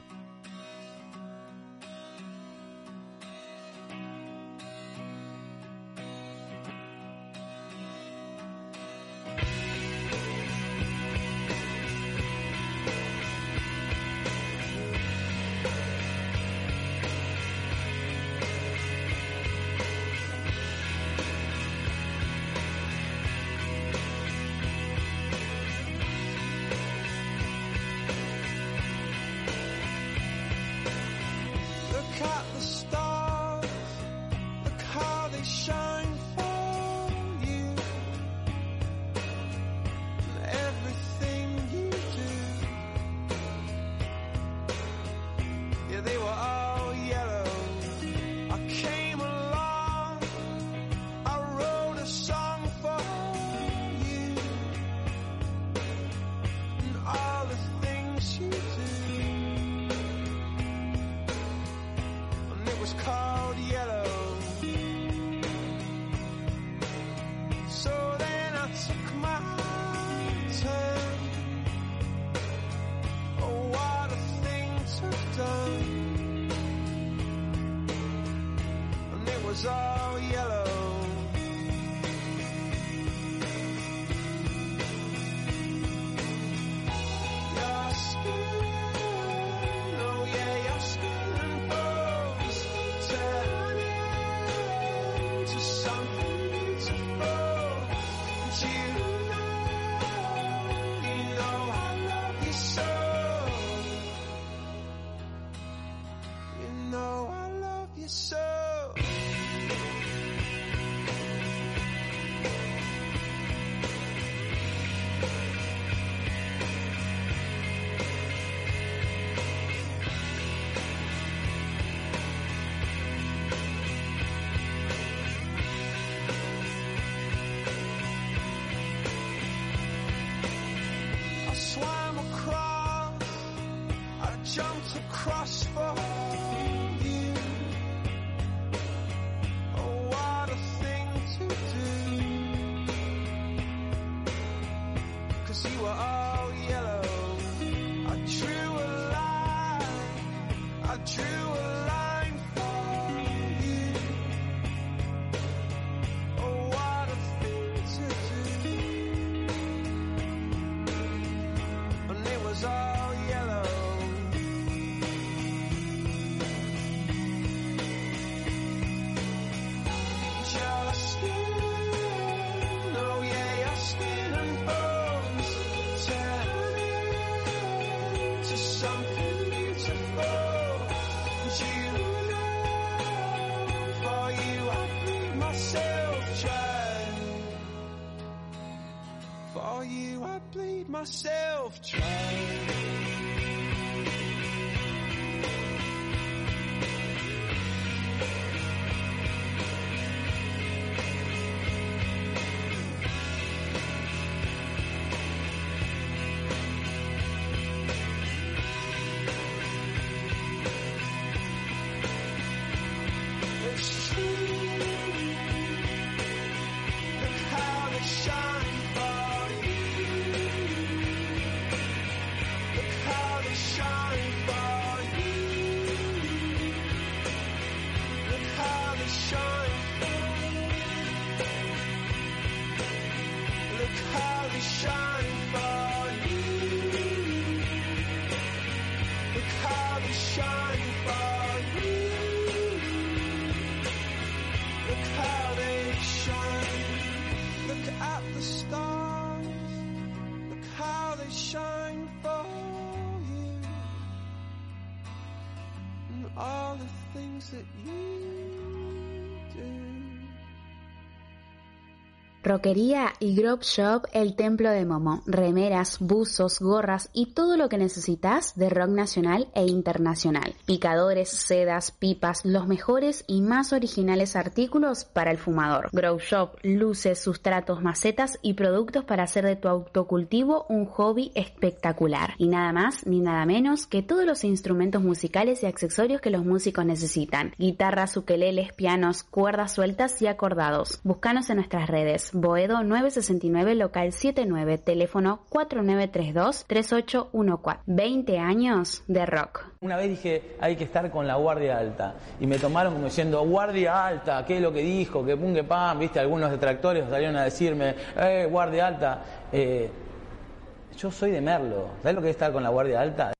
I drew Roquería y Grove Shop El Templo de Momo. Remeras, buzos, gorras y todo lo que necesitas de rock nacional e internacional. Picadores, sedas, pipas, los mejores y más originales artículos para el fumador. Grove Shop, luces, sustratos, macetas y productos para hacer de tu autocultivo un hobby espectacular. Y nada más ni nada menos que todos los instrumentos musicales y accesorios que los músicos necesitan. Guitarras, ukeleles, pianos, cuerdas sueltas y acordados. Búscanos en nuestras redes. Boedo 969 local 79, teléfono 4932-3814. 20 años de rock. Una vez dije, hay que estar con la guardia alta. Y me tomaron como diciendo, guardia alta, ¿qué es lo que dijo? Que pum, que pam, viste, algunos detractores salieron a decirme, eh, guardia alta. Eh, yo soy de Merlo. ¿Sabes lo que es estar con la guardia alta?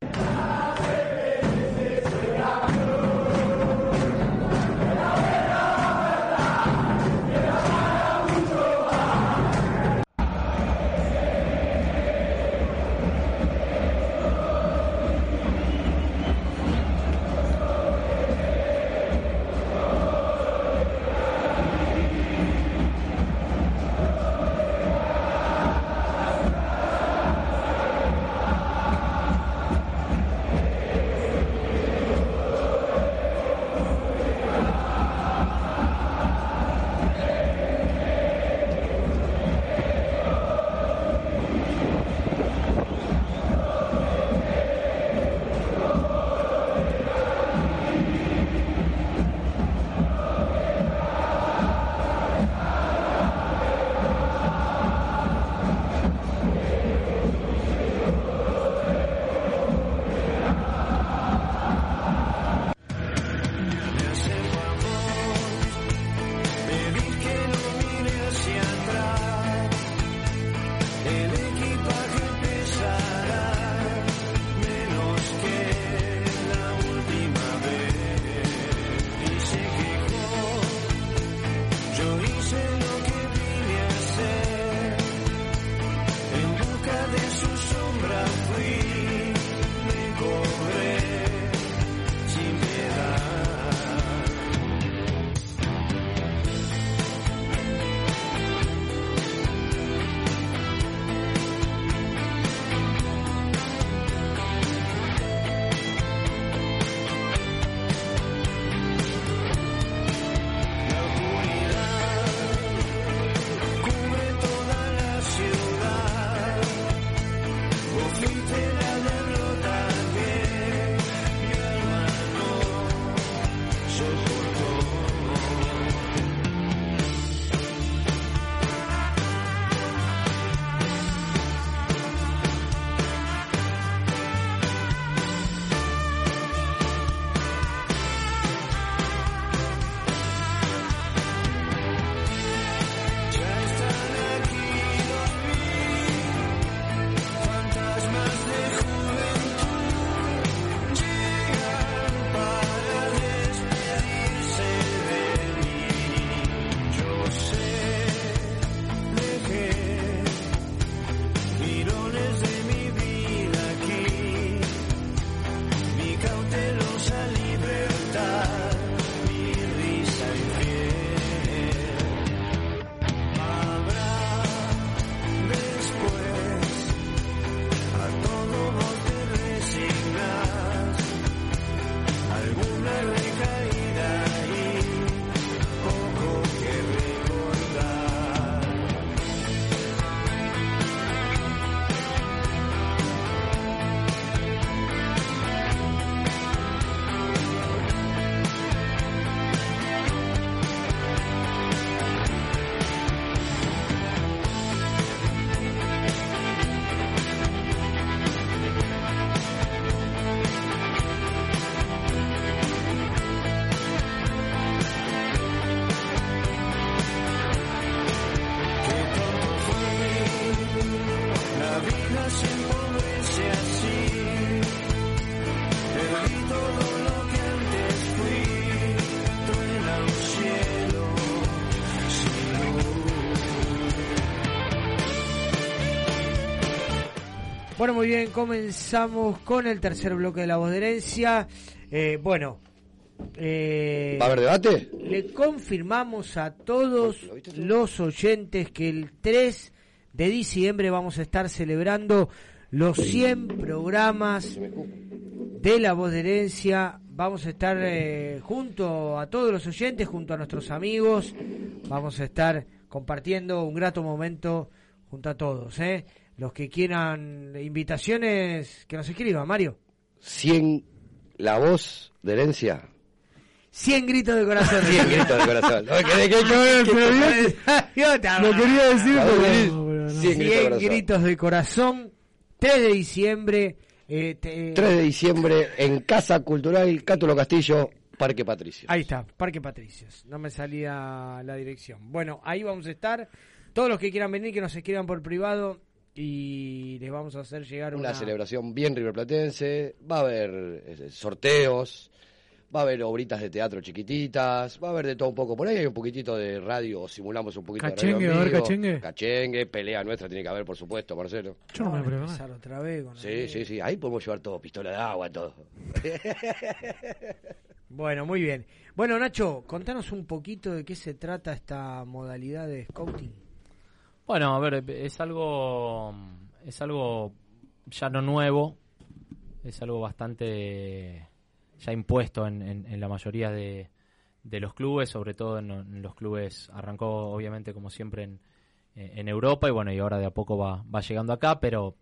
Bueno, muy bien, comenzamos con el tercer bloque de la voz de herencia. Eh, bueno, eh, ¿Va a haber debate? le confirmamos a todos los oyentes que el 3 de diciembre vamos a estar celebrando los 100 programas de la voz de herencia. Vamos a estar eh, junto a todos los oyentes, junto a nuestros amigos. Vamos a estar compartiendo un grato momento junto a todos. ¿eh? Los que quieran invitaciones, que nos escriban, Mario. 100, la voz de herencia. 100 gritos de corazón. 100 gritos de corazón. No, que- que- Lo quería decir, herencia, 100 100 gritos de corazón. gritos de corazón. 3 de diciembre. eh, te- 3 de diciembre en Casa Cultural Cátulo Castillo, Parque Patricio. Ahí está, Parque Patricios. No me salía la dirección. Bueno, ahí vamos a estar. Todos los que quieran venir, que nos escriban por privado y les vamos a hacer llegar una, Una celebración bien riverplatense. Va a haber eh, sorteos. Va a haber obritas de teatro chiquititas, va a haber de todo un poco. Por ahí hay un poquitito de radio, o simulamos un poquito Cachengue, de radio. vivo. cachengue. Cachengue, pelea nuestra tiene que haber, por supuesto, Marcelo. Yo no me Vamos a pregunto. empezar otra vez con Sí, sí, sí. Ahí podemos llevar todo, pistola de agua, todo. Bueno, muy bien. Bueno, Nacho, contanos un poquito de qué se trata esta modalidad de scouting. Bueno, a ver, es algo es algo ya no nuevo, es algo bastante ya impuesto en, en- la mayoría de, de los clubes, sobre todo en, los clubes, arrancó obviamente como siempre en, en Europa y bueno, y ahora de a poco va, va llegando acá, pero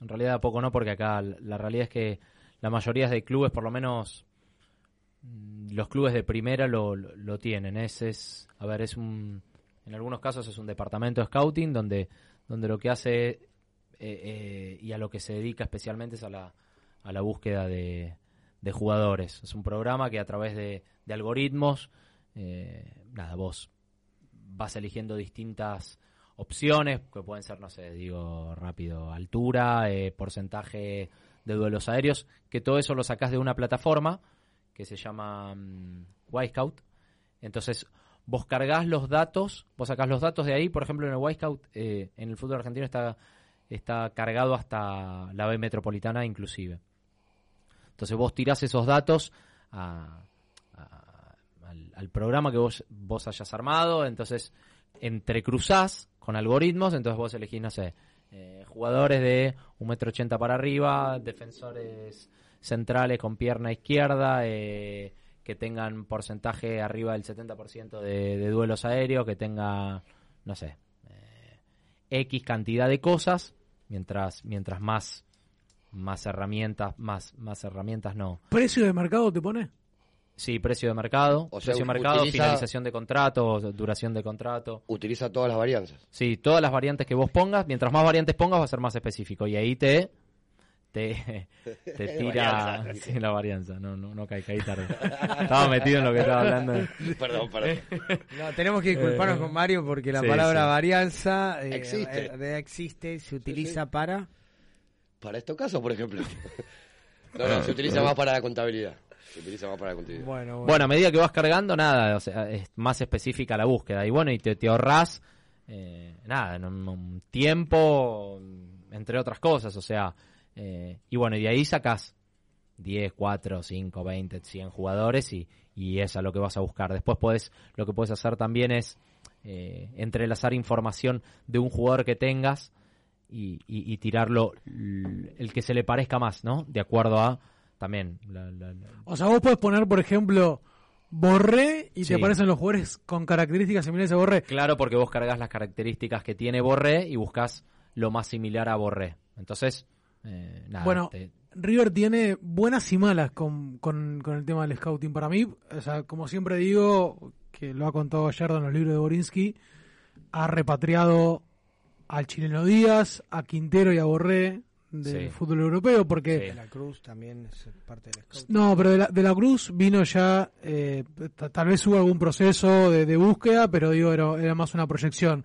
en realidad de a poco no, porque acá la realidad es que la mayoría de clubes, por lo menos mm, los clubes de primera lo, lo, lo tienen. Es, es, a ver, es un, en algunos casos es un departamento de scouting donde, donde lo que hace eh, eh, y a lo que se dedica especialmente es a la, a la búsqueda de, de jugadores. Es un programa que a través de, de algoritmos, eh, nada, vos vas eligiendo distintas opciones, que pueden ser, no sé, digo rápido, altura, porcentaje de duelos aéreos, que todo eso lo sacás de una plataforma que se llama mm, Wisecout. Entonces, vos cargas los datos, vos sacás los datos de ahí, por ejemplo, en el Wisecout, eh, en el fútbol argentino está, está cargado hasta la B metropolitana inclusive. Entonces vos tirás esos datos a- al, programa que vos, vos hayas armado, entonces entrecruzás con algoritmos, entonces vos elegís, no sé, eh, jugadores de un metro ochenta para arriba, defensores centrales con pierna izquierda, eh, que tengan porcentaje arriba del 70% de, de duelos aéreos, que tenga, no sé, eh, X cantidad de cosas, mientras, mientras más, más herramientas, más, más herramientas no. ¿Precio de mercado te pone? Sí, precio de mercado, O sea, precio de mercado, utiliza- finalización de contrato, duración de contrato. Utiliza todas las varianzas. Sí, todas las variantes que vos pongas, mientras más variantes pongas va a ser más específico y ahí te te, te tira Varianza. sí, la varianza, no no no caí, caí tarde. Estaba metido en lo que estaba hablando. Perdón, perdón. No, tenemos que disculparnos Eh, con Mario porque la sí, palabra sí. varianza eh, Existe. eh, existe, se utiliza para... Para estos casos, por ejemplo. No, no, se utiliza más para la contabilidad. Se utiliza más para la contabilidad. Bueno, Bueno, a medida que vas cargando, nada, o sea, es más específica la búsqueda. Y bueno, y te, te ahorrás, eh, nada, en un, un tiempo, entre otras cosas, o sea, eh, y bueno, y de ahí sacás 10, 4, 5, 20, 100 jugadores y, y es a lo que vas a buscar. Después puedes, lo que puedes hacer también es eh, entrelazar información de un jugador que tengas y, y- y tirarlo el que se le parezca más, ¿no? De acuerdo a también la- la- la- O sea, vos podés poner, por ejemplo, Borré y Sí. te aparecen los jugadores con características similares a Borré. Claro, porque vos cargas las características que tiene Borré y buscas lo más similar a Borré. Entonces, eh, nada. bueno, te- River tiene buenas y malas con, con, con el tema del scouting. Para mí, o sea, como siempre digo, que lo ha contado Gallardo en los libros de Borinsky, ha repatriado al chileno Díaz, a Quintero y a Borré del Sí. fútbol europeo, porque De la Cruz también es parte del scouting. No, pero de la, de la Cruz vino ya, eh, tal vez hubo algún proceso de, de búsqueda, pero digo, era, era más una proyección.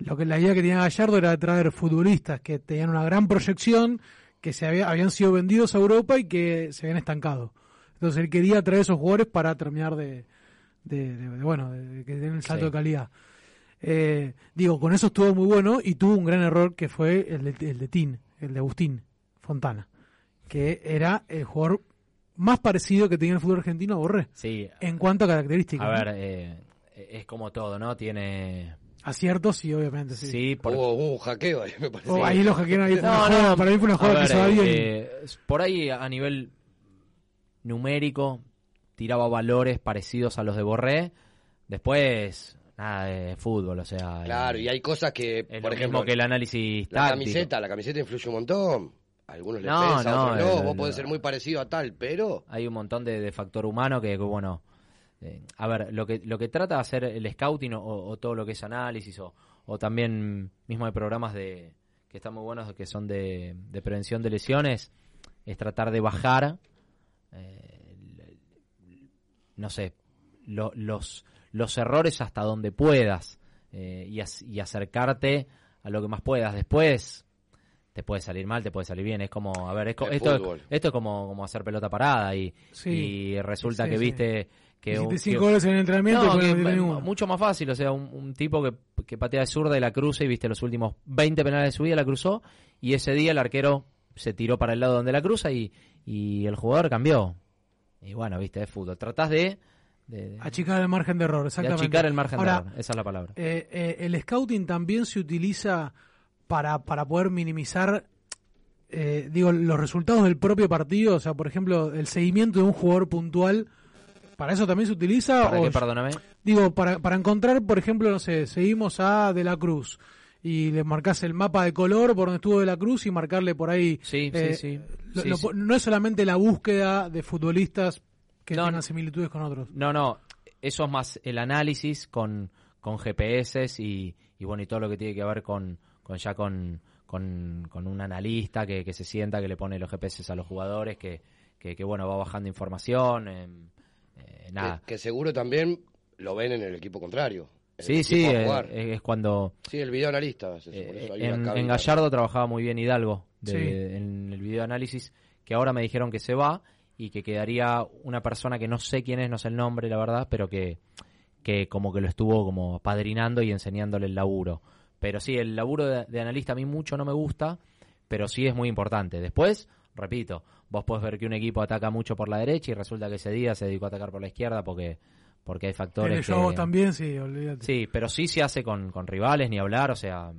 Lo que la idea que tenía Gallardo era traer futbolistas que tenían una gran proyección, que se había- habían sido vendidos a Europa y que se habían estancado. Entonces él quería traer esos jugadores para terminar de, de- de- de, bueno, de, que den el salto Sí. de calidad. Eh, digo, con eso estuvo muy bueno y tuvo un gran error que fue el de, el de Tin, el de Agustín. Fontana, que era el jugador más parecido que tenía el fútbol argentino a Borré. Sí. En cuanto a características. A ¿no? ver, eh, es como todo, ¿no? Tiene... Aciertos, sí, obviamente, sí. Sí, por- Hubo, hubo un hackeo ahí, me parece. Oh, ahí lo hackearon, ahí No, para mí fue una a jugada que ver, se va bien. eh, por ahí a nivel numérico tiraba valores parecidos a los de Borré. Después, nada de fútbol, o sea... Claro, eh, y hay cosas que, es por lo ejemplo, mismo que el análisis la táctico. camiseta, la camiseta influye un montón. A algunos les No, pesa, no, otros no. el- Vos el- podés ser muy parecido a tal, pero Hay un montón de, de factor humano que, que, bueno... eh, a ver, lo que, lo que trata de hacer el scouting o, o todo lo que es análisis o, o también mismo hay programas de que están muy buenos que son de, de prevención de lesiones es tratar de bajar eh, no sé, lo- los, los errores hasta donde puedas eh, y, ac- y acercarte a lo que más puedas. Después te puede salir mal, te puede salir bien. Es como, a ver, es co- esto, esto es como, como hacer pelota parada y, Sí. y resulta Sí, que sí. Que... Un- cinco que- goles en el entrenamiento y No, después que mucho más fácil, o sea, un, un tipo que, que patea de zurda y la cruza y viste los últimos 20 penales de su vida la cruzó y ese día el arquero se tiró para el lado donde la cruza y, y el jugador cambió. Y bueno, viste, es fútbol. Tratás de, de, de- Achicar el margen de error, de exactamente. achicar el margen Ahora, de error. Esa es la palabra. eh, eh, el scouting también se utiliza para, para poder minimizar, eh, digo, los resultados del propio partido. O sea, por ejemplo, el seguimiento de un jugador puntual. ¿Para eso también se utiliza? ¿Para o- qué, perdóname? Digo, para, para encontrar, por ejemplo, no sé, seguimos a De la Cruz y le marcas el mapa de color por donde estuvo De la Cruz y marcarle por ahí. Sí, eh, sí, sí. lo- Sí, lo- sí. No es solamente la búsqueda de futbolistas que No, tengan similitudes con otros. No, no, eso es más el análisis con, con GPS y, y bueno, y todo lo que tiene que ver con, con ya con, con, con un analista que, que se sienta, que le pone los GPS a los jugadores, que, que, que, bueno, va bajando información, eh, eh, nada. que, que seguro también lo ven en el equipo contrario. Sí, el sí, equipo eh, jugar. es cuando... Sí, el video analista. eso, hay En, Gallardo trabajaba muy bien Hidalgo de- Sí. en el video análisis, que ahora me dijeron que se va y que quedaría una persona que no sé quién es, no sé el nombre, la verdad, pero que, que como que lo estuvo como padrinando y enseñándole el laburo. Pero sí, el laburo de, de analista a mí mucho no me gusta, pero sí es muy importante. Después, repito, vos podés ver que un equipo ataca mucho por la derecha y resulta que ese día se dedicó a atacar por la izquierda porque porque hay factores El que... también, sí, olvídate. Sí, pero sí se hace con, con rivales, ni hablar, o sea,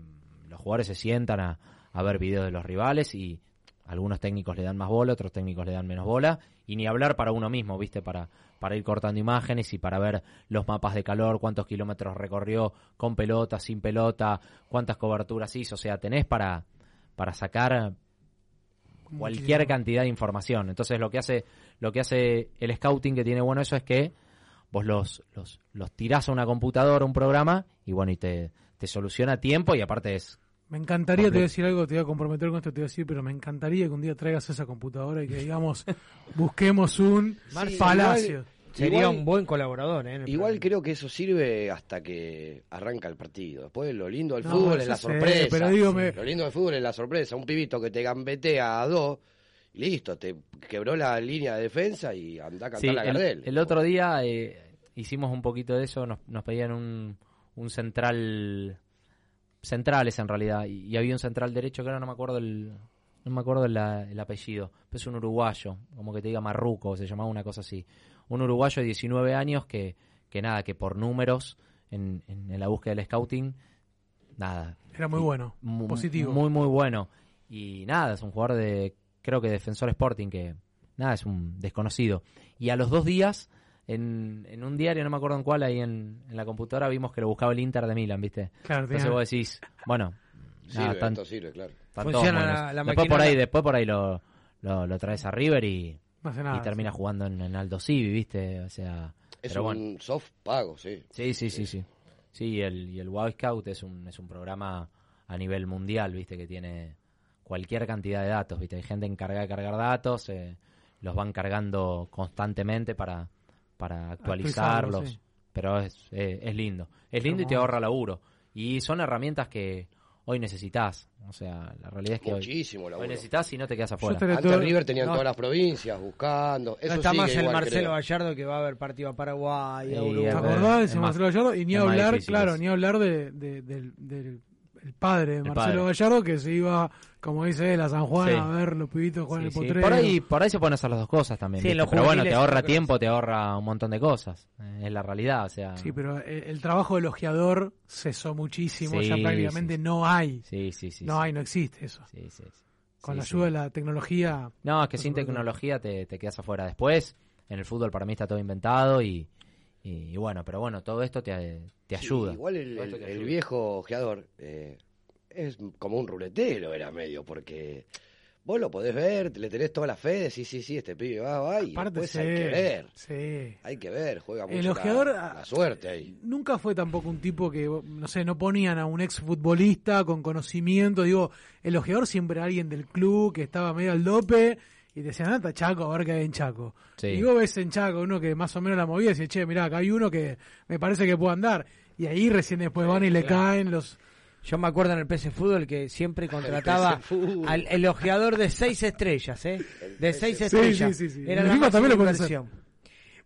los jugadores se sientan a, a ver videos de los rivales y algunos técnicos le dan más bola, otros técnicos le dan menos bola, y ni hablar para uno mismo, ¿viste? Para, para ir cortando imágenes y para ver los mapas de calor, cuántos kilómetros recorrió con pelota, sin pelota, cuántas coberturas hizo, o sea, tenés para, para sacar cualquier cantidad de información. Entonces lo que hace, lo que hace el scouting que tiene bueno eso es que vos los, los, los tirás a una computadora, un programa, y bueno, y te, te soluciona tiempo y aparte es Me encantaría, te voy a decir algo, te voy a comprometer con esto, te voy a decir, pero me encantaría que un día traigas esa computadora y que digamos, busquemos un Sí, palacio. igual- Sería igual- un buen colaborador, ¿eh? en el Igual creo que eso sirve hasta que arranca el partido. Después lo lindo del No, fútbol es la sé, sorpresa. pero Lo lindo del fútbol es la sorpresa. Un pibito que te gambetea a dos, y listo, te quebró la línea de defensa y anda a cantar Sí, la el, Gardel. el otro día eh, hicimos un poquito de eso, nos, nos pedían un, un central, centrales en realidad, y, y había un central derecho que ahora no me acuerdo el, no me acuerdo el, el apellido, pero es un uruguayo, como que te diga Marruco, se llamaba una cosa así. Un uruguayo de 19 años que, que nada, que por números en, en la búsqueda del scouting, nada. Era muy Y bueno, mu- positivo. Muy, muy bueno. Y nada, es un jugador de, creo que Defensor Sporting, que nada, es un desconocido. Y a los dos días, en, en un diario, no me acuerdo en cuál, ahí en, en la computadora vimos que lo buscaba el Inter de Milan, ¿viste? Claro, Entonces vos decís, bueno, Sirve, nada, tan- esto sirve, claro. Funciona la- después por ahí, después por ahí lo, lo, lo traes a River y, No hace y termina jugando en, en Aldo Civi, ¿viste? O sea, Es pero un bueno. soft pago, sí. Sí, sí, sí, sí. Sí, y el, y el Wow Scout es un, es un programa a nivel mundial, ¿viste? Que tiene cualquier cantidad de datos, ¿viste? Hay gente encargada de cargar datos, eh, los van cargando constantemente para, para actualizarlos. Sí. Pero es, eh, es lindo. Es lindo y te ahorra laburo. Y son herramientas que hoy necesitas. O sea, la realidad es que hoy, Muchísimo hoy necesitas y no te quedas afuera. Antes todo- River tenían no. todas las provincias buscando. Eso No está más el igual, Marcelo creo. Gallardo que va a haber partido a Paraguay, a Sí, Uruguay. ¿Te acordás de es ese más- Marcelo Gallardo? Y ni más hablar, claro, ni hablar de, de- del, del el padre de El Marcelo padre. Gallardo, que se iba, como dice él, a San Juan Sí. a ver los pibitos jugar en el potrero. Por ahí, por ahí se pueden hacer las dos cosas también. Sí, en ¿viste? los Pero bueno, te ahorra tiempo, te ahorra un montón de cosas. Eh, Es la realidad, o sea. Sí, pero el, el trabajo de elogiador cesó muchísimo, Sí, ya prácticamente no hay. Sí, sí, sí. no sí. hay, no existe eso. Sí, sí, sí. Con Sí, la sí. ayuda de la tecnología. No, es que sin tecnología te, te quedas afuera. Después, en el fútbol para mí está todo inventado y, y, y bueno, pero bueno, todo esto te, te Sí, ayuda. igual el, viejo ojeador eh, es como un ruletero, era medio, porque vos lo podés ver, le tenés toda la fe, decís, sí, sí, este pibe va, va, y Aparte, después sí, hay que ver. sí. Hay que ver, juega mucho El la- ojeador, la, ah, suerte ahí. Nunca fue tampoco un tipo que, no sé, no ponían a un exfutbolista con conocimiento. Digo, el ojeador siempre era alguien del club que estaba medio al dope y decían, anda Chaco, a ver qué hay en Chaco. Sí. Y vos ves en Chaco uno que más o menos la movía y decís, che, mirá, acá hay uno que me parece que puede andar. Y ahí recién después van y le caen los... Yo me acuerdo en el PC Fútbol que siempre contrataba al elogiador de seis estrellas, ¿eh? De seis Sí, estrellas. sí, sí, sí. Era la también lo inversión.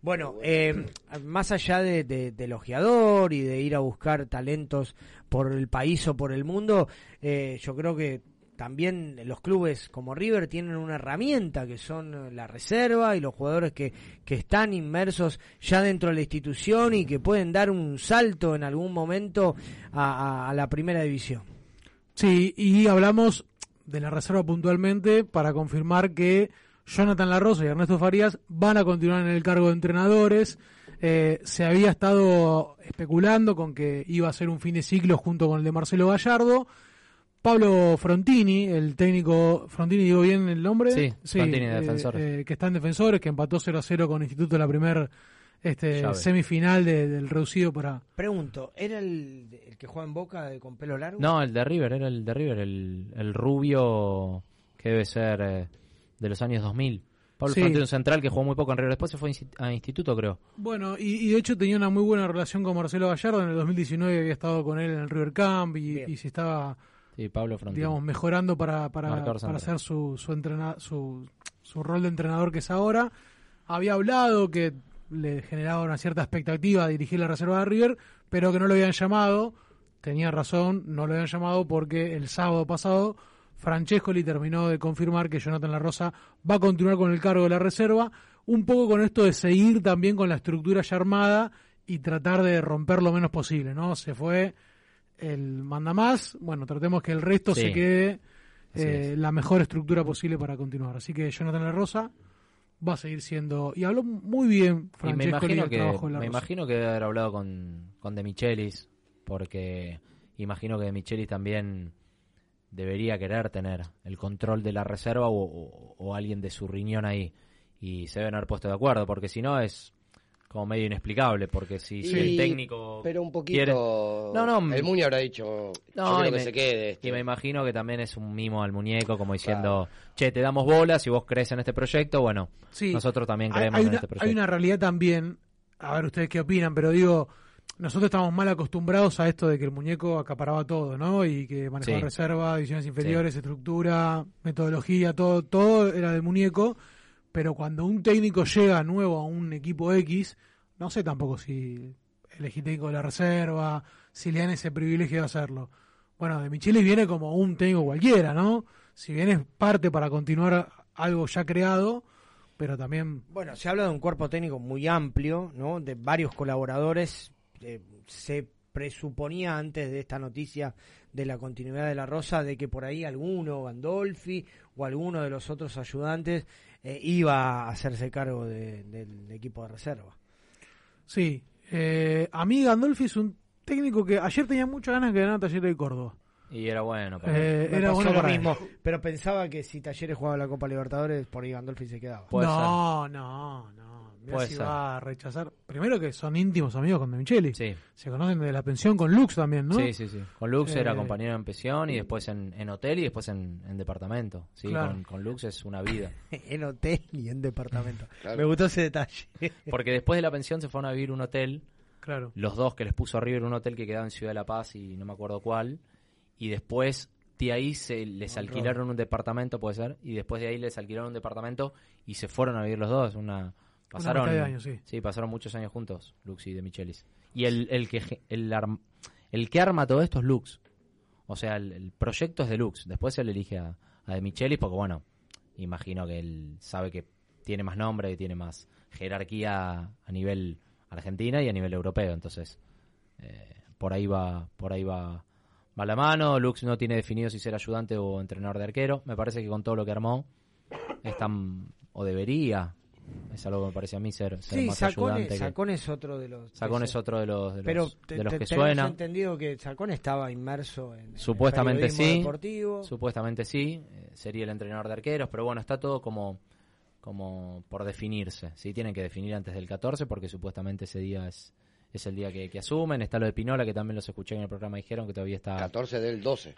Bueno, eh, más allá de, de, de elogiador y de ir a buscar talentos por el país o por el mundo, eh, yo creo que también los clubes como River tienen una herramienta que son la reserva y los jugadores que, que están inmersos ya dentro de la institución y que pueden dar un salto en algún momento a la primera división. Sí, y hablamos de la reserva puntualmente para confirmar que Jonathan Larrosa y Ernesto Farías van a continuar en el cargo de entrenadores. Eh, se había estado especulando con que iba a ser un fin de ciclo junto con el de Marcelo Gallardo. Pablo Frontini, el técnico, Frontini digo bien el nombre, Sí, Frontini, de eh, Defensores. eh, que está en Defensores, que empató 0 a 0 con Instituto en la primer este, Llave. semifinal de- del reducido para... Pregunto, ¿era el, el que juega en Boca de- con pelo largo? No, el de River, era el de River, el, el rubio que debe ser eh, de los años 2000. Pablo Sí. Frontini, un central que jugó muy poco en River, después se fue a insti- a instituto, creo. Bueno, y, y de hecho tenía una muy buena relación con Marcelo Gallardo. En el 2019 había estado con él en el River Camp y, y se estaba, Sí, Pablo digamos, mejorando para, para, para hacer su, su, entrena- su, su rol de entrenador que es ahora. Había hablado que le generaba una cierta expectativa dirigir la reserva de River, pero que no lo habían llamado. Tenía razón, no lo habían llamado porque el sábado pasado Francescoli terminó de confirmar que Jonathan La Rosa va a continuar con el cargo de la reserva, un poco con esto de seguir también con la estructura ya armada y tratar de romper lo menos posible, ¿no? Se fue el manda más, bueno, tratemos que el resto Sí. se quede eh, la mejor estructura posible para continuar. Así que Jonathan La Rosa va a seguir siendo y habló muy bien Y me del que, trabajo de La me Rosa. imagino que debe haber hablado con, con De Michelis, porque imagino que De Michelis también debería querer tener el control de la reserva o, o- o alguien de su riñón ahí. Y se deben haber puesto de acuerdo, porque si no es como medio inexplicable, porque si, si el técnico Pero un poquito. quiere... No, no, El Muni habrá dicho. No, yo quiero y que me- se quede. este". Y me imagino que también es un mimo al muñeco, como diciendo, che, te damos bolas y vos crees en este proyecto, bueno, Sí. nosotros también Hay- creemos hay en una, este proyecto. Hay una realidad también, a ver ustedes qué opinan, pero digo, nosotros estamos mal acostumbrados a esto de que el muñeco acaparaba todo, ¿no? Y que manejaba Sí. reserva, divisiones inferiores, estructura, metodología, todo, todo era del muñeco. Pero cuando un técnico llega nuevo a un equipo X, no sé tampoco si elegí técnico de la reserva, si le dan ese privilegio de hacerlo. Bueno, de Michelis viene como un técnico cualquiera, ¿no? Si bien es parte para continuar algo ya creado, pero también Bueno, se habla de un cuerpo técnico muy amplio, ¿no? De varios colaboradores. Eh, se presuponía antes de esta noticia de la continuidad de la Rosa de que por ahí alguno, Gandolfi o alguno de los otros ayudantes eh, iba a hacerse cargo de- del equipo de reserva. Sí, eh, a mí Gandolfi es un técnico que ayer tenía muchas ganas de ganar a Talleres de Córdoba. Y era bueno. Pero... Eh, era bueno lo para él. mismo, pero pensaba que si Talleres jugaba la Copa Libertadores, por ahí Gandolfi se quedaba. No, no, no. Mirá Puede si ser. va a rechazar. Primero que son íntimos amigos con De Micheli. Sí. Se conocen de la pensión con Lux también, ¿no? Sí, sí, sí. Con Lux era Eh, compañero en pensión y después en, en hotel y después en, en departamento. Sí, Claro. con, con Lux es una vida. en hotel y en departamento. Claro. Me gustó ese detalle. Porque después de la pensión se fueron a vivir un hotel. Claro. Los dos que les puso a River un hotel que quedaba en Ciudad de La Paz y no me acuerdo cuál. Y después de ahí se les alquilaron un departamento, puede ser. Y después de ahí les alquilaron un departamento y se fueron a vivir los dos. Una pasaron de año, sí. pasaron muchos años juntos, Lux y De Michelis. Y el, el que el, arm- el que arma todo esto es Lux. O sea, el, el proyecto es de Lux. Después él elige a, a De Michelis porque, bueno, imagino que él sabe que tiene más nombre, que tiene más jerarquía a nivel Argentina y a nivel europeo. Entonces, eh, por ahí va, por ahí va, va la mano. Lux no tiene definido si ser ayudante o entrenador de arquero. Me parece que con todo lo que armó, es tan, o debería, es algo que me parece a mí ser, ser Sí, más Sacón ayudante. es, que- Sacón es otro de los. Sacón es otro de los, de Pero los, te- de los te- que suena. entendido que Sacón estaba inmerso en. en Supuestamente periodismo sí. deportivo. Supuestamente sí. eh, sería el entrenador de arqueros, pero bueno, está todo como como por definirse. Sí, tienen que definir antes del 14 porque supuestamente ese día es es el día que, que asumen. Está lo de Pinola que también los escuché en el programa dijeron que todavía está 14 del 12.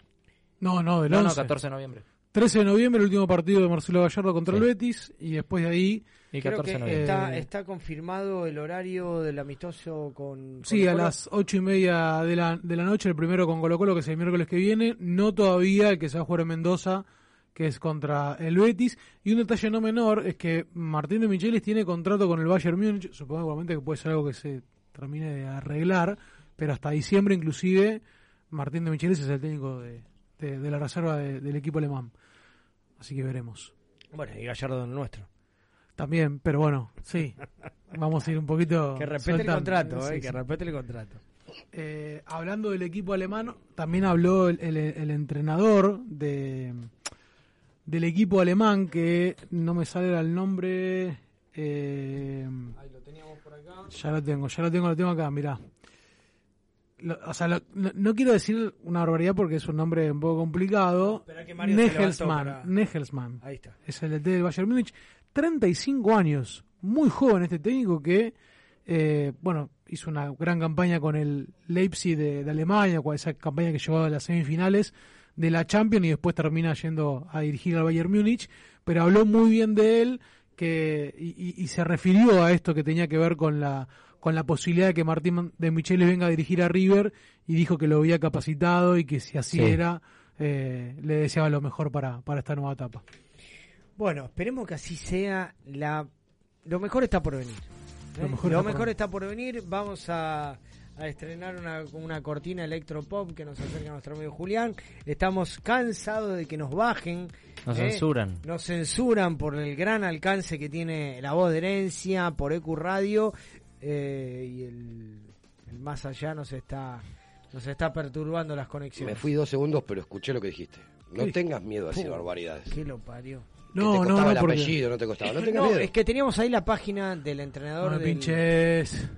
No, no, del No, no, 11. 14 de noviembre. 13 de noviembre, el último partido de Marcelo Gallardo contra el Betis. Y después de ahí. Y Creo 14 que de noviembre. está, está confirmado el horario del amistoso con. Sí, a las ocho y media de la, de la noche, el primero con Colo Colo, que es el miércoles que viene. No todavía el que se va a jugar en Mendoza, que es contra el Betis. Y un detalle no menor es que Martín de Michelis tiene contrato con el Bayern Múnich. Supongo igualmente que puede ser algo que se termine de arreglar, pero hasta diciembre inclusive Martín de Michelis es el técnico de, de- de la reserva de- del equipo alemán. Así que veremos. Bueno, y Gallardo es nuestro. También, pero bueno, sí. Vamos a ir un poquito. Que respete el contrato, Sí, eh, que respete el contrato. Eh, hablando del equipo alemán, también habló el, el- el entrenador de del equipo alemán que no me sale el nombre. eh, ya lo tengo, ya lo tengo, lo tengo acá, mirá. Lo- o sea, lo- no, no quiero decir una barbaridad porque es un nombre un poco complicado. Espera que Mario Nagelsmann, para- Nagelsmann. Ahí está. Es el DT del Bayern Múnich. 35 años. Muy joven este técnico que, eh, bueno, hizo una gran campaña con el Leipzig de, de Alemania, con esa campaña que llevó a las semifinales de la Champions y después termina yendo a dirigir al Bayern Múnich. Pero habló muy bien de él que y, se refirió a esto que tenía que ver con la con la posibilidad de que Martín de Michelis venga a dirigir a River y dijo que lo había capacitado y que si así Sí. era eh, le deseaba lo mejor para, para esta nueva etapa. Bueno, esperemos que así sea. La... Lo mejor está por venir. ¿eh? Lo mejor Lo está por mejor venir. está por venir. Vamos a, a estrenar una, una cortina electropop que nos acerca a nuestro amigo Julián. Estamos cansados de que nos bajen. Nos ¿eh? censuran. Nos censuran por el gran alcance que tiene la voz de herencia, por EQ Radio. eh, y el, el más allá nos está, nos está perturbando las conexiones. Me fui dos segundos, pero escuché lo que dijiste. No ¿Qué? tengas miedo a decir barbaridades. ¿Qué lo parió? Que te costaba el apellido, no te costaba. No No, miedo. es que teníamos ahí la página del entrenador No del- pinches.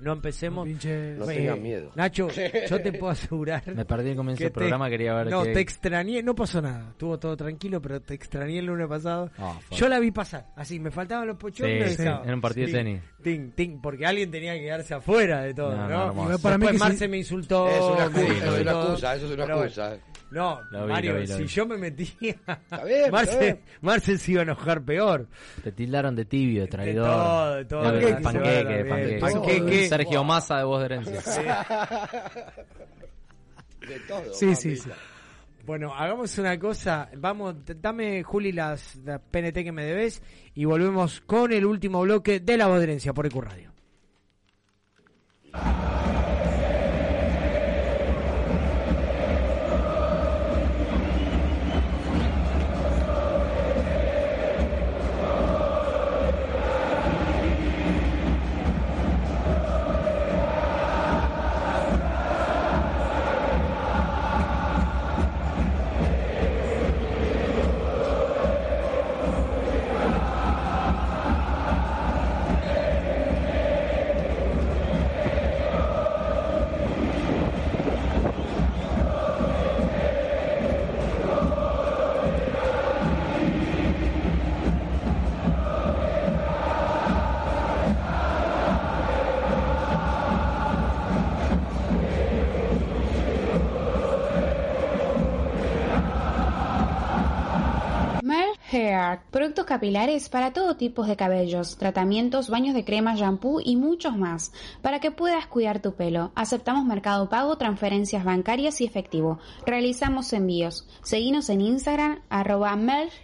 No empecemos. No pinches. No tengas miedo. Nacho, yo te puedo asegurar. Me perdí el comienzo del programa, quería ver No, te extrañé, no pasó nada. Estuvo todo tranquilo, pero te extrañé el lunes pasado. Ah, yo la vi pasar, así, me faltaban los pochoclos. Sí, sí, en un partido de tenis. Ting, ting, porque alguien tenía que quedarse afuera de todo, No, ¿no? no, para mí que Marce sí. me insultó. Es una excusa, es una excusa, eso es una excusa. No, Lo vi, Mario, lo vi, lo si vi. yo me metía, bien, está Marce, bien. Marce se iba a enojar peor. Te tildaron de tibio, de traidor. todo, de todo. De Panqueque se panqueque, dar panqueque. Sergio Massa de voz de herencia. De todo. Sí, sí, mamita. sí. Bueno, hagamos una cosa. Vamos, dame, Juli, las, las PNT que me debes y volvemos con el último bloque de la voz de herencia por EQ Radio. Capilares para todo tipo de cabellos, tratamientos, baños de crema, shampoo y muchos más. Para que puedas cuidar tu pelo. Aceptamos mercado pago, transferencias bancarias y efectivo. Realizamos envíos. Seguinos en Instagram, arroba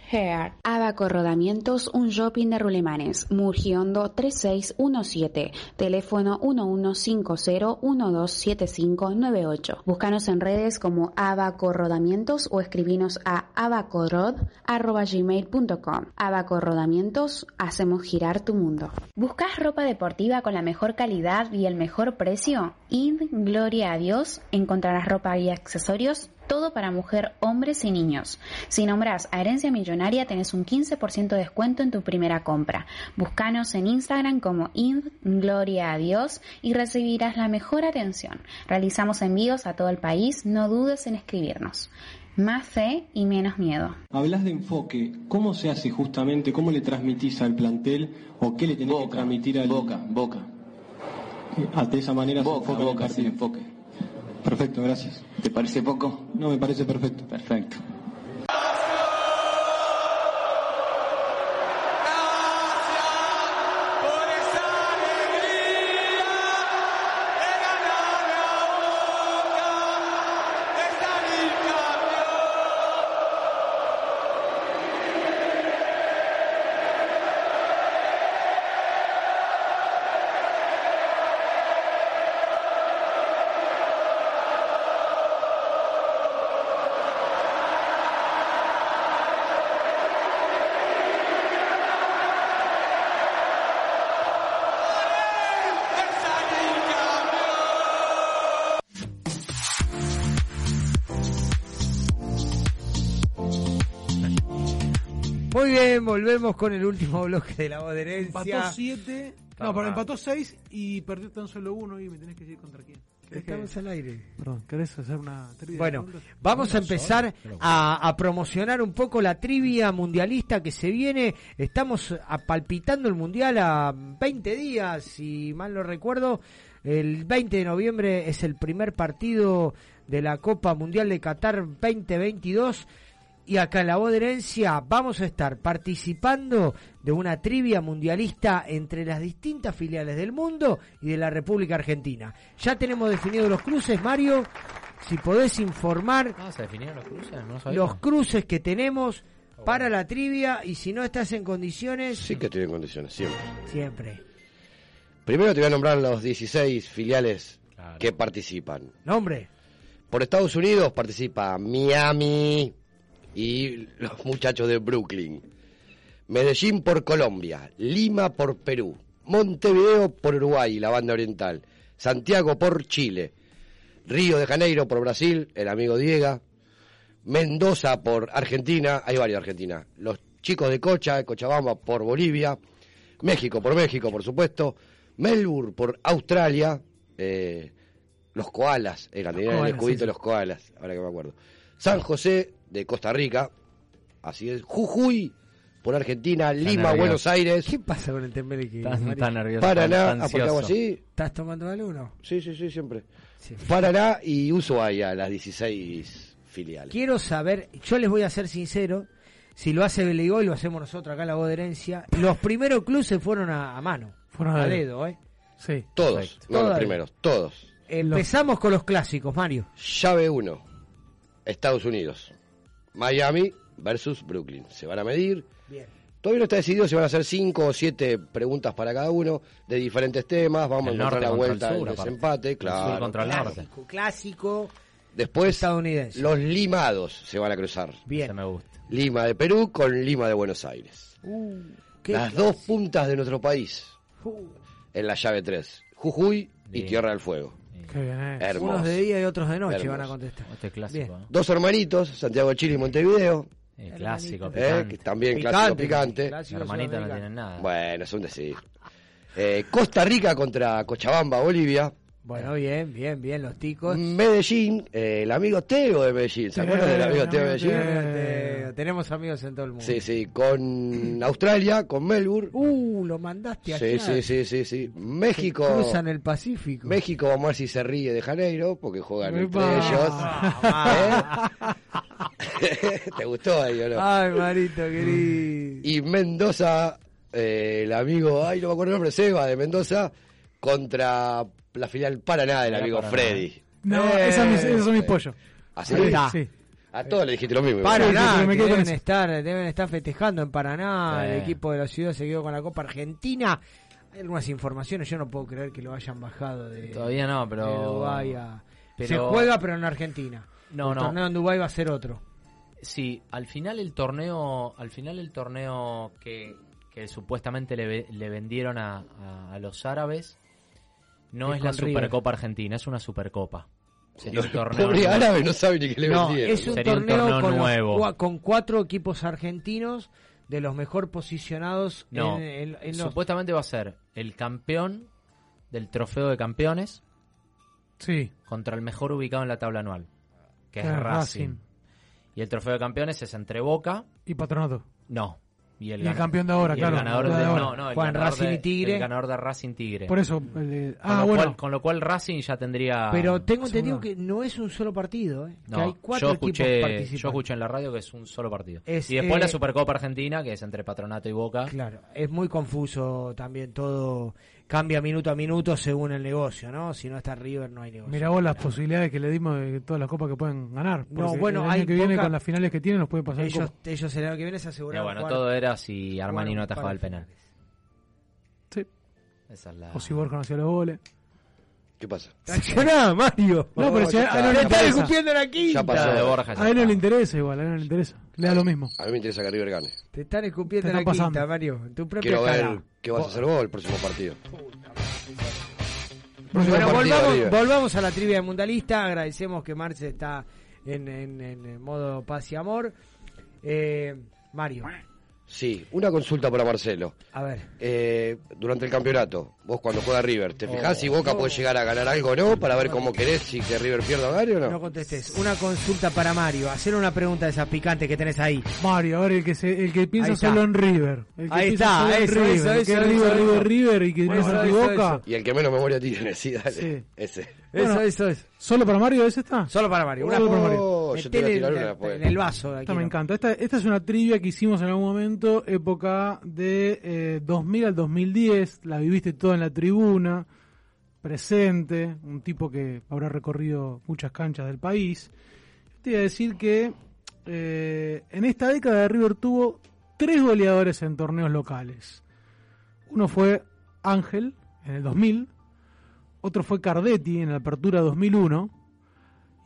Hair. Abaco Rodamientos, un shopping de Rulemanes. Murgiondo 3617. Teléfono 1150-127598. Búscanos en redes como Abaco Rodamientos o escribinos a abacorod.gmail.com. Rodamientos, hacemos girar tu mundo. ¿Buscas ropa deportiva con la mejor calidad y el mejor precio? In Gloria a Dios, encontrarás ropa y accesorios todo para mujer, hombres y niños. Si nombras a Herencia Millonaria, tenés un 15% de descuento en tu primera compra. Búscanos en Instagram como In Gloria a Dios y recibirás la mejor atención. Realizamos envíos a todo el país, no dudes en escribirnos. Más fe y menos miedo. Hablas de enfoque, ¿cómo se hace justamente? ¿Cómo le transmitís al plantel o qué le tenés que transmitir al Boca, boca. Ah, de esa manera se Boca, el boca, sí, partido. enfoque. Perfecto, gracias. ¿Te parece poco? No, me parece perfecto. Perfecto. Bien, volvemos con el último bloque de la voz de herencia. Empató 7. No, pero empató 6 y perdió tan solo uno y me tenés que decir contra quién. ¿Querés que- Estamos al aire. Perdón, ¿querés hacer una trivia Bueno, vamos a empezar a, a promocionar un poco la trivia mundialista que se viene. Estamos a- palpitando el mundial a 20 días, si mal no recuerdo. El 20 de noviembre es el primer partido de la Copa Mundial de Qatar 2022. Y acá en la voz de herencia vamos a estar participando de una trivia mundialista entre las distintas filiales del mundo y de la República Argentina. Ya tenemos definidos los cruces, Mario. Si podés informar Ah, ¿se definieron los cruces? No sabía. los cruces que tenemos para la trivia y si no estás en condiciones, Sí que estoy en condiciones, siempre. siempre. Primero te voy a nombrar los 16 filiales que participan. Nombre. Por Estados Unidos participa Miami y los muchachos de Brooklyn. Medellín por Colombia, Lima por Perú, Montevideo por Uruguay, la banda oriental, Santiago por Chile, Río de Janeiro por Brasil, el amigo Diego, Mendoza por Argentina, hay varios Argentina, los chicos de Cocha, Cochabamba por Bolivia, México por México, por supuesto, Melbourne por Australia, eh, los koalas, eran, tenían el koalas, escudito sí, de los koalas, ahora que me acuerdo. San José de Costa Rica, así es, Jujuy por Argentina, Lima, nervioso. Buenos Aires. ¿Qué pasa con el tembele que Tan- nervioso, Paraná, tan ansioso. así. ¿Estás tomando algo Sí, sí, sí, siempre. Paraná y Ushuaia, las 16 filiales. Quiero saber, yo les voy a ser sincero, si lo hace Beligó y lo hacemos nosotros acá en la voz de herencia, los primeros cruces fueron a, a mano, Fueron a a dedo, ¿eh? Sí. Todos, no Todos. los primeros, todos. Empezamos con los clásicos, Mario. Llave 1, Estados Unidos. Miami versus Brooklyn. Se van a medir. Bien. Todavía no está decidido si van a hacer 5 o 7 preguntas para cada uno de diferentes temas. Vamos El a encontrar norte la vuelta del desempate, El sur claro. contra el norte. Clásico, clásico. Después, estadounidense. los limados se van a cruzar. Bien. me gusta. Lima de Perú con Lima de Buenos Aires. Uh, qué Las clásico. dos puntas de nuestro país Uh, en la llave 3. Jujuy y Tierra del Fuego. Qué bien, eh. Hermoso. Unos de día y otros de noche Hermoso. van a contestar. Este es clásico. ¿eh? Dos hermanitos, Santiago de Chile y Montevideo. Eh, clásico, Eh, picante. que también Picante, clásico picante. Hermanita no tienen nada. Bueno, es un decir. Eh, Costa Rica contra Cochabamba, Bolivia. Bueno, bien, bien, bien, los ticos. Medellín, eh, el amigo Teo de Medellín. ¿Se acuerdan del amigo Teo de Medellín? Teo. Eh, tenemos amigos en todo el mundo. Sí, sí, con Australia, con Melbourne. Uh, lo mandaste allá. Sí, sí, sí, sí, sí. México. Cruzan el Pacífico. México, vamos a ver si se ríe de Janeiro, porque juegan entre ellos. Ah, ¿Te gustó ahí o no? Ay, Marito, querido. Y Mendoza, eh, el amigo, ay, no me acuerdo el nombre, Seba de Mendoza, contra la filial Paraná del amigo Paraná. Freddy. No, esa es mi- esos son mis pollos. ¿Así? Ahí está. Sí. A todos le dijiste lo mismo. Paraná, que deben estar, deben estar festejando en Paraná. El equipo de la ciudad se quedó con la Copa Argentina. Hay algunas informaciones, yo no puedo creer que lo hayan bajado de, Todavía no, pero- de Dubái a- pero- Se juega, pero en Argentina. No, el no. torneo en Dubái va a ser otro. Sí, al final el torneo, al final el torneo que, que supuestamente le, ve- le vendieron a, a- a los árabes no Es es la River. Supercopa Argentina, es una Supercopa. Sería un torneo Pobre árabe no sabe ni qué le No, vendieron. es un Sería un torneo, con, los nuevo. con cuatro equipos argentinos de los mejor posicionados No, en, en- en los- supuestamente va a ser el campeón del trofeo de campeones Sí. contra el mejor ubicado en la tabla anual, que es Que es Racing. Racing. Y el trofeo de campeones es entre Boca, Y Patronato. no. Y el, Y el gana- campeón de ahora, y claro, El ganador de, de ahora. no, no, el Juan, ganador Racing de- y Tigre. El ganador de Racing Tigre. Por eso. el- Con, ah, lo bueno. cual, con lo cual Racing ya tendría. Pero tengo entendido que no es un solo partido, ¿eh? No, que hay cuatro yo equipos escuché, participantes. yo escuché en la radio que es un solo partido. Es, y después eh, la Supercopa Argentina, que es entre Patronato y Boca. Claro, es muy confuso también todo. Cambia minuto a minuto según el negocio, ¿no? Si no está River, no hay negocio. Mirá vos las posibilidades que le dimos de todas las copas que pueden ganar. No, bueno, el año hay que viene poca- con las finales que tienen nos puede pasar ellos, el año que viene se Y aseguran. bueno, todo era si Armani no atajaba el penal. penal. Sí. Esa es la... O si Borja no hacía los goles. ¿Qué pasa? Reaccioná, Mario. No, pero si a, a él no le está interesa. escupiendo la quinta. Ya pasó. de Borja ya A él no está. le interesa igual, a él no le interesa. Le da lo mismo. A mí me interesa que River gane. Te están escupiendo Te la están quinta, pasando. Mario. En tu propia Quiero cara. ver qué vas a hacer vos el próximo partido. Bueno, partido, volvamos, River. volvamos a la trivia de mundialista. Agradecemos que Marce está en, en- en modo paz y amor. Eh, Mario, Sí, una consulta para Marcelo. a ver. Eh, durante el campeonato, vos cuando juega River, ¿te fijás Oh. si Boca puede llegar a ganar algo o no? Para ver cómo querés si que River pierda o gane o no. No contestes. Una consulta para Mario. Hacer una pregunta de esa picante que tenés ahí. Mario, a ver, el que, se, el que piensa solo en River. El que Ahí está, solo en eso, River, eso, que eso, es River, eso, River, eso. River y que no Eso, se equivoca. eso. Y el que menos memoria tiene, sí, dale. Sí. Ese. Bueno, eso, eso, eso. ¿Solo para Mario ese está? Solo para Mario. Una por para Mario. Yo te voy a Metele tirar en, una el- después. en el vaso. de aquí, Esta me ¿no? encanta. Esta, esta es una trivia que hicimos en algún momento, época de eh, 2000 al 2010. La viviste toda en la tribuna, presente, un tipo que habrá recorrido muchas canchas del país. Te iba a decir que eh, en esta década River tuvo tres goleadores en torneos locales. Uno fue Ángel en el 2000, otro fue Cardetti en la apertura 2001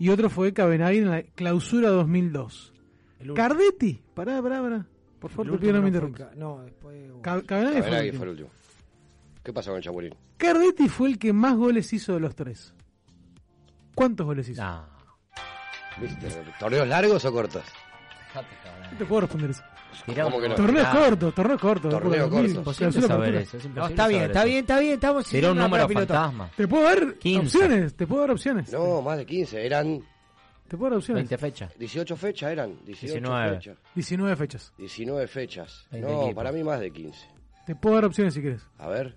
y otro fue Cabenagui en la clausura 2002. El último. Cardetti, pará, pará, pará. Por favor, te pido no me interrumpas. Ca- No, después. Ca- Cabenagui fue el último. fue el último. ¿Qué pasa con el Chamurín? Cardetti fue el que más goles hizo de los tres. ¿Cuántos goles hizo? Nah. ¿Viste? ¿Torneos largos o cortos? No te puedo responder eso. Mirá, ¿Cómo que no? Torneos Ah. cortos, torneos cortos. Torneo corto. Imposible clausura, saber eso. Es No, imposible está bien, está bien, está bien. Estamos Sería un número fantasma. Te puedo dar 15. opciones, te puedo dar opciones. No, más de 15. Eran Te puedo dar opciones. 20 fechas. 18 fechas, eran. 18 19. fechas. 19 fechas. 19 fechas. 20 No, equipos. para mí más de 15. Te puedo dar opciones si quieres. A ver.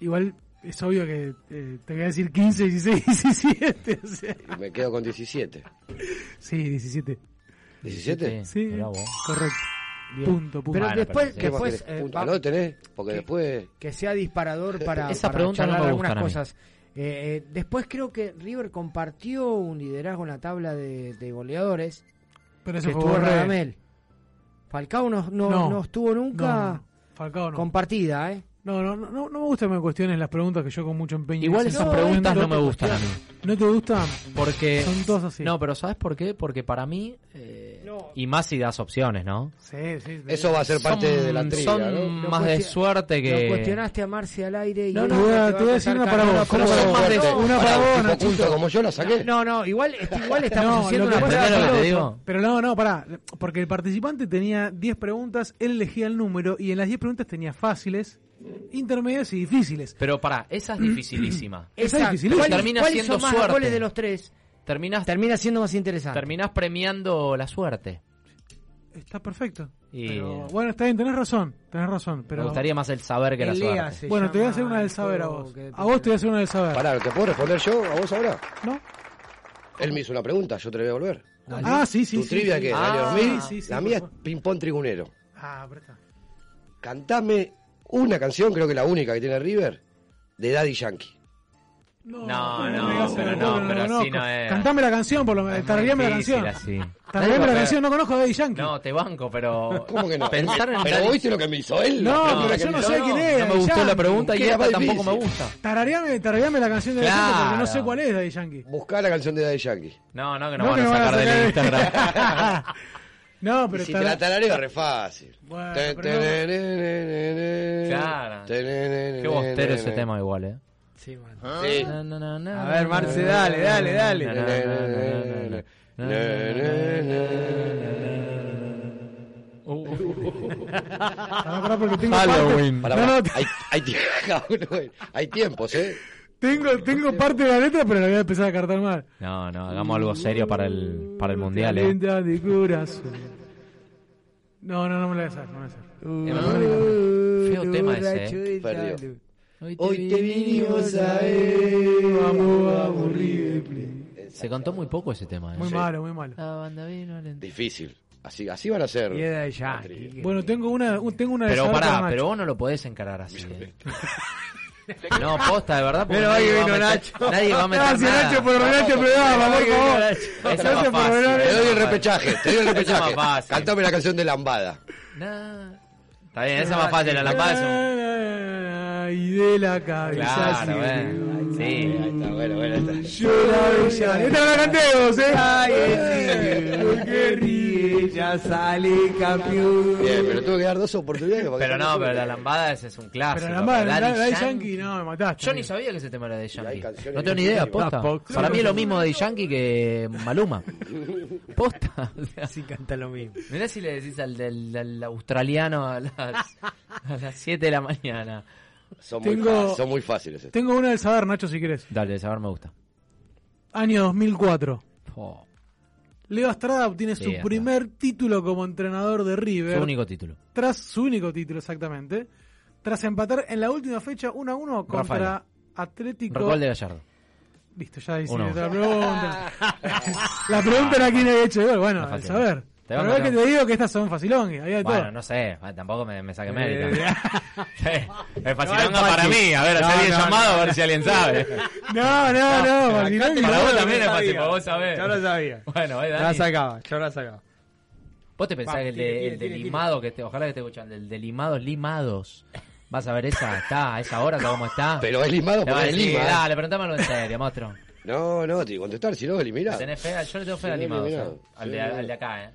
Igual es obvio que eh, te voy a decir 15, 16, 17. O sea. Me quedo con 17. Sí, 17. ¿17? Sí, Mirá vos. correcto. Bien. Punto, punto. Pero Bueno, después, pero ¿Qué más después querés? eh, Punto. va- porque que- después... que sea disparador para, Esa para pregunta no charlar me algunas gustan a mí. cosas. Eh, eh, después creo que River compartió un liderazgo en la tabla de, de goleadores. Pero que eso fue estuvo Borré. Radamel. Falcao no, no, No. no estuvo nunca No. Falcao no. compartida, ¿eh? No, no, no, no, me gusta que me cuestiones las preguntas que yo con mucho empeño. Igual esas preguntas no me gustan a mí. ¿No te gustan? Porque. Son todas así. No, pero ¿sabes por qué? Porque para mí. eh, Y más si das opciones, ¿no? Sí, sí. Eso va a ser parte Son- de la trivia, son ¿no? más de suerte que. Lo cuestionaste a Marci al aire y No, no, te voy a- te voy a decir una para vos. pero ¿Cómo son son más de- fuertes? Una para vos, como yo la saqué. No, no, igual, igual estamos No, haciendo una digo? Pero no, no, pará. Porque el participante tenía 10 preguntas, él elegía el número y en las 10 preguntas tenía fáciles, intermedias y difíciles. Pero pará, esa es dificilísima. Esa es dificilísima. ¿Cuál- Termina cuál siendo más suerte. goles de los tres? Terminas, Termina siendo más interesante. terminás premiando la suerte. Está perfecto. Y Pero, bueno, está bien, tenés razón, tenés razón. Pero, me gustaría más el saber que la suerte. bueno, te voy a hacer una del el saber a vos. A vos te voy a hacer una del saber. Pará, ¿te puedo responder yo a vos ahora? ¿No? Él me hizo una pregunta, yo te la voy a volver. Ah, sí, sí, ¿Tu sí, trivia sí. Ah, ¿Año 2000? sí, sí, la mía es ping-pong trigunero. Ah, presta. Cantame una canción, creo que la única que tiene River, de Daddy Yankee. No, no, digas pero no, pero así no es. Cantame la canción, por lo menos. Tarareame la canción. así. Tarareame la Pero- canción, no conozco a Daddy Yankee. No, te banco, pero. ¿Cómo que no? Pensar en Pero ¿viste lo que me hizo él? No, pero yo no sé quién es. No me gustó la pregunta y ¿Qué era esta tampoco me gusta. Tarareame, tarareame la canción de Daddy Yankee porque no sé cuál es Daddy Yankee. Buscá la canción de Daddy Yankee. No, no, que nos No, van que a nos van a sacar del Instagram. No, Y pero si te la tarareo es re fácil. Bueno, no. Claro. Qué bostero ese tema igual, eh. Sí, man. Sí. Na, na, na, na, A ver, Marce, dale, dale, dale. Uh. Ah, Halloween. hay, hay, tie- hay tiempos, ¿eh? tengo, tengo parte de la letra, pero la voy a empezar a cartar mal. No, no, hagamos algo serio para el, para el mundial, eh. No, no, no me la voy a hacer, no me la voy a hacer. Eh, Feo tema ese, eh. Perdió. Hoy te vinimos a ver, vamos, Plate. Se contó muy poco ese tema, eh. Muy malo, muy malo. La banda vino Difícil. Así, así van a ser. Y Yankee. Bueno, tengo una, un- tengo una de Pero pará, pero vos no lo podés encarar así. eh. No, posta, de verdad. porque Pero ahí nadie va a vino meter- Nacho. Nadie va a meter Gracias, nada. Nacho, por arruinarte el programa, por favor. Esa es más Gracias por Te doy el repechaje, te doy el Esa es repechaje. fácil. Cantame la canción de Lambada. Nah. Está bien, esa es más fácil, la lampada es un... Y de la cabeza. Claro, eh. Sí. Ahí está, bueno, bueno. ahí está. Yo la bella. Esta no la canté vos, eh. Ay, sí, porque ríe, ya sale campeón. Bien, pero tuve que dar dos oportunidades para Pero no, pero la lambada ese es un clásico. Pero la madre, Daddy la de Yankee. Yankee, no, me mataste. Yo ni sabía que ese tema era de Yankee. No tengo ni idea, posta. Para mí es lo mismo de Yankee que Maluma. Posta. O sea, Sí, canta lo mismo. Mirá si le decís al del al australiano a las, a las 7 de la mañana. Son, muy Tengo- son muy fáciles. estos. Tengo una del saber, Nacho, si querés. Dale, de saber me gusta. Año 2004. Oh, Leo Estrada obtiene Sí, su primer título como entrenador de River. su único título. Tras su único título, exactamente. Tras empatar en la última fecha 1 a 1 contra. Atlético. Gol de Gallardo. Listo, ya hice la pregunta. la pregunta era quién había hecho gol. Bueno, No al saber. Te Pero te que te digo que estas son facilongues. Había de Bueno, todo. no sé, ah, tampoco me, me saque Eh, mérito. Sí, es facilonga es para mí, a ver, No, hacer bien no, llamado no. a ver si alguien sabe. No, no, no. Te-. Para vos también es fácil, vos sabés. Yo lo sabía. Bueno, eh, Yo la Dani. sacaba, yo la sacaba. ¿Vos te pensás que el, de, el de limado, que te, ojalá que esté escuchando, el de limados, limados? ¿Vas a ver esa? ¿Está a esa hora? ¿Está cómo está? Pero es limado Te es decir, lima. ¿eh? Dale, preguntámelo en serio, monstruo. No, no, te iba a contestar, si no, eliminado. ¿Tenés fe? Yo le tengo fe al limado. eliminado. o sea, al, Sí, de, eliminado. al de acá, ¿eh?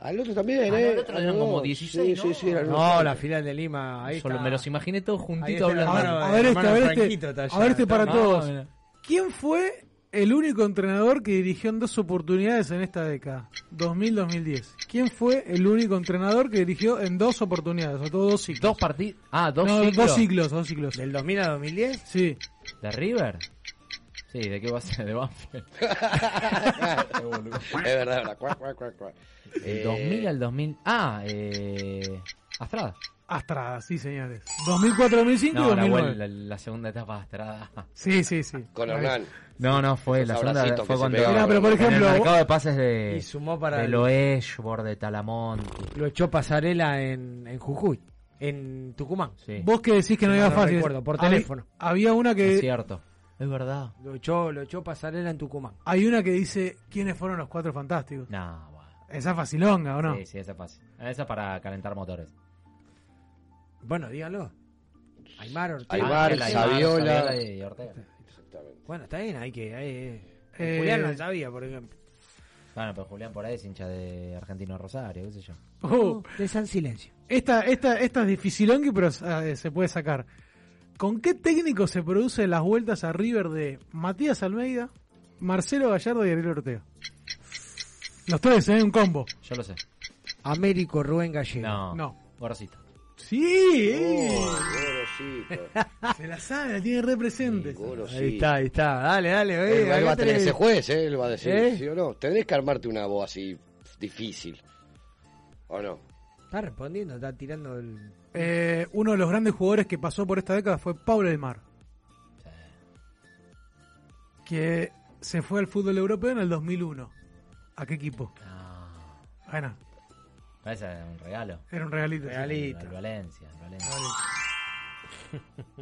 Al otro también, Ah, no, ¿eh? el otro eran no. como 16, Sí, sí, sí, eran No, la final de Lima, ahí Solo está. me los imaginé todos juntitos hablando. hermano- A ver este, a ver este. A ver este para está- todos. mira. ¿Quién fue el único entrenador que dirigió en dos oportunidades en esta década? 2000-2010. ¿Quién fue el único entrenador que dirigió en dos oportunidades? O todo dos ciclos. Dos partidos. Ah, dos no, ciclos. dos ciclos, dos ciclos. ¿Del 2000 a 2010? Sí. ¿De River? Sí, ¿de qué va a ser? De Banfield. Es verdad, es verdad. Cuac, cuac, cuac, cuac. Eh, 2000 al 2000. Ah, eh. Astrada. Astrada, sí, señores. 2004-2005 No, y la, 2009. vuelta, la, la segunda etapa de Astrada. Sí, sí, sí. Con Hernán. No, no, fue la segunda. Fue que se cuando. pegaban. Mirá, pero por en ejemplo, el mercado de pases de. Y sumó para de el- Loeshbor, de Talamonte. Lo echó Pasarela en, en Jujuy, en Tucumán. Sí. Vos que decís que no Sí, había no fácil. recuerdo, por Había- teléfono. Había una Es que. cierto. Es verdad. Lo echó, lo echó Pasarela en Tucumán. Hay una que dice quiénes fueron los cuatro fantásticos. No, bueno. Esa es facilonga, ¿o no? Sí, sí, esa es fácil. Esa para calentar motores. Bueno, díganlo. Aymar Ortega. Aymar, Ángel, Saviola. Saviola y Ortega. Exactamente. Bueno, está bien, hay que... hay- eh, Eh, Julián no sabía, por ejemplo. Bueno, pero Julián por ahí es hincha de Argentino Rosario, qué sé yo. Oh, De San Silencio. esta, esta, esta es dificilongi, pero eh, se puede sacar. ¿Con qué técnico se producen las vueltas a River de Matías Almeida, Marcelo Gallardo y Ariel Ortega? Los tres, ¿eh? Un combo. Yo lo sé. Américo Rubén Gallego. No. No. Gorosito. Sí. Oh, gorosito. se la sabe, la tiene re presente. Gorosito. Ahí está, ahí está. Dale, dale. Él acá va a tener ese juez, ¿eh? Él va a decir, ¿Eh? ¿sí o no? Tenés que armarte una voz así difícil. ¿O no? Está respondiendo, está tirando el... Eh, uno de los grandes jugadores que pasó por esta década fue Pablo Del Mar. Que se fue al fútbol europeo en el 2001. ¿A qué equipo? Bueno, Ese era un regalo. era un regalito. sí. Regalito. El Valencia, el Valencia.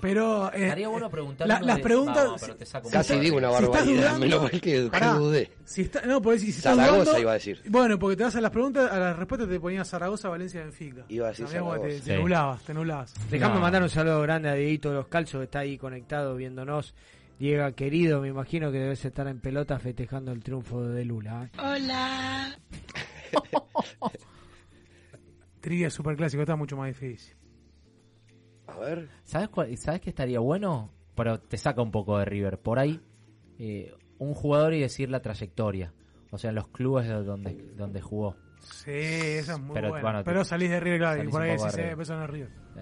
Pero eh, Estaría bueno preguntar la- las de- preguntas. Vamos, pero te saco un Casi digo una barbaridad, dudando- menos mal que, dudé. Si está, no, porque si, si Zaragoza dudando- iba a decir. Bueno, porque te vas a las preguntas, a las respuestas te ponías Zaragoza, Valencia, Benfica. Iba a decir te, Zaragoza. te Sí. nublabas, te nublabas. Dejame No. mandar un saludo grande a Dieguito de los Calzos que está ahí conectado viéndonos. Diego querido, me imagino que debes estar en pelota festejando el triunfo de Lula. ¿eh? Hola. Trivia superclásico, está mucho más difícil. A ver. ¿Sabes, cuál- ¿Sabes qué estaría bueno? Pero te saca un poco de River. Por ahí, eh, un jugador y decir la trayectoria. O sea, los clubes de donde, donde jugó. Sí, esa es muy Pero, buena. bueno, pero te- salís de River, claro, y por ahí decís, de eh, River. pero son de River. Sí.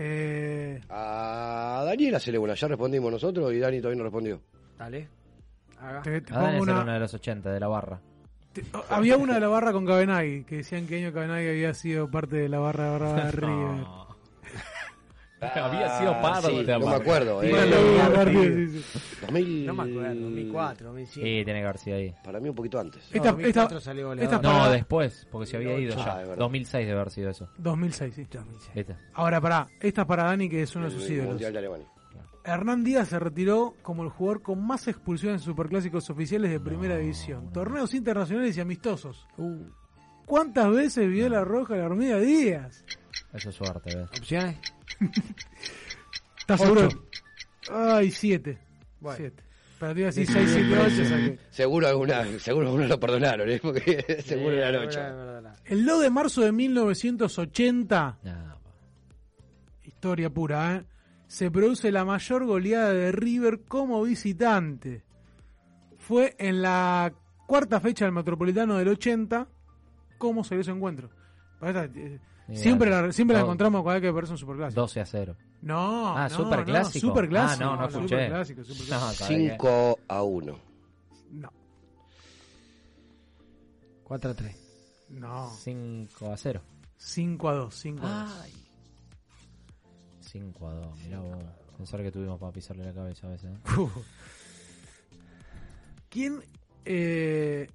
Eh, A Daniel hacele una. Ya respondimos nosotros y Dani todavía no respondió. Dale. Haga. te- te pongo una de los 80, de la barra. Había una de la barra con Cabenagui, que decían que año Cabenagui había sido parte de la barra brava de River. Había sido pardo Ah, sí, de no me acuerdo. eh. Bueno, sí, sí, sí. 2000... No me acuerdo, 2004, 2005. Sí, tiene que haber sido ahí. Para mí un poquito antes. Esta, No, esta, 2004 salió esta es No, después, porque se había ido Ah, ya. es verdad. 2006 debe haber sido eso. 2006, sí. ¿Viste? Ahora, pará, esta es para Dani, que es uno de sus ídolos. Mundial de Alemania. Hernán Díaz se retiró como el jugador con más expulsiones en superclásicos oficiales de primera división, torneos internacionales y amistosos. Uh, ¿Cuántas veces vio la roja la hormiga Díaz? Eso es suerte, ¿ves? ¿Opciones? ¿Estás seguro? Ay, siete. Bueno. Siete. Pero te iba a decir 6, 7, 8. saqué. Seguro alguna, seguro algunos lo perdonaron, ¿eh? Porque seguro Sí, era verdad, noche. El 2 de marzo de 1980, Nah, historia pura, ¿eh? Se produce la mayor goleada de River como visitante. Fue en la cuarta fecha del Metropolitano del 80. ¿Cómo se dio ese encuentro? Esta, eh, siempre la, siempre la No. encontramos cada vez que aparece un superclásico. 12 a 0. No, Ah, no, superclásico. No, superclásico. Ah, no, no escuché. Superclásico, superclásico. No, todavía. 5 a 1. No, 4 a 3. no. 5 a 0. 5 a 2, 5 a 2. Ay. 5 a 2, mirá vos. Pensar que tuvimos para pisarle la cabeza a veces. ¿eh? Uf. ¿Quién, eh,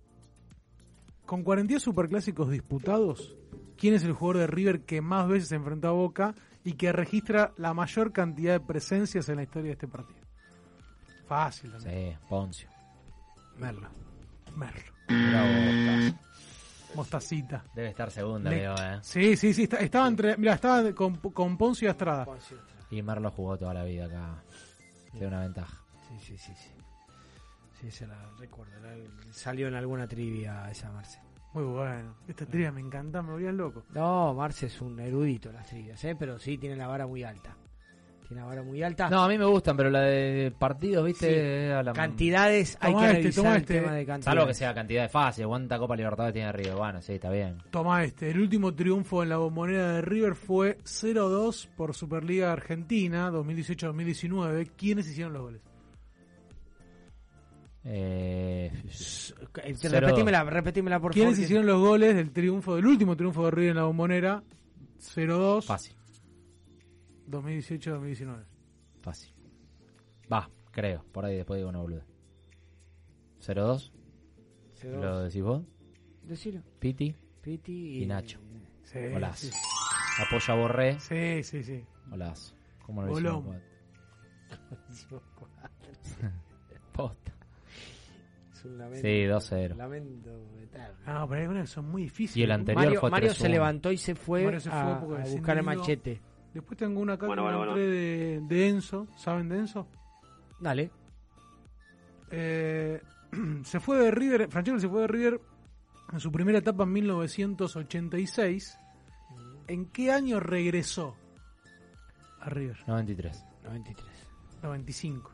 con 42 superclásicos disputados, quién es el jugador de River que más veces se enfrentó a Boca y que registra la mayor cantidad de presencias en la historia de este partido? Fácil también. Sí, Poncio. Merlo. Merlo. Mirá vos. Mostacita. Debe estar segunda, Le- Leo, ¿eh? Sí, sí, sí. está- estaba entre. Mira, estaba con, con Poncio y Estrada. Y Merlo jugó toda la vida acá. Tiene una ventaja. Sí, sí, sí, sí. Sí, se la recuerdo. la- salió en alguna trivia esa Marce. Muy bueno. Esta trivia me encanta, me volvían loco. No, Marce es un erudito en las trivias, ¿eh? pero sí tiene la vara muy alta. Tiene la vara muy alta. No, a mí me gustan, pero la de partidos, ¿viste? Sí. A la- Cantidades, hay que este, revisar el este. tema de cantidades. Salvo que sea cantidad de fases. ¿Cuánta Copa Libertadores tiene River? Bueno, sí, está bien. Toma este, el último triunfo en la bombonera de River fue 0-2 por Superliga Argentina 2018-2019. ¿Quiénes hicieron los goles? Eh, Eh, repetímela, repetímela por ¿Quiénes favor. hicieron los goles del triunfo, del último triunfo de River en la bombonera? 0-2 Fácil, 2018-2019. fácil. Va, creo. Por ahí después digo una boluda. 0-2. Cero ¿Lo dos. decís vos? Decilo. Piti Piti y, y Nacho. Sí, Hola. sí, Apoya Borré. sí, sí, sí. Hola. ¿Cómo lo Bolón. hicimos? Posta. Es un lamento. Sí, 2-0. Lamento eterno. Ah, pero hay algunas que son muy difíciles. Y el anterior Mario, fue Mario 3-1. se levantó y se fue, se fue a, a buscar el machete. Después tengo una acá Bueno, que bueno, encontré de, de Enzo. ¿Saben de Enzo? Dale. Eh, se fue de River, Francesco se fue de River en su primera etapa en 1986. ¿En qué año regresó a River? 93. 93. 95.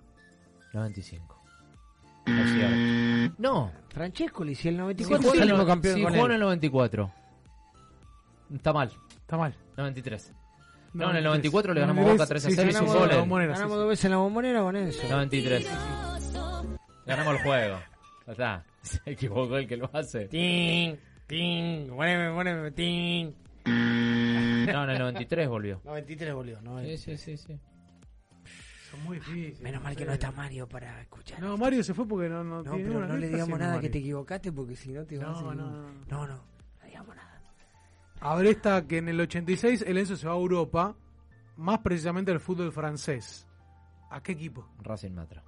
95. Es cierto. No. Francesco le hicieron el Si 94 jugó en el salimos no- campeón si con jugó en el 94. Está mal. Está mal. 93. No, en el 94 le ganamos a Boca 3 a Sí, 0 sí, y sí, Ganamos sí. dos veces en la bombonera con eso. 93. Ganamos el juego. Ya está. Se equivocó el que lo hace. Ting, ting, poneme, poneme, ting. No, en el 93 volvió. 93 volvió, ¿no? Sí, sí, sí, sí. Son muy difíciles. Menos mal que no está Mario para escuchar. No, Mario se fue porque no, no, No, tiene pero ninguna- no ¿qué le digamos nada que te equivocaste porque si no te vas a No, no, no, no. A ver, esta que en el 86 el Enzo se va a Europa, más precisamente al fútbol francés. ¿A qué equipo? Racing Matra.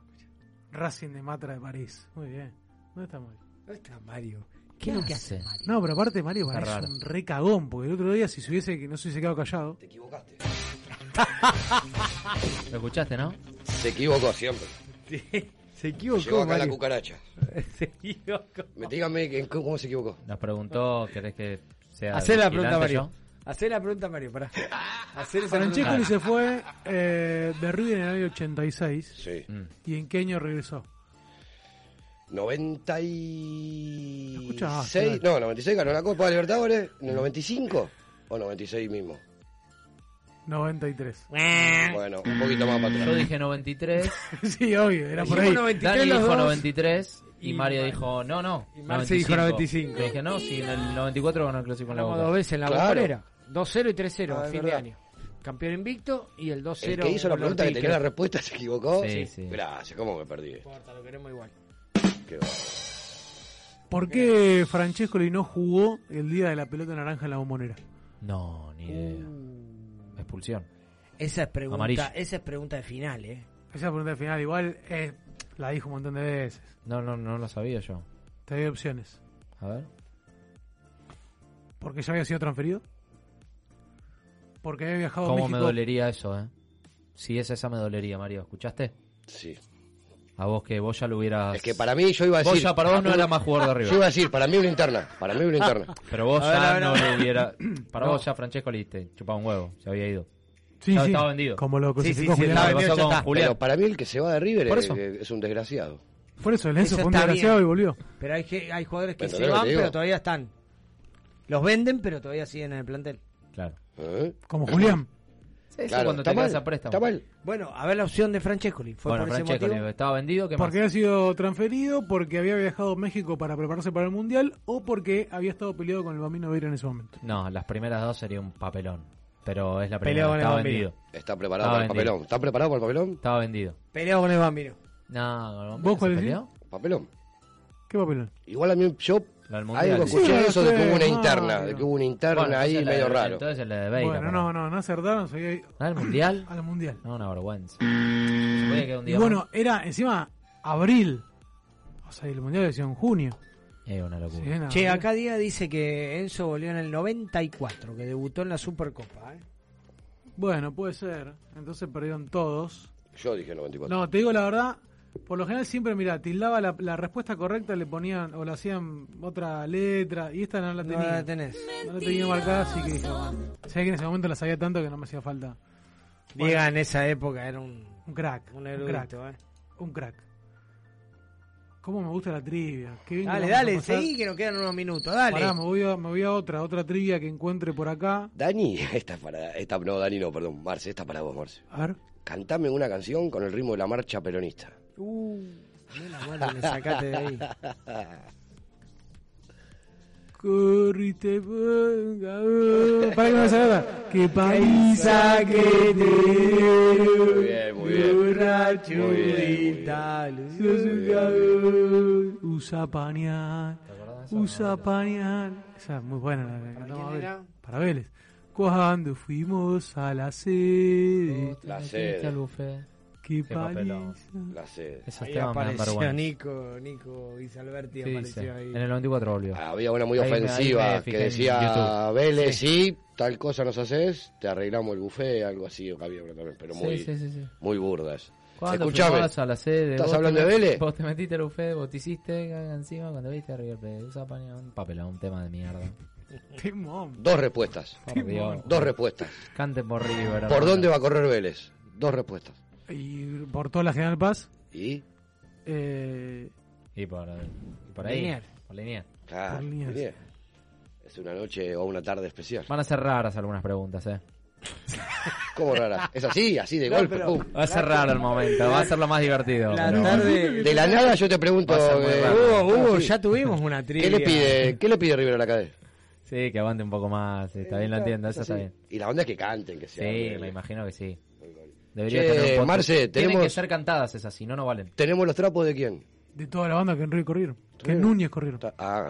Racing de Matra de París. Muy bien. ¿Dónde está Mario? ¿Dónde está Mario? ¿Qué es lo que hace Mario? No, pero aparte Mario Está raro. un re cagón, porque el otro día si se hubiese, que no se hubiese quedado callado. Te equivocaste. ¿Lo escuchaste, no? Se equivocó siempre. Se equivocó, Llegó acá la Mario. cucaracha. Se equivocó. Me, dígame que- cómo se equivocó. Nos preguntó, ¿querés que sea Hacé la pregunta, Mario. yo? Hacé la pregunta, Mario, pará. Hacer esa Francescoli se fue eh, de River en el año 86. Sí. Mm. ¿Y en qué año regresó? 96. Escucha, ah, no, 96 ganó la Copa de Libertadores. ¿En el 95? ¿O 96 mismo? 93. Bueno, un poquito más para Yo atrás. dije 93. sí, obvio, era por ahí. Dijimos 93 Dani dijo dos. 93 y, Y Mario Mar- dijo no, no. y Marce dijo 95. Yo dije no, si en el 94 ganó el clásico en la boca. dos veces en la Claro. bombonera. 2-0 y 3-0 Ah, a es fin de verdad. año. Campeón invicto y el 2-0. El que hizo la con pregunta que tenía la respuesta se equivocó. Sí, sí. Gracias, ¿cómo me perdí? No importa, lo queremos igual. Qué va. ¿Por qué Francescoli no jugó el día de la pelota naranja en la bombonera? No, ni idea. Uh. Expulsión. Esa es pregunta, Amarillo. esa es pregunta de final, ¿eh? Esa pregunta final igual eh, la dijo un montón de veces. No, no, no lo sabía yo. Te doy opciones. A ver. ¿Porque ya había sido transferido? Porque había viajado a ¿Cómo México. me dolería eso, eh? Si es esa me dolería, Mario. ¿Escuchaste? Sí. A vos que vos ya lo hubieras... Es que para mí yo iba a Vos decir. ya para vos no era más jugador de River. Yo iba a decir, para mí una interna. Para mí una interna. Pero vos A ver, ya a ver, no a lo hubiera... Para No. vos ya Francesco le te chupaba un huevo. Se había ido. Sí, Estaba- sí. estaba vendido. Como lo Sí, crucificó sí, sí, Julián. estaba vendido, con está. Julián. Pero para mí el que se va de River es, un desgraciado. Por eso, el Enzo Eso fue un desgraciado bien. y volvió. Pero hay, que- hay jugadores que Pero se van, pero todavía están. Los venden, pero todavía siguen en el plantel. Claro. ¿Eh? Como Julián. Sí, Claro, cuando está te quedas mal, a préstamo. Está mal. Bueno, a ver la opción de Francescoli. ¿Fue Bueno, por ese Francesco motivo? estaba vendido. ¿Qué más? Porque había sido transferido, porque había viajado a México para prepararse para el Mundial o porque había estado peleado con el Bambino Veira en ese momento. No, las primeras dos sería un papelón. Pero es la primera. Peleó con el Estaba Bambino. vendido. Está preparado Estaba para el vendido. papelón. ¿Está preparado para el papelón? Estaba vendido. Peleado con el Bambino. No, no, ¿Vos cuál ¿se decís? peleó? Papelón. ¿Qué papelón? Igual a mí, yo Lo del Mundial. algo Sí, escuché no eso de que hubo una no, interna, no. de que hubo una interna Bueno, ahí entonces la medio de- raro. Entonces la de Beira. bueno, no, mí. no, no acertaron, se había ido ¿No al Mundial? al Mundial. No, una vergüenza. Se podía quedar un Y día bueno, era encima abril. O sea, el Mundial decía en junio. Más. Es una locura. Sí, en Che, acá Díaz dice que Enzo volvió en el 94, que debutó en la Supercopa. ¿eh? Bueno, puede ser. Entonces perdieron todos. Yo dije 94. No, te digo la verdad. Por lo general siempre, mira, tildaba la, la respuesta correcta, le ponían o le hacían otra letra y esta no la No tenía. la tenés. No la tenía marcada, así que dije, bueno. Sé que en ese momento la sabía tanto que no me hacía falta. Diga, en esa época era un, Un crack. un Un, erudito. crack. ¿eh? Un crack. ¿Cómo me gusta la trivia? Qué bien que Dale, dale, seguí que nos quedan unos minutos. Dale. Pará, me voy, a, me voy a otra, otra trivia que encuentre por acá. Dani, esta es para. Esta, no, Dani no, perdón. Marce, esta es para vos, Marce. A ver. Cantame una canción con el ritmo de la marcha peronista. Uh, mano, me sacaste de ahí. Corrite, ponga, oh. Para que no me salga. Qué paliza que te dieron. Muy bien, muy bien. Borracho Muy bien, y tal. Sos un cabrón. Usa pañal. Usa pañal. Esa es muy buena la que cantamos a quién Vélez. era? Para Vélez. Cuando fuimos a la sede. La sede. Qué paliza. La sede. Esos Ahí temas me apareció vergüenza. Nico, Nico Guisalberti Sí, sí. apareció ahí. En el 94 volvió. Había una muy Ahí me- ofensiva me que fijé en decía. Vélez, sí, tal cosa nos haces, te arreglamos el buffet, algo así, había una también, pero muy, Sí, sí, sí, sí. muy burdas. ¿Cuándo Escuchame, a la sede? ¿estás hablando te de Vélez? Vos te metiste al buffet, vos te hiciste caga encima cuando viste a River Plate. Usa paña, un papelón, un tema de mierda. Timón. dos respuestas, dos respuestas. Cante por River. ¿Por dónde va a correr Vélez? Dos respuestas. Y por toda la General Paz. ¿Y? Eh, Y por, y por ahí. Por Liniers. Claro, Por. Es una noche o una tarde especial. Van a ser raras algunas preguntas, eh. ¿Cómo rara? ¿Es así? ¿Así de No, golpe? pero- pum. Va a ser raro el momento, va a ser lo más divertido. La pero- tarde. De la nada yo te pregunto... Eh. Hugo, Hugo, sí. ya tuvimos una trivia. ¿Qué le pide, ¿Qué le pide River a la cadena? Sí, que aguante un poco más. Está bien, lo entiendo, eso está bien. Y la onda es que canten, que Sí, sea. me imagino que sí. Debería Che, tener un. Marce, Tienen tenemos- que ser cantadas esas, si no, no valen. ¿Tenemos los trapos de quién? De toda la banda que en Río corrieron. Que en Núñez corrieron. Ah,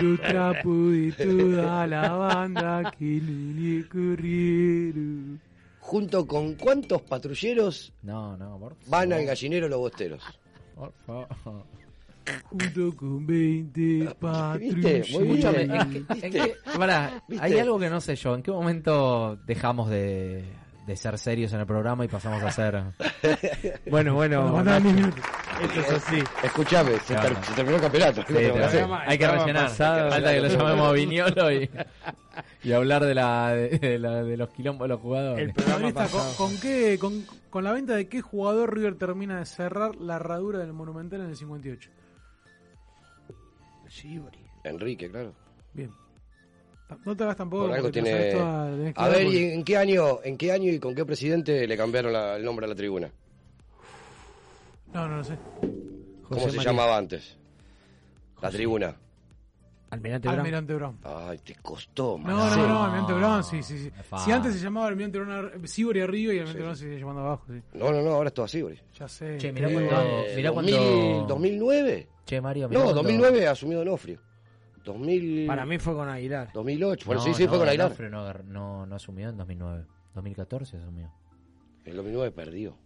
Los trapos de toda la banda que en Núñez corrieron. ¿Junto con cuántos patrulleros No, no, por van al gallinero los bosteros? Por favor. Junto con 20 patrulleros. Escúchame, ¿en qué- en qué- pará, ¿Viste? hay algo que no sé yo. ¿En qué momento dejamos de, de ser serios en el programa y pasamos a ser. Bueno, bueno. Nacho, Esto es así. Escuchame, se, ter- se terminó el campeonato. Hay que rellenar. Falta que lo llamemos a Viñolo y, y hablar de, la, de, de la- de los quilombos de los jugadores. Cronista, ¿con, con qué, con, con la venta de qué jugador River termina de cerrar la herradura del Monumental en el 58? Enrique, claro. Bien. No te hagas tampoco. Por algo tiene. A dar ver, ¿y en qué año, en qué año y con qué presidente le cambiaron la- el nombre a la tribuna? No, no lo sé. ¿Cómo se llamaba antes? La tribuna. Almirante Brown. Almirante Brown. Ay, te costó, No, man. no, no, Almirante Brown, sí, sí, sí. fácil. Si antes se llamaba Almirante Brown, Sibori arriba y Almirante Brown se sigue llamando abajo, sí. No, no, no, ahora es todo Uri. Ya sé. Che, mirá Eh, cuando- mirá cuando- 2000, 2009. Che, Mario, mirá No, cuando- 2009 asumió Donofrio. 2000... Para mí fue con Aguilar. 2008. Bueno, No, sí, sí, fue no, con Aguilar. Onofre No, no, no asumió en 2009. 2014 asumió. En 2009 perdió.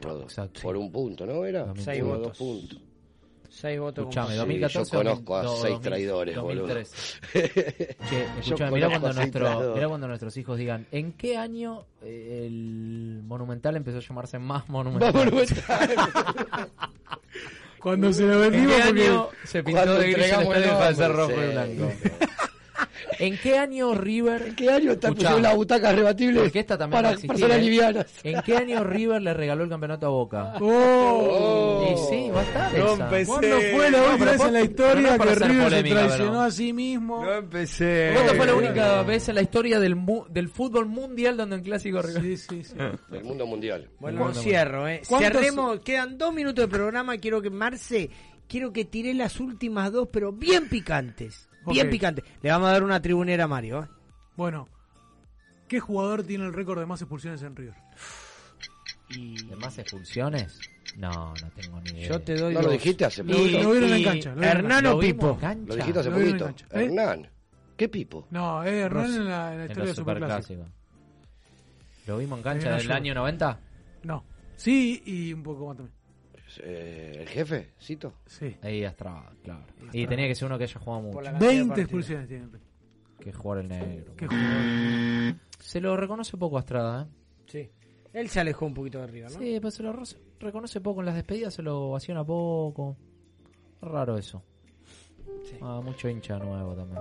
Rodo. Exacto. Por un punto, ¿no? Era Seis votos. dos puntos. Seis votos. Escuchame, Sí, 2014. yo conozco a no, seis 2000, traidores, 2003. boludo. Che, escuchame, mirá cuando, nuestro, mirá cuando nuestros hijos digan, ¿en qué año eh, el Monumental empezó a llamarse más Monumental? Más Monumental. Cuando se lo ¿En vendimos qué porque... año se pintó de gris el entregamos el rojo y blanco? ¿En qué año River... ¿En qué año está pusieron las butacas rebatibles Porque esta también para va a existir, personas ¿eh? livianas? ¿En qué año River le regaló el campeonato a Boca? ¡Oh! Y sí, va a estar No esa. empecé. ¿Cuándo fue la No, última pero vez en la historia no que River polémica, se traicionó pero- a sí mismo? No empecé. ¿Cuándo fue la única vez en la historia del, mu- del fútbol mundial donde en clásico River? Sí, sí, sí. Del mundo mundial. Bueno, Bueno, cierro, ¿eh? ¿Cuántos- Cerremos, quedan dos minutos de programa. Quiero que Marce, quiero que tire las últimas dos, pero bien picantes. Bien Ok. picantes. Le vamos a dar una tribunera a Mario, ¿eh? Bueno, ¿qué jugador tiene el récord de más expulsiones en River? ¿De más expulsiones? No, no tengo ni idea. Yo te doy ¿No lo dijiste hace Y- poquito? Lo vieron en y cancha, lo vieron en Hernán ¿Lo o vimos Pipo. en cancha? Lo dijiste hace poquito. cancha. ¿Eh? Hernán. ¿Qué pipo? No, es Hernán Ros- en la, en la historia de Superclásico. ¿Lo vimos en cancha del yo. año 90? No. Sí, y un poco más también. Eh, ¿El jefe? ¿Cito? Sí. Ahí Astrada, claro. Y tenía que ser uno que haya jugado mucho. Por la cantidad de 20 partidos. expulsiones tiene. Que jugar el negro. ¿Qué jugador? Se lo reconoce poco a Astrada, ¿eh? Sí. Él se alejó un poquito de arriba, ¿no? Sí, pero se lo reconoce poco. En las despedidas se lo vaciona poco. Raro eso. Ah, mucho hincha nuevo también.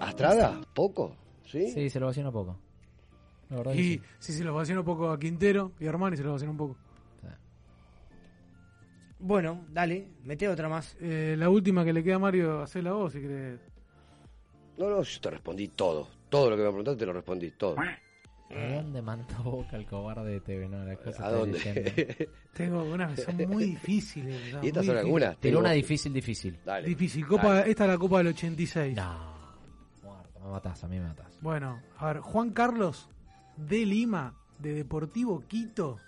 ¿Astrada? ¿Poco? ¿Sí? Sí, se lo vaciona poco. La verdad que Y sí. sí, sí, lo vaciana un poco a Quintero y a Armani se lo vaciana un poco. Bueno, dale, mete otra más. Eh, la última que le queda a Mario, hacela vos si querés. No, no, yo te respondí todo. Todo lo que me preguntaste te lo respondí, todo. ¿A dónde mandó Boca el cobarde de TV? No, ¿A dónde? Tengo unas que son muy difíciles. o sea, ¿Y estas muy son difíciles. algunas? Tengo- una difícil, difícil. Dale. Difícil. Copa, Dale. esta es la Copa del 86. No. Muerto, me matás, a mí me matás. Bueno, a ver, Juan Carlos de Lima, de Deportivo Quito, No, pero-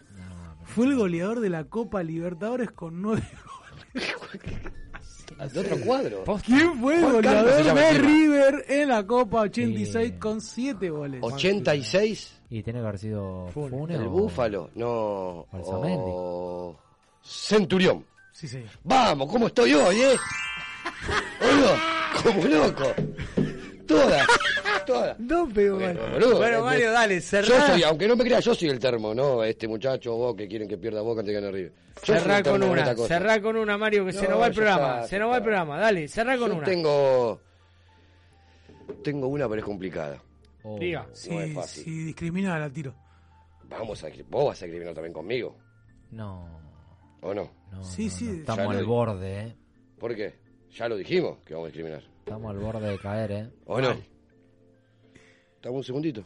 fue el goleador de la Copa Libertadores con nueve ¿De otro cuadro? ¿Quién fue el goleador de. River en la Copa 86 Sí. con 7 goles? 86. Y tiene que haber sido Funes. El o- Búfalo. No. O... Centurión. Sí. Vamos, ¿cómo estoy hoy, eh? Boludo, como loco. Todas. Todas. No pegó Bueno, mal. boludo, Bueno, eh, Mario, dale, cerrá. Yo soy, aunque no me creas, yo soy el termo, ¿no? Este muchacho, vos que quieren que pierda Boca antes que gane River. Cerrá con una, cerrá con una, Mario, que se No, nos va el programa. está, se nos va el programa, dale, cerrá con Yo una. tengo... Tengo una, pero es complicada. Oh. Diga. Si, No es fácil. si discrimina, la tiro. Vamos a... Vos vas a escribir también conmigo, No, ¿o no? no. Sí, no, sí, Estamos al borde, ¿eh? ¿Por qué? Ya lo dijimos que vamos a discriminar. Estamos al borde de caer, ¿eh? ¿O no? Dame un segundito.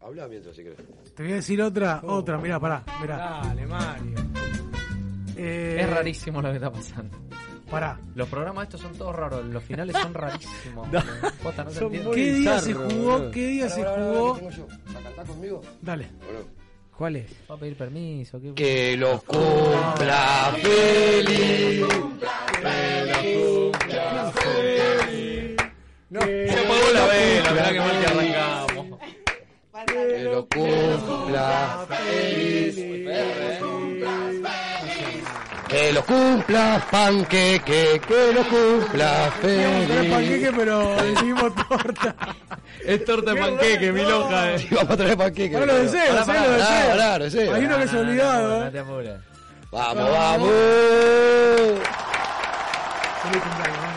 Habla mientras si querés. Te voy a decir otra, otra, mirá, pará, mirá. Dale, Mario. Eh, Es rarísimo lo que está pasando. Pará. Los programas estos son todos raros, los finales son rarísimos. No. Posta, no Son ¿Qué día se jugó? ¿Qué día se Pará, pará, pará, jugó? que tengo yo. ¿La cantás conmigo? Dale. ¿Cuál es? Va a pedir permiso. ¿qué? Que lo cumpla feliz. Vela, mirá que mal que arrancamos. Que lo cumpla feliz. Que lo cumpla panqueque, que lo cumpla feliz. panqueque, pero decidimos torta. Es torta de panqueque, mi loca. Sí, vamos a traer panqueque. Ahora lo deseo, pará, lo deseo. lo deseo. Hay uno que se ha olvidado, No ¿eh? te apures. Vamos, vamos. Feliz cumpleaños.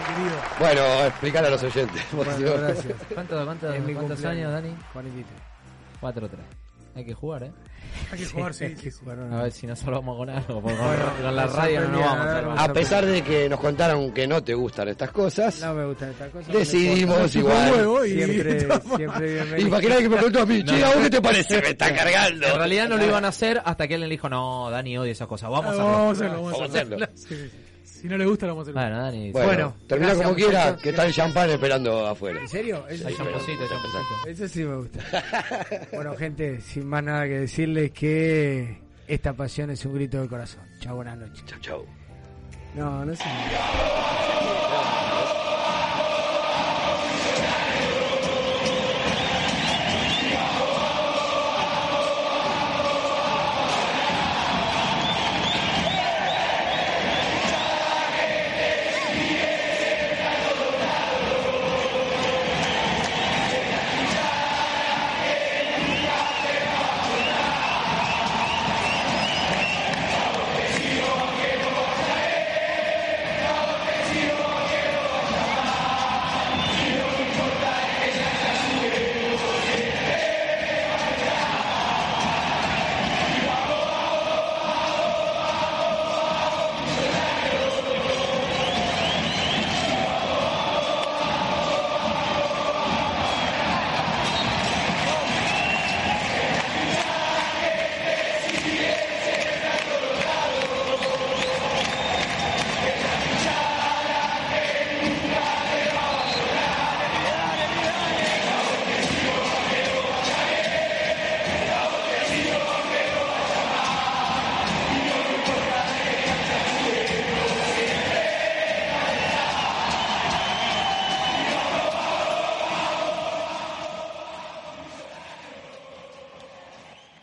Bueno, explicar a los oyentes. Bueno, no- gracias. ¿Cuántos, cuántos, cuántos años, Dani? 43. 4-3. Hay que jugar, ¿eh? Hay que jugar, sí. hay que sí, sí. jugar A una- ver si nos salvamos con algo. Porque Bueno, con, la radio no nos vamos a salvar. A pesar de que nos contaron que no te gustan estas cosas, No me gustan estas cosas. decidimos igual. Siempre, siempre bienvenido. Imaginá que me preguntó a mí, che, ¿a vos qué te parece? Me está cargando. En realidad no lo iban a hacer hasta que él le dijo, no, Dani odia esas cosas, vamos a Ah, hacerlo. Vamos a hacerlo, vamos a Vamos a hacerlo. Si no le gusta, lo vamos a hacer. Bueno, Dani. Bueno, Bueno, termina gracias, como quiera, muchachos. que está el champán esperando afuera. ¿En serio? Eso Hay. Eso sí me gusta. bueno, gente, sin más nada que decirles que esta pasión es un grito del corazón. Chao, buenas noches. Chau, chau. No, no sé.